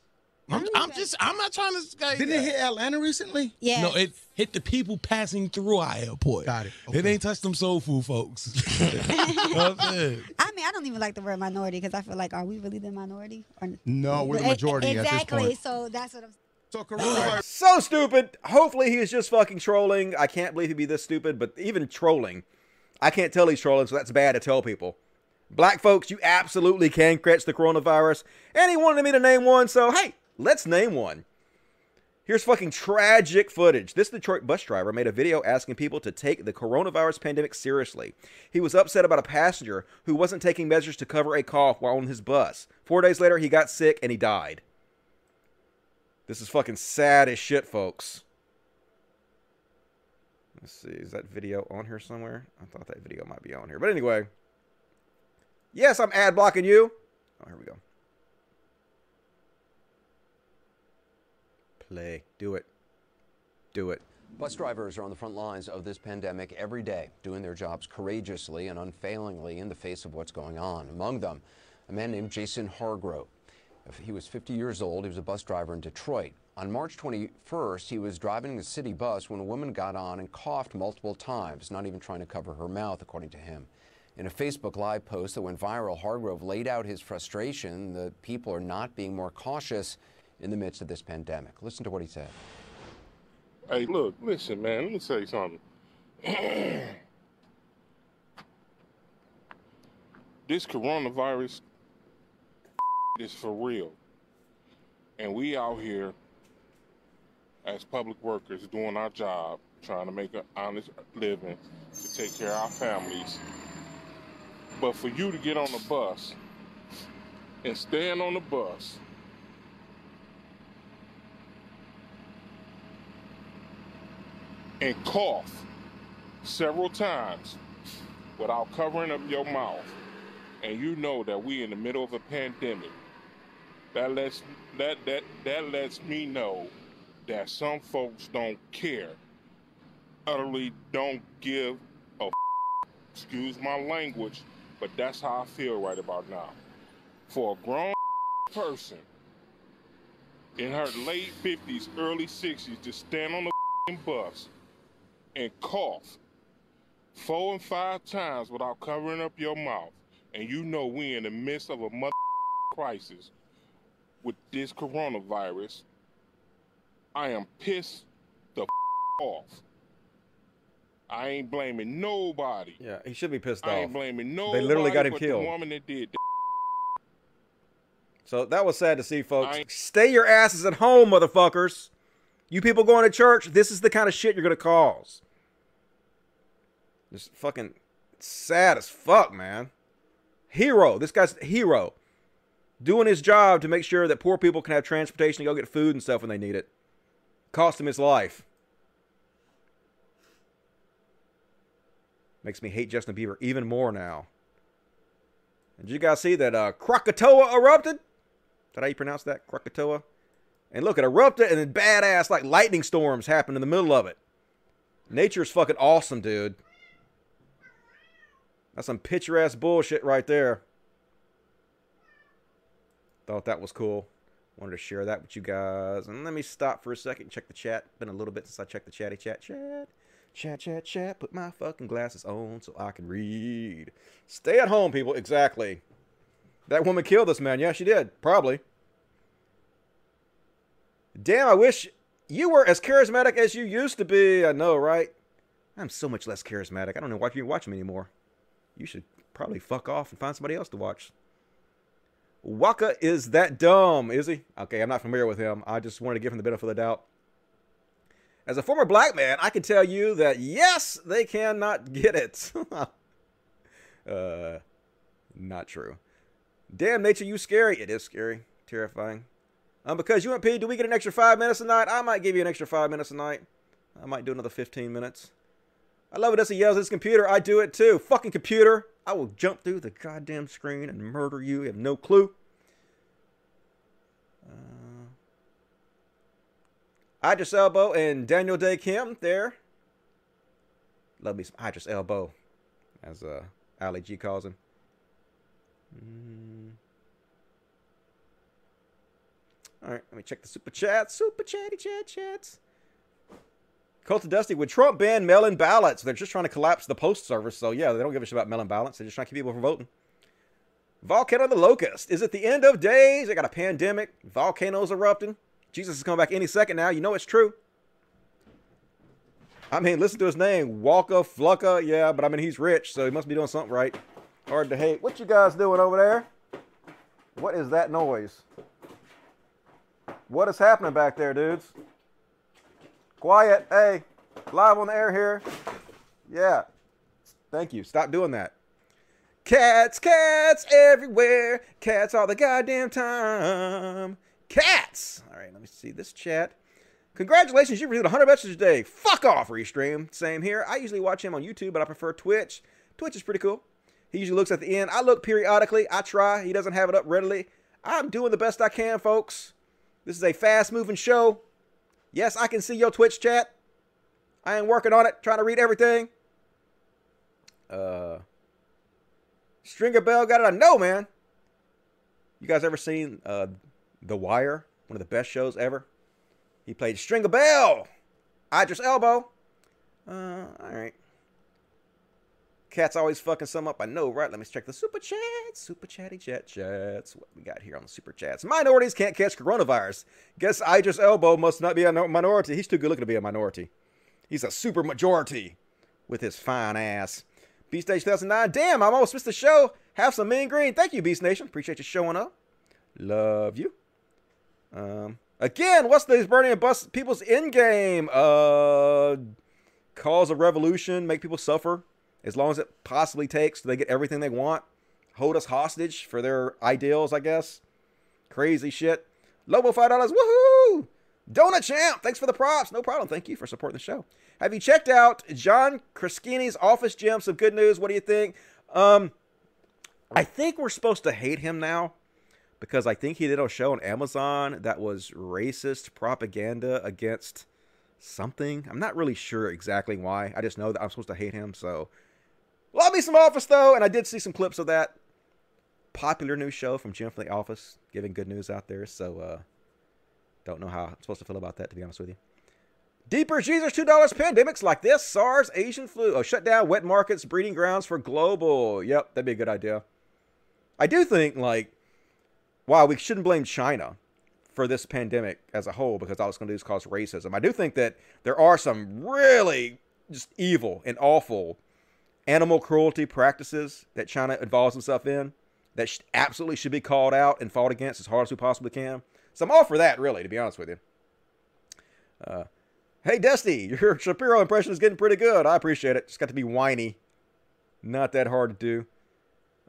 I'm, I'm just. I'm not trying to. Like, Didn't it hit Atlanta recently? Yeah. No, it hit the people passing through our airport. Got it. It ain't touched them soul food folks. you know what I'm saying? I mean, I don't even like the word minority because I feel like, are we really the minority? Or, No, we're the majority at this Exactly. point. So that's what I'm. So coronavirus. So stupid. Hopefully he is just fucking trolling. I can't believe he'd be this stupid, but even trolling, I can't tell he's trolling, so that's bad to tell people. Black folks, you absolutely can catch the coronavirus. And he wanted me to name one, so hey, let's name one. Here's fucking tragic footage. This Detroit bus driver made a video asking people to take the coronavirus pandemic seriously. He was upset about a passenger who wasn't taking measures to cover a cough while on his bus. Four days later, he got sick and he died. This is fucking sad as shit, folks. Let's see, is that video on here somewhere? I thought that video might be on here. But anyway. Yes, I'm ad blocking you. Oh, here we go. Play. Do it. Do it. Bus drivers are on the front lines of this pandemic every day, doing their jobs courageously and unfailingly in the face of what's going on. Among them, a man named Jason Hargrove. He was 50 years old. He was a bus driver in Detroit. On March 21st, he was driving a city bus when a woman got on and coughed multiple times, not even trying to cover her mouth, according to him. In a Facebook Live post that went viral, Hargrove laid out his frustration that people are not being more cautious in the midst of this pandemic. Listen to what he said. Hey, look, listen, man. Let me tell you something. this coronavirus is for real, and we out here as public workers doing our job, trying to make an honest living to take care of our families. But for you to get on the bus and stand on the bus and cough several times without covering up your mouth, and you know that we in the middle of a pandemic, that lets that that that lets me know that some folks don't care, utterly don't give a excuse my language, but that's how I feel right about now. For a grown person in her late 50s, early 60s to stand on the bus and cough four and five times without covering up your mouth, and you know we in the midst of a mother crisis with this coronavirus, I am pissed the off. I ain't blaming nobody. Yeah, he should be pissed I off. I ain't blaming nobody. They literally got him killed. The woman that did. So that was sad to see, folks. Stay your asses at home, motherfuckers. You people going to church, this is the kind of shit you're going to cause. Just fucking sad as fuck, man. Hero. This guy's hero. Doing his job to make sure that poor people can have transportation to go get food and stuff when they need it. Cost him his life. Makes me hate Justin Bieber even more now. Did you guys see that uh, Krakatoa erupted? How you pronounce that? Krakatoa? And look, it erupted and then badass like lightning storms happened in the middle of it. Nature's fucking awesome, dude. That's some picturesque bullshit right there. Thought that was cool. Wanted to share that with you guys. And let me stop for a second, check the chat. Been a little bit since I checked the chatty chat chat. Chat, chat, chat. Put my fucking glasses on so I can read. Stay at home, people. Exactly. That woman killed this man. Yeah, she did. Probably. Damn, I wish you were as charismatic as you used to be. I know, right? I'm so much less charismatic. I don't know why you watch me anymore. you should probably fuck off and find somebody else to watch. Waka is that dumb, is he? Okay, I'm not familiar with him. I just wanted to give him the benefit of the doubt. As a former black man, I can tell you that yes, they cannot get it. uh, not true. Damn nature, you scary. It is scary, terrifying. Um, because UMP, do we get an extra five minutes tonight? I might give you an extra five minutes tonight. I might do another 15 minutes. I love it as he yells at his computer. I do it too. Fucking computer. I will jump through the goddamn screen and murder you. You have no clue. Uh, Idris Elbow and Daniel Dae Kim there. Love me some Idris Elbow, as uh, Ali G calls him. All right, let me check the super chat. Super chatty chat chats. Cult of Dusty, would Trump ban mail-in ballots? They're just trying to collapse the post service. So yeah, they don't give a shit about mail-in ballots. They're just trying to keep people from voting. Volcano the Locust. Is it the end of days? They got a pandemic. Volcanoes erupting. Jesus is coming back any second now. You know it's true. I mean, listen to his name. Walker, Flucka. Yeah, but I mean, he's rich, so he must be doing something right. Hard to hate. What you guys doing over there? What is that noise? What is happening back there, dudes? Quiet. Hey, live on the air here. Yeah. Thank you. Stop doing that. Cats, cats everywhere. Cats all the goddamn time. Cats. All right, let me see this chat. Congratulations, you received 100 messages today. Fuck off, Restream. Same here. I usually watch him on YouTube, but I prefer Twitch. Twitch is pretty cool. He usually looks at the end. I look periodically. I try. He doesn't have it up readily. I'm doing the best I can, folks. This is a fast moving show. Yes, I can see your Twitch chat. I am working on it, trying to read everything. Uh, Stringer Bell got it. I know, man. You guys ever seen uh, The Wire? One of the best shows ever. He played Stringer Bell. Idris Elbow. Uh, all right. Cat's always fucking some up. I know, right? Let me check the super chat. Super chatty chat chats. What we got here on the super chats? Minorities can't catch coronavirus. Guess Idris Elbow must not be a minority. He's too good looking to be a minority. He's a super majority with his fine ass. Beast Stage 2009. Damn, I almost missed the show. Have some mean green. Thank you, Beast Nation. Appreciate you showing up. Love you. Um, again, what's these burning and bust people's end game? Uh, cause a revolution, make people suffer as long as it possibly takes. So they get everything they want. Hold us hostage for their ideals, I guess. Crazy shit. Lobo five dollars. Woohoo! Donut Champ, thanks for the props. No problem. Thank you for supporting the show. Have you checked out John Krasinski's Office Gem? Some good news. What do you think? Um, I think we're supposed to hate him now because I think he did a show on Amazon that was racist propaganda against something. I'm not really sure exactly why. I just know that I'm supposed to hate him. So, love me some Office though, and I did see some clips of that popular new show from Jim from the Office, giving good news out there. So, uh, don't know how I'm supposed to feel about that, to be honest with you. Deeper Jesus, $2 pandemics like this SARS, Asian flu. Oh, shut down wet markets, breeding grounds for global. Yep, that'd be a good idea. I do think, like, wow, we shouldn't blame China for this pandemic as a whole because all it's going to do is cause racism. I do think that there are some really just evil and awful animal cruelty practices that China involves itself in that absolutely should be called out and fought against as hard as we possibly can. So I'm all for that, really, to be honest with you. Uh, hey, Dusty, your Shapiro impression is getting pretty good. I appreciate it. Just got to be whiny. Not that hard to do.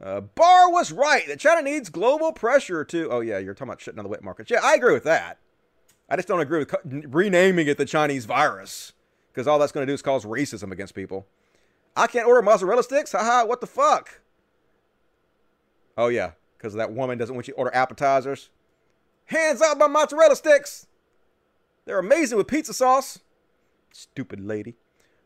Uh, Barr was right that China needs global pressure to. Oh, yeah, you're talking about shutting down the wet markets. Yeah, I agree with that. I just don't agree with co- renaming it the Chinese virus because all that's going to do is cause racism against people. I can't order mozzarella sticks? Haha, what the fuck? Oh, yeah, because that woman doesn't want you to order appetizers. Hands out my mozzarella sticks. They're amazing with pizza sauce. Stupid lady.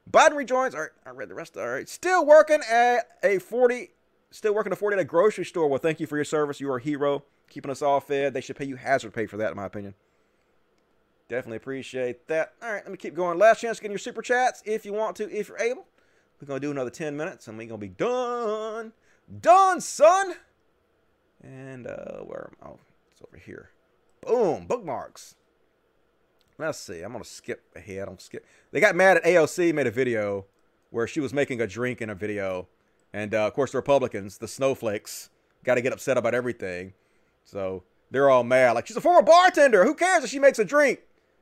Biden rejoins. All right, I read the rest. All right. Still working at a 40, still working a 40 at a grocery store. Well, thank you for your service. You are a hero. Keeping us all fed. They should pay you hazard pay for that, in my opinion. Definitely appreciate that. All right, let me keep going. Last chance to get your super chats if you want to, if you're able. We're going to do another 10 minutes and we're going to be done. Done, son. And uh, where am I? Oh, it's over here. Boom, bookmarks. Let's see. I'm gonna skip ahead. I'm skip. They got mad at AOC. Made a video where she was making a drink in a video, And uh, of course, the Republicans, the snowflakes, got to get upset about everything. So they're all mad. Like, she's a former bartender. Who cares if she makes a drink?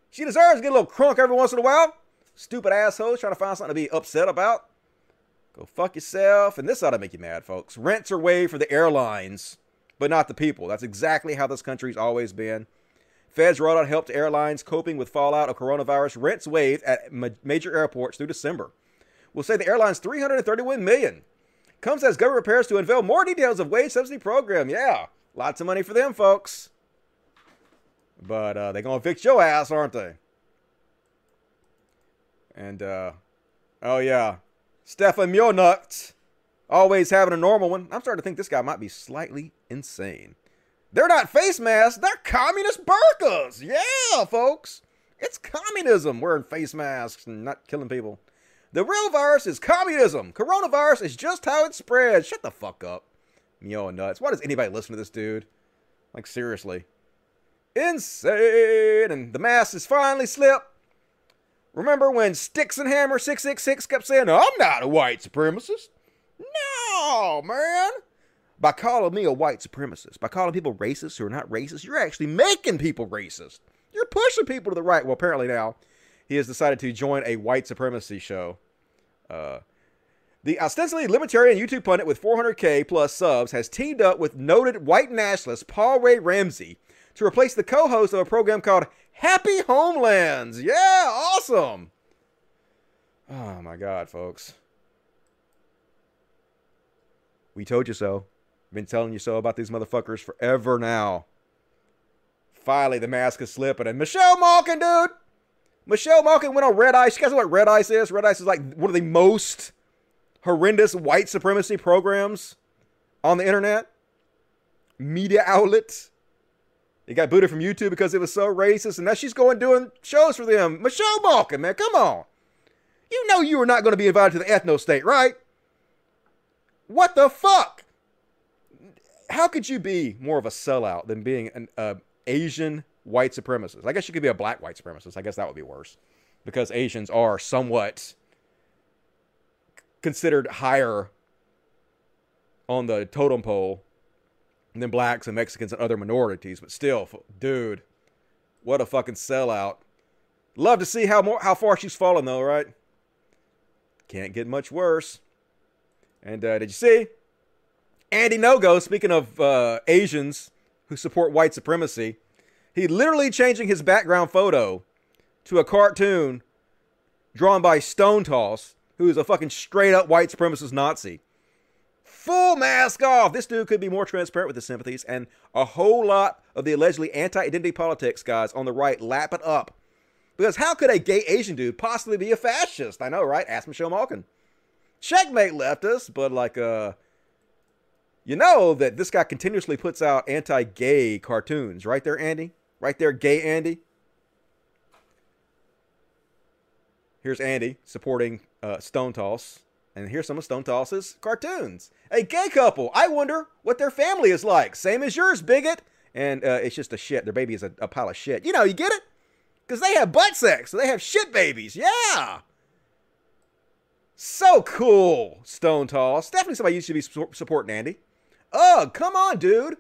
She deserves to get a little crunk every once in a while. Stupid assholes trying to find something to be upset about. Go fuck yourself. And this ought to make you mad, folks. Rents are waived for the airlines, but not the people. That's exactly how this country's always been. Feds rolled out help to airlines coping with fallout of coronavirus. Rents waived at ma- major airports through December. We'll say the airlines 331 million. Comes as government prepares to unveil more details of wage subsidy program. Yeah, lots of money for them, folks. But uh, they're gonna fix your ass, aren't they? And uh, oh yeah, Stefan Molyneux, always having a normal one. I'm starting to think this guy might be slightly insane. They're not face masks, they're communist burkas. Yeah, folks. It's communism wearing face masks and not killing people. The real virus is communism. Coronavirus is just how it spreads. Shut the fuck up. Mio nuts. Why does anybody listen to this dude? Like, seriously. Insane. And the mask is finally slipped. Remember when Styxhexenhammer666 kept saying, I'm not a white supremacist? No, man. By calling me a white supremacist, by calling people racist who are not racist, you're actually making people racist. You're pushing people to the right. Well, apparently now he has decided to join a white supremacy show. Uh, the ostensibly libertarian YouTube pundit with 400k plus subs has teamed up with noted white nationalist Paul Ray Ramsey to replace the co-host of a program called Happy Homelands. Yeah, awesome. Oh my god, folks. We told you so. Been telling you so about these motherfuckers forever now. Finally, the mask is slipping. And Michelle Malkin, dude! Michelle Malkin went on Red Ice. You guys know what Red Ice is? Red Ice is like one of the most horrendous white supremacy programs on the internet. Media outlet. It got booted from YouTube because it was so racist, and now she's going doing shows for them. Michelle Malkin, man, come on. You know you were not going to be invited to the ethno state, right? What the fuck? How could you be more of a sellout than being an uh, Asian white supremacist? I guess you could be a black white supremacist. I guess that would be worse because Asians are somewhat considered higher on the totem pole than blacks and Mexicans and other minorities. But still, dude, what a fucking sellout. Love to see how more how far she's fallen though, right? Can't get much worse. And uh, did you see Andy Ngo? Speaking of uh, Asians who support white supremacy, he literally changing his background photo to a cartoon drawn by StoneToss, who is a fucking straight up white supremacist Nazi. Full mask off. This dude could be more transparent with his sympathies, and a whole lot of the allegedly anti identity politics guys on the right lap it up. Because how could a gay Asian dude possibly be a fascist? I know, right? Ask Michelle Malkin. Checkmate left us, but like, uh, you know that this guy continuously puts out anti gay cartoons, right there, Andy? Right there, gay Andy? Here's Andy supporting uh, StoneToss. And here's some of StoneToss's cartoons. A gay couple. I wonder what their family is like. Same as yours, bigot. And uh, it's just a shit. Their baby is a, a pile of shit. You know, you get it? Because they have butt sex. So they have shit babies. Yeah. So cool, StoneToss. Definitely somebody you should be su- supporting, Andy. Ugh, come on, dude.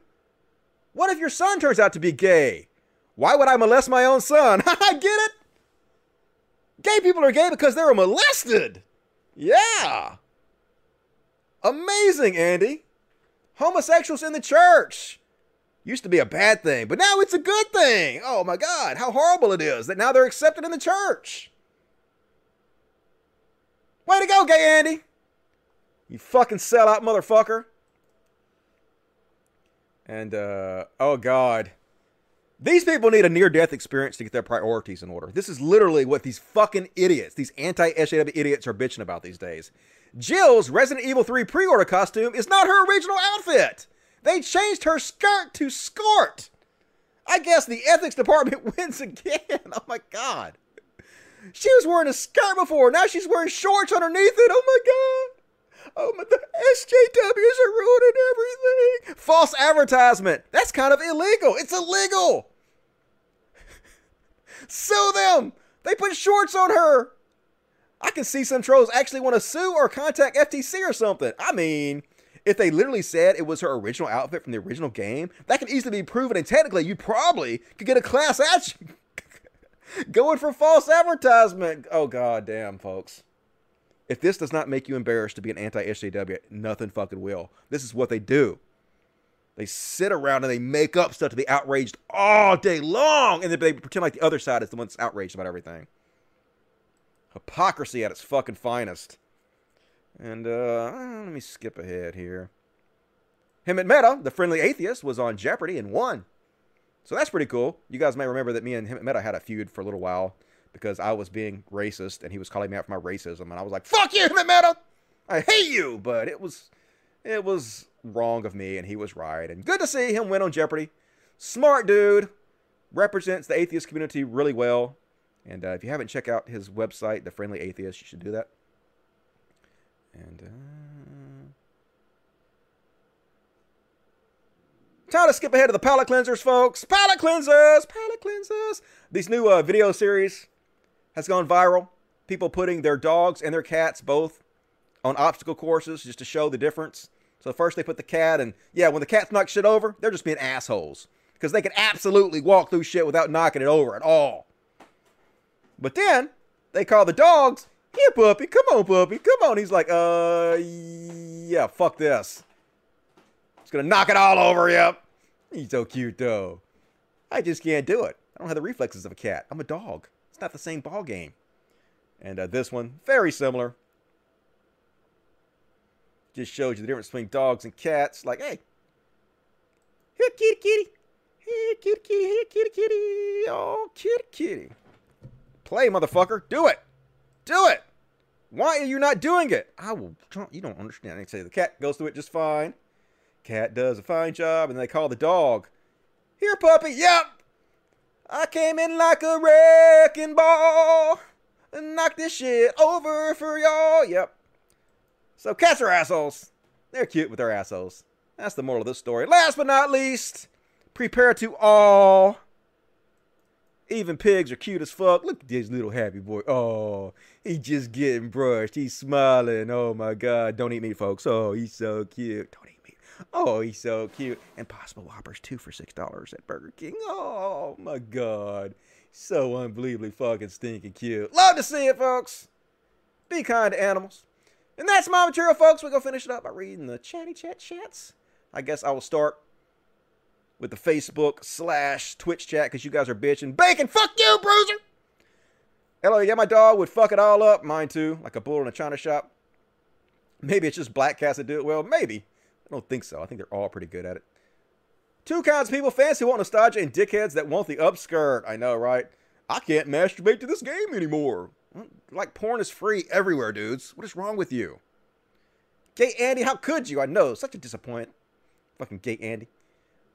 What if your son turns out to be gay? Why would I molest my own son? I get it. Gay people are gay because they were molested. Yeah. Amazing, Andy. Homosexuals in the church. Used to be a bad thing, but now it's a good thing. Oh my God, how horrible it is that now they're accepted in the church. Way to go, gay Andy. You fucking sellout motherfucker. And, uh, oh God. These people need a near death experience to get their priorities in order. This is literally what these fucking idiots, these anti SJW idiots, are bitching about these days. Jill's Resident Evil 3 pre order costume is not her original outfit. They changed her skirt to skort. I guess the ethics department wins again. Oh my God. She was wearing a skirt before. Now she's wearing shorts underneath it. Oh my God. Oh my, the SJWs are ruining everything. False advertisement. That's kind of illegal. It's illegal. Sue them. They put shorts on her. I can see some trolls actually want to sue or contact FTC or something. I mean, if they literally said it was her original outfit from the original game, that could easily be proven, and technically, you probably could get a class action going for false advertisement. Oh god damn, folks. If this does not make you embarrassed to be an anti-SJW, nothing fucking will. This is what they do. They sit around and they make up stuff to be outraged all day long, and then they pretend like the other side is the one that's outraged about everything. Hypocrisy at its fucking finest. And uh, let me skip ahead here. Hemant Mehta, the friendly atheist, was on Jeopardy and won. So that's pretty cool. You guys may remember that me and Hemant Mehta had a feud for a little while because I was being racist and he was calling me out for my racism, and I was like, "Fuck you, Mehta! I hate you!" But it was, it was wrong of me, and he was right. And good to see him win on Jeopardy. Smart dude, represents the atheist community really well. And uh, if you haven't checked out his website, The Friendly Atheist, you should do that. And uh, time to skip ahead to the palate cleansers, folks. Palate cleansers, palate cleansers. These new uh, video series has gone viral. People putting their dogs and their cats both on obstacle courses just to show the difference. So first they put the cat, and yeah, when the cat's knocked shit over, they're just being assholes because they can absolutely walk through shit without knocking it over at all. But then they call the dogs, here, puppy, come on, puppy, come on. He's like, uh, yeah, fuck this. It's gonna knock it all over, yep. He's so cute, though. I just can't do it. I don't have the reflexes of a cat. I'm a dog. It's not the same ball game. And uh, this one, very similar. Just shows you the difference between dogs and cats. Like, hey, here, kitty, kitty. Here, kitty, kitty, here, kitty, kitty. Oh, kitty, kitty. Play, motherfucker. Do it. Do it. Why are you not doing it? I will. You don't understand. They say the cat goes through it just fine. Cat does a fine job, and they call the dog. Here, puppy. Yep. I came in like a wrecking ball and knocked this shit over for y'all. Yep. So cats are assholes. They're cute with their assholes. That's the moral of this story. Last but not least, prepare to all. Even pigs are cute as fuck. Look at this little happy boy. Oh, he just getting brushed. He's smiling. Oh my god. Don't eat meat, folks. Oh, he's so cute. Don't eat meat. Oh, he's so cute. Impossible Whoppers two for six dollars at Burger King. Oh my god. So unbelievably fucking stinking cute. Love to see it, folks. Be kind to animals. And that's my material, folks. We're going to finish it up by reading the chatty chat chats. I guess I will start with the Facebook slash Twitch chat because you guys are bitching. Bacon, fuck you, Bruiser! Hello, yeah, my dog would fuck it all up. Mine too, like a bull in a china shop. Maybe it's just black cats that do it well. Maybe. I don't think so. I think they're all pretty good at it. Two kinds of people, fans who want nostalgia and dickheads that want the upskirt. I know, right? I can't masturbate to this game anymore. Like porn is free everywhere, dudes. What is wrong with you? Gay Andy, how could you? I know, such a disappointment. Fucking gay Andy.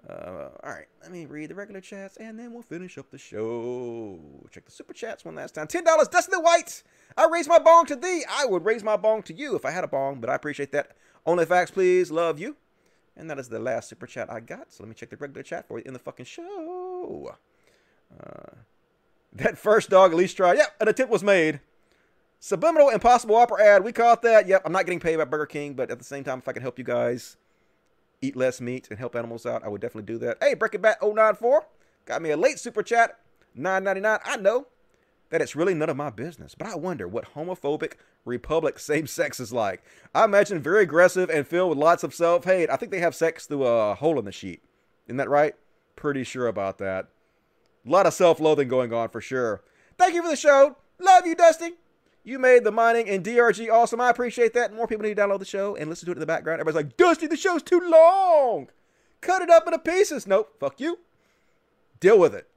Uh, all right, let me read the regular chats and then we'll finish up the show. Check the super chats one last time. $10, Dustin the White. I raise my bong to thee. I would raise my bong to you if I had a bong, but I appreciate that. Only facts, please. Love you. And that is the last super chat I got. So let me check the regular chat for you in the fucking show. Uh, that first dog at least try. Yep, an attempt was made. Subliminal Impossible Whopper ad. We caught that. Yep, I'm not getting paid by Burger King, but at the same time, if I can help you guys eat less meat and help animals out, I would definitely do that. Hey, Breaking Bat 094 got me a late super chat. 9.99. I know that it's really none of my business, but I wonder what homophobic republic same sex is like. I imagine very aggressive and filled with lots of self hate. I think they have sex through a hole in the sheet. Isn't that right? Pretty sure about that. A lot of self loathing going on for sure. Thank you for the show. Love you, Dusty. You made the mining in DRG awesome. I appreciate that. More people need to download the show and listen to it in the background. Everybody's like, Dusty, the show's too long. Cut it up into pieces. Nope. Fuck you. Deal with it.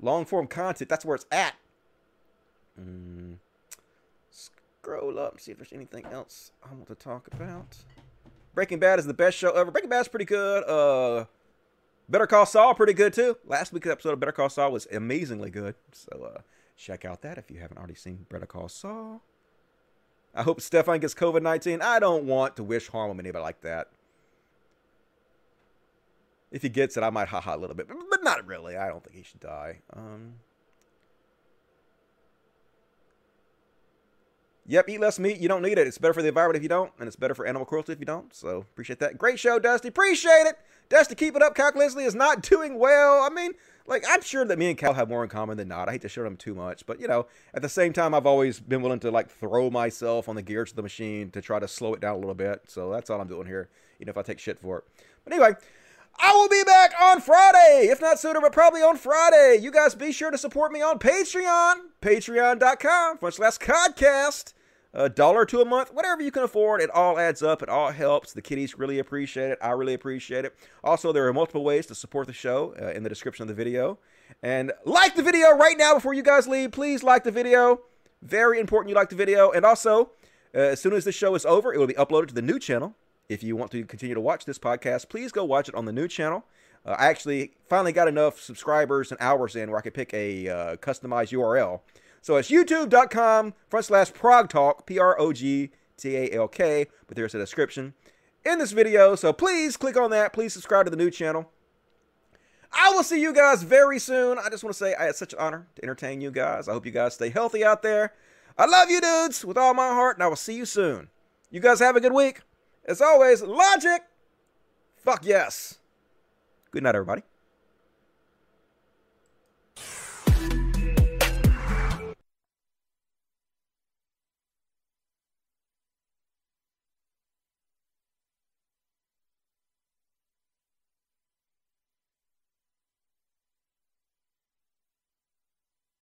Long form content. That's where it's at. Mm. Scroll up, and see if there's anything else I want to talk about. Breaking Bad is the best show ever. Breaking Bad's pretty good. Uh, Better Call Saul pretty good too. Last week's episode of Better Call Saul was amazingly good. So uh, check out that if you haven't already seen Better Call Saul. I hope Stefan gets COVID 19. I don't want to wish harm on anybody like that. If he gets it, I might haha a little bit, but not really. I don't think he should die. Um, Yep, eat less meat. You don't need it. It's better for the environment if you don't, and it's better for animal cruelty if you don't. So appreciate that. Great show, Dusty. Appreciate it. Dusty, keep it up. Cal Leslie is not doing well. I mean, like, I'm sure that me and Cal have more in common than not. I hate to show him too much, but you know, at the same time, I've always been willing to like throw myself on the gears of the machine to try to slow it down a little bit. So that's all I'm doing here, even if I take shit for it. But anyway, I will be back on Friday, if not sooner, but probably on Friday. You guys be sure to support me on Patreon, patreon.com forward slash podcast. A dollar to a month, whatever you can afford, it all adds up. It all helps. The kiddies really appreciate it. I really appreciate it. Also, there are multiple ways to support the show uh, in the description of the video. And like the video right now before you guys leave. Please like the video. Very important you like the video. And also, uh, as soon as the show is over, it will be uploaded to the new channel. If you want to continue to watch this podcast, please go watch it on the new channel. Uh, I actually finally got enough subscribers and hours in where I could pick a uh, customized URL. So it's youtube.com front slash prog talk, P R O G T A L K, but there's a description in this video. So please click on that. Please subscribe to the new channel. I will see you guys very soon. I just want to say I had such an honor to entertain you guys. I hope you guys stay healthy out there. I love you dudes with all my heart, and I will see you soon. You guys have a good week. As always, logic. Fuck yes. Good night, everybody.